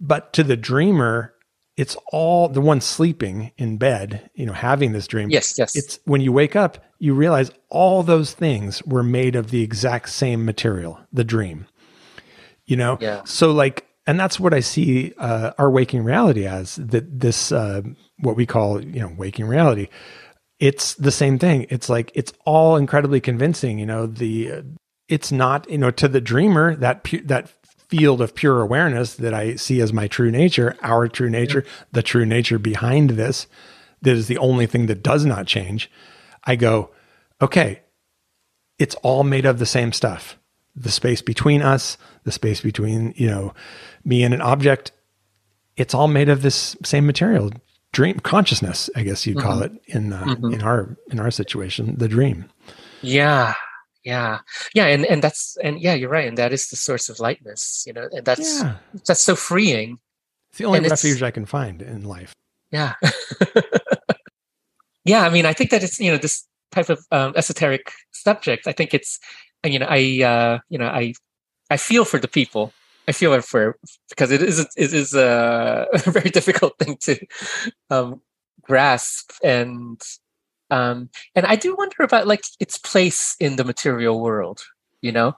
But to the dreamer, it's all the one sleeping in bed, you know, having this dream yes yes it's when you wake up, you realize all those things were made of the exact same material, the dream. You know? Yeah. So like and that's what I see uh, our waking reality as that this uh, what we call, you know, waking reality. It's the same thing. It's like it's all incredibly convincing, you know, the uh, it's not, you know, to the dreamer that pu- that field of pure awareness that I see as my true nature, our true nature, the true nature behind this, that is the only thing that does not change. I go, okay, it's all made of the same stuff. The space between us, the space between, you know, me and an object, it's all made of this same material. Dream consciousness, I guess you'd call it in uh, Mhm. in our in our situation, the dream. Yeah, yeah, yeah, and and that's and yeah, you're right, and that is the source of lightness, you know, and that's Yeah. that's so freeing. It's the only And refuge I can find in life. Yeah, yeah. I mean, I think that it's you know this type of um, esoteric subject. I think it's you know I uh, you know I I feel for the people. I feel it for because it is it is a, a very difficult thing to um, grasp and um, and I do wonder about like its place in the material world. You know,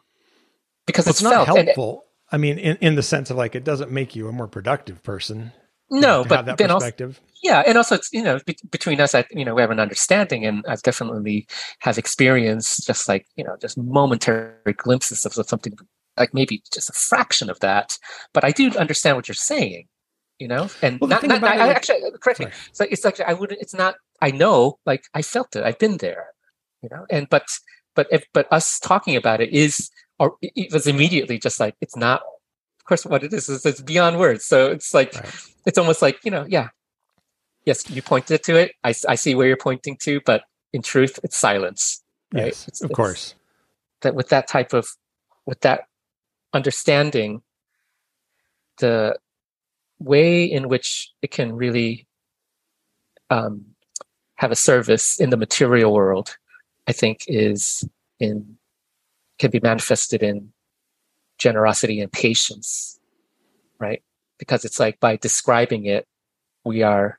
because Well, it's, it's not felt helpful. I mean, in, in the sense of like it doesn't make you a more productive person. no, but that then also perspective. yeah and also it's you know be- between us I, you know we have an understanding and i've definitely have experienced just like you know just momentary glimpses of something like maybe just a fraction of that but i do understand what you're saying you know and Well, the not, not, I, like- actually correct me so it's like i wouldn't it's not i know like i felt it i've been there you know and but but if but us talking about it is or it was immediately just like it's not of course what it is is it's beyond words so it's like Right. it's almost like you know yeah yes you pointed to it I I see where you're pointing to but in truth it's silence right Yes, It's- of it's- course. that with that type of with that understanding the way in which it can really um, have a service in the material world i think is in can be manifested in generosity and patience, right? Because it's like by describing it, we are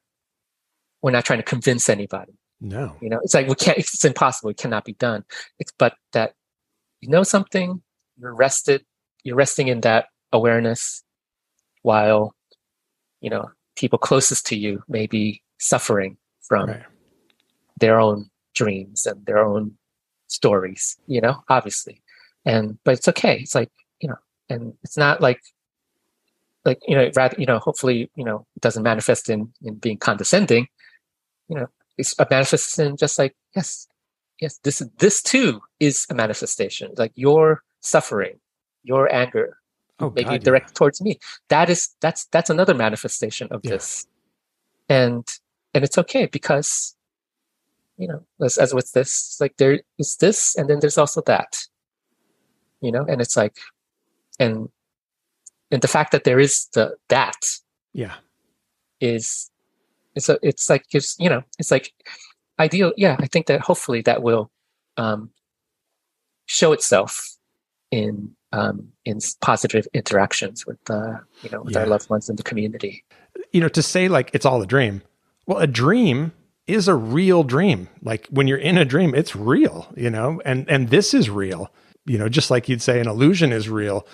we're not trying to convince anybody. No. You know, it's like we can't. It's impossible. It cannot be done. It's but that you know something. You're rested. You're resting in that awareness, while you know people closest to you may be suffering from Right. Their own dreams and their own stories. You know, obviously, and but it's okay. It's like you know, and it's not like like you know rather you know hopefully you know it doesn't manifest in in being condescending you know it's a manifestation just like yes yes this this too is a manifestation like your suffering your anger Oh, maybe God, yeah. directed towards me that is that's that's another manifestation of Yeah. this and and it's okay because you know as, as with this it's like there is this and then there's also that you know and it's like and and the fact that there is the that Yeah. is it's a it's like gives you know it's like ideal yeah i think that hopefully that will um show itself in um in positive interactions with uh you know with our loved ones in the community you know, to say like it's all a dream. Well, a dream is a real dream. Like when you're in a dream, it's real, you know, and and this is real. You know, just like you'd say an illusion is real.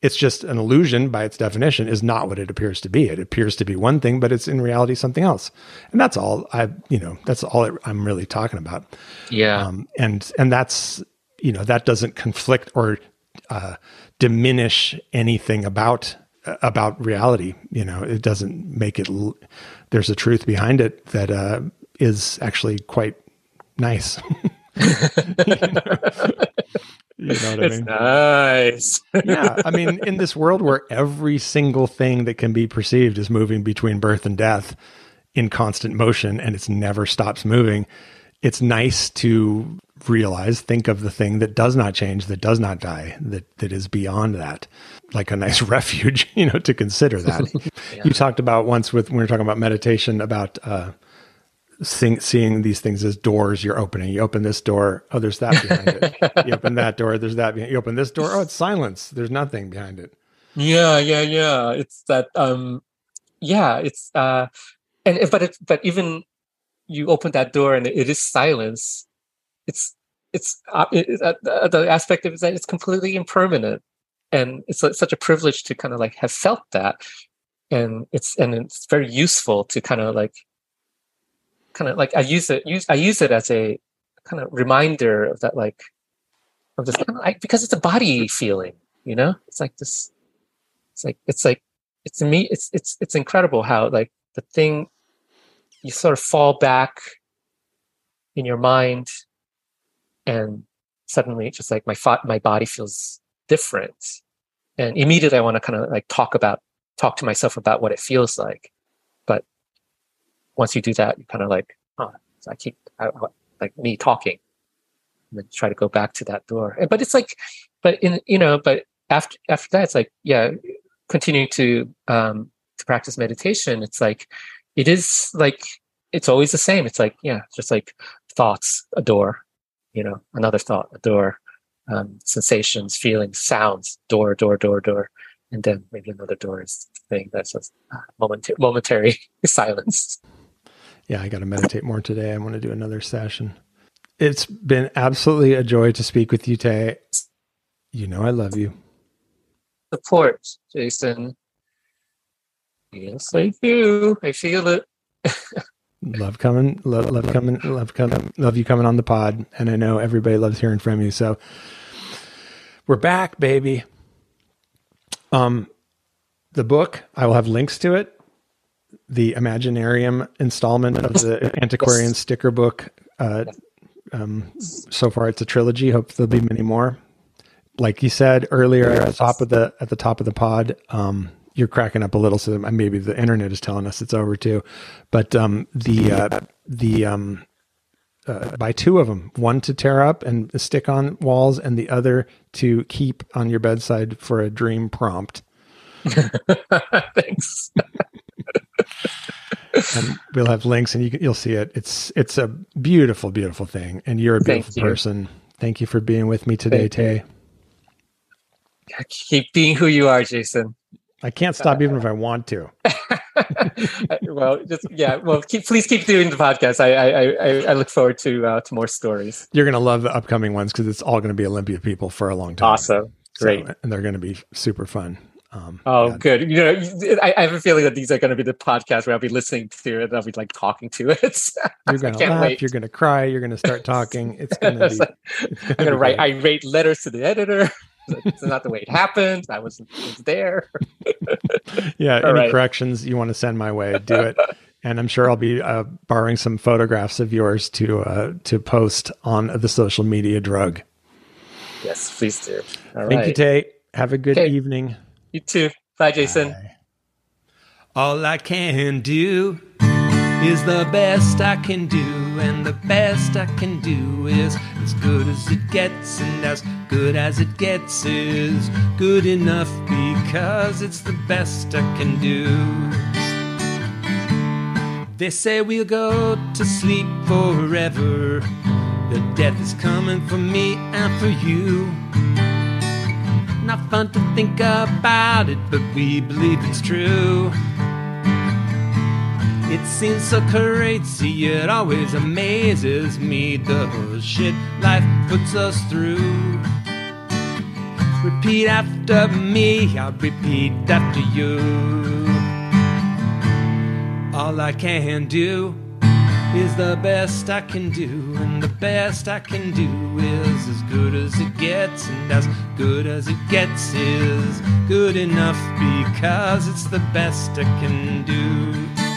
It's just an illusion by its definition is not what it appears to be. It appears to be one thing, but it's in reality something else. And that's all I, you know, that's all I'm really talking about. yeah Um, and and that's you know that doesn't conflict or uh, diminish anything about about reality. You know, it doesn't make it. l- There's a truth behind it that uh, is actually quite nice. you know what I it's mean? nice yeah, I mean, in this world where every single thing that can be perceived is moving between birth and death in constant motion and it's never stops moving, it's nice to realize, think of the thing that does not change, that does not die, that that is beyond that, like a nice refuge, you know, to consider that. You talked about once with when we were talking about meditation about uh, seeing, seeing these things as doors you're opening. You open this door, oh, there's that behind it. you open that door, there's that behind. You open this door, oh, it's silence. There's nothing behind it. Yeah, yeah, yeah. It's that um yeah, it's uh and but it but even you open that door and it is silence. It's it's uh, it, uh, the aspect of it is that it's completely impermanent. And it's like such a privilege to kind of like have felt that. And it's and it's very useful to kind of like kind of like I use it use I use it as a kind of reminder of that like of this kind of like because it's a body feeling, you know? It's like this it's like it's like it's me it's it's it's incredible how like the thing you sort of fall back in your mind and suddenly it's just like my thought, my body feels different and immediately i want to kind of like talk about talk to myself about what it feels like but once you do that you kind of like oh so i keep I- like me talking. And then try to go back to that door. But it's like but in you know but after after that it's like yeah continuing to um to practice meditation it's like it is like it's always the same. It's like yeah just like thoughts a door you know another thought a door um sensations feelings sounds door door door door. And then maybe another door is the thing that's just uh, momentary, momentary silence Yeah, I got to meditate more today. I want to do another session. It's been absolutely a joy to speak with you, Tae. You know I love you. support jason yes i do i feel it Love coming, love, love coming, love coming, love you coming on the pod. And I know everybody loves hearing from you. So we're back, baby. Um, the book, I will have links to it. The Imaginarium installment of the Antiquarian Yes. sticker book. Uh, um, so far, it's a trilogy. Hope there'll be many more. Like you said earlier, at the top of the at the top of the pod, um, you're cracking up a little. So maybe the internet is telling us it's over too. But um, the uh, the um, uh, buy two of them, one to tear up and stick on walls, and the other to keep on your bedside for a dream prompt. thanks and we'll have links and you can, you'll see it. It's it's a beautiful, beautiful thing, and you're a Thank beautiful you. person. Thank you for being with me today, Thank you. Tae. Keep being who you are, Jason. I can't stop even if I want to. well, just yeah. Well, keep, please keep doing the podcast. I I, I, I look forward to uh, to more stories. You're going to love the upcoming ones because it's all going to be Olympia people for a long time. Awesome, great, so, and they're going to be super fun. Um, oh, yeah. good. You know, I, I, have a feeling that these are going to be the podcast where I'll be listening to it. And I'll be like talking to it. you're going to laugh. Wait. You're going to cry. You're going to start talking. It's going to be. I'm going to write irate letters to the editor. It's not the way it happened. I was, was there. yeah. All any right. corrections you want to send my way, do it. And I'm sure I'll be uh, borrowing some photographs of yours to uh, to post on the social media drug. Yes, please do. All Thank right. you, Tae. Have a good okay. evening. You too. Bye, Jason. Bye. All I can do is the best I can do, and the best I can do is as good as it gets, and as good as it gets is good enough because it's the best I can do. They say we'll go to sleep forever. The death is coming for me and for you. Not fun to think about it, but we believe it's true. It seems so crazy, it always amazes me the shit life puts us through. Repeat after me, I'll repeat after you. All I can do is the best I can do, and the best I can do is as good as it gets, and as good as it gets is good enough because it's the best I can do.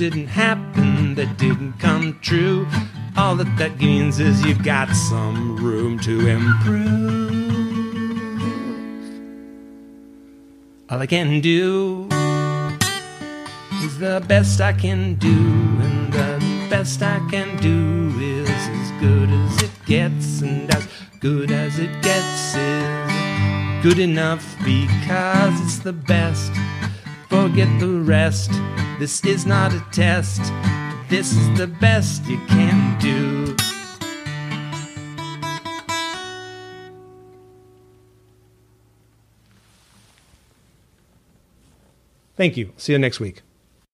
Didn't happen, that didn't come true. All that that means is you've got some room to improve. All I can do is the best I can do, and the best I can do is as good as it gets, and as good as it gets is good enough because it's the best. Forget the rest. This is not a test. This is the best you can do. Thank you. See you next week.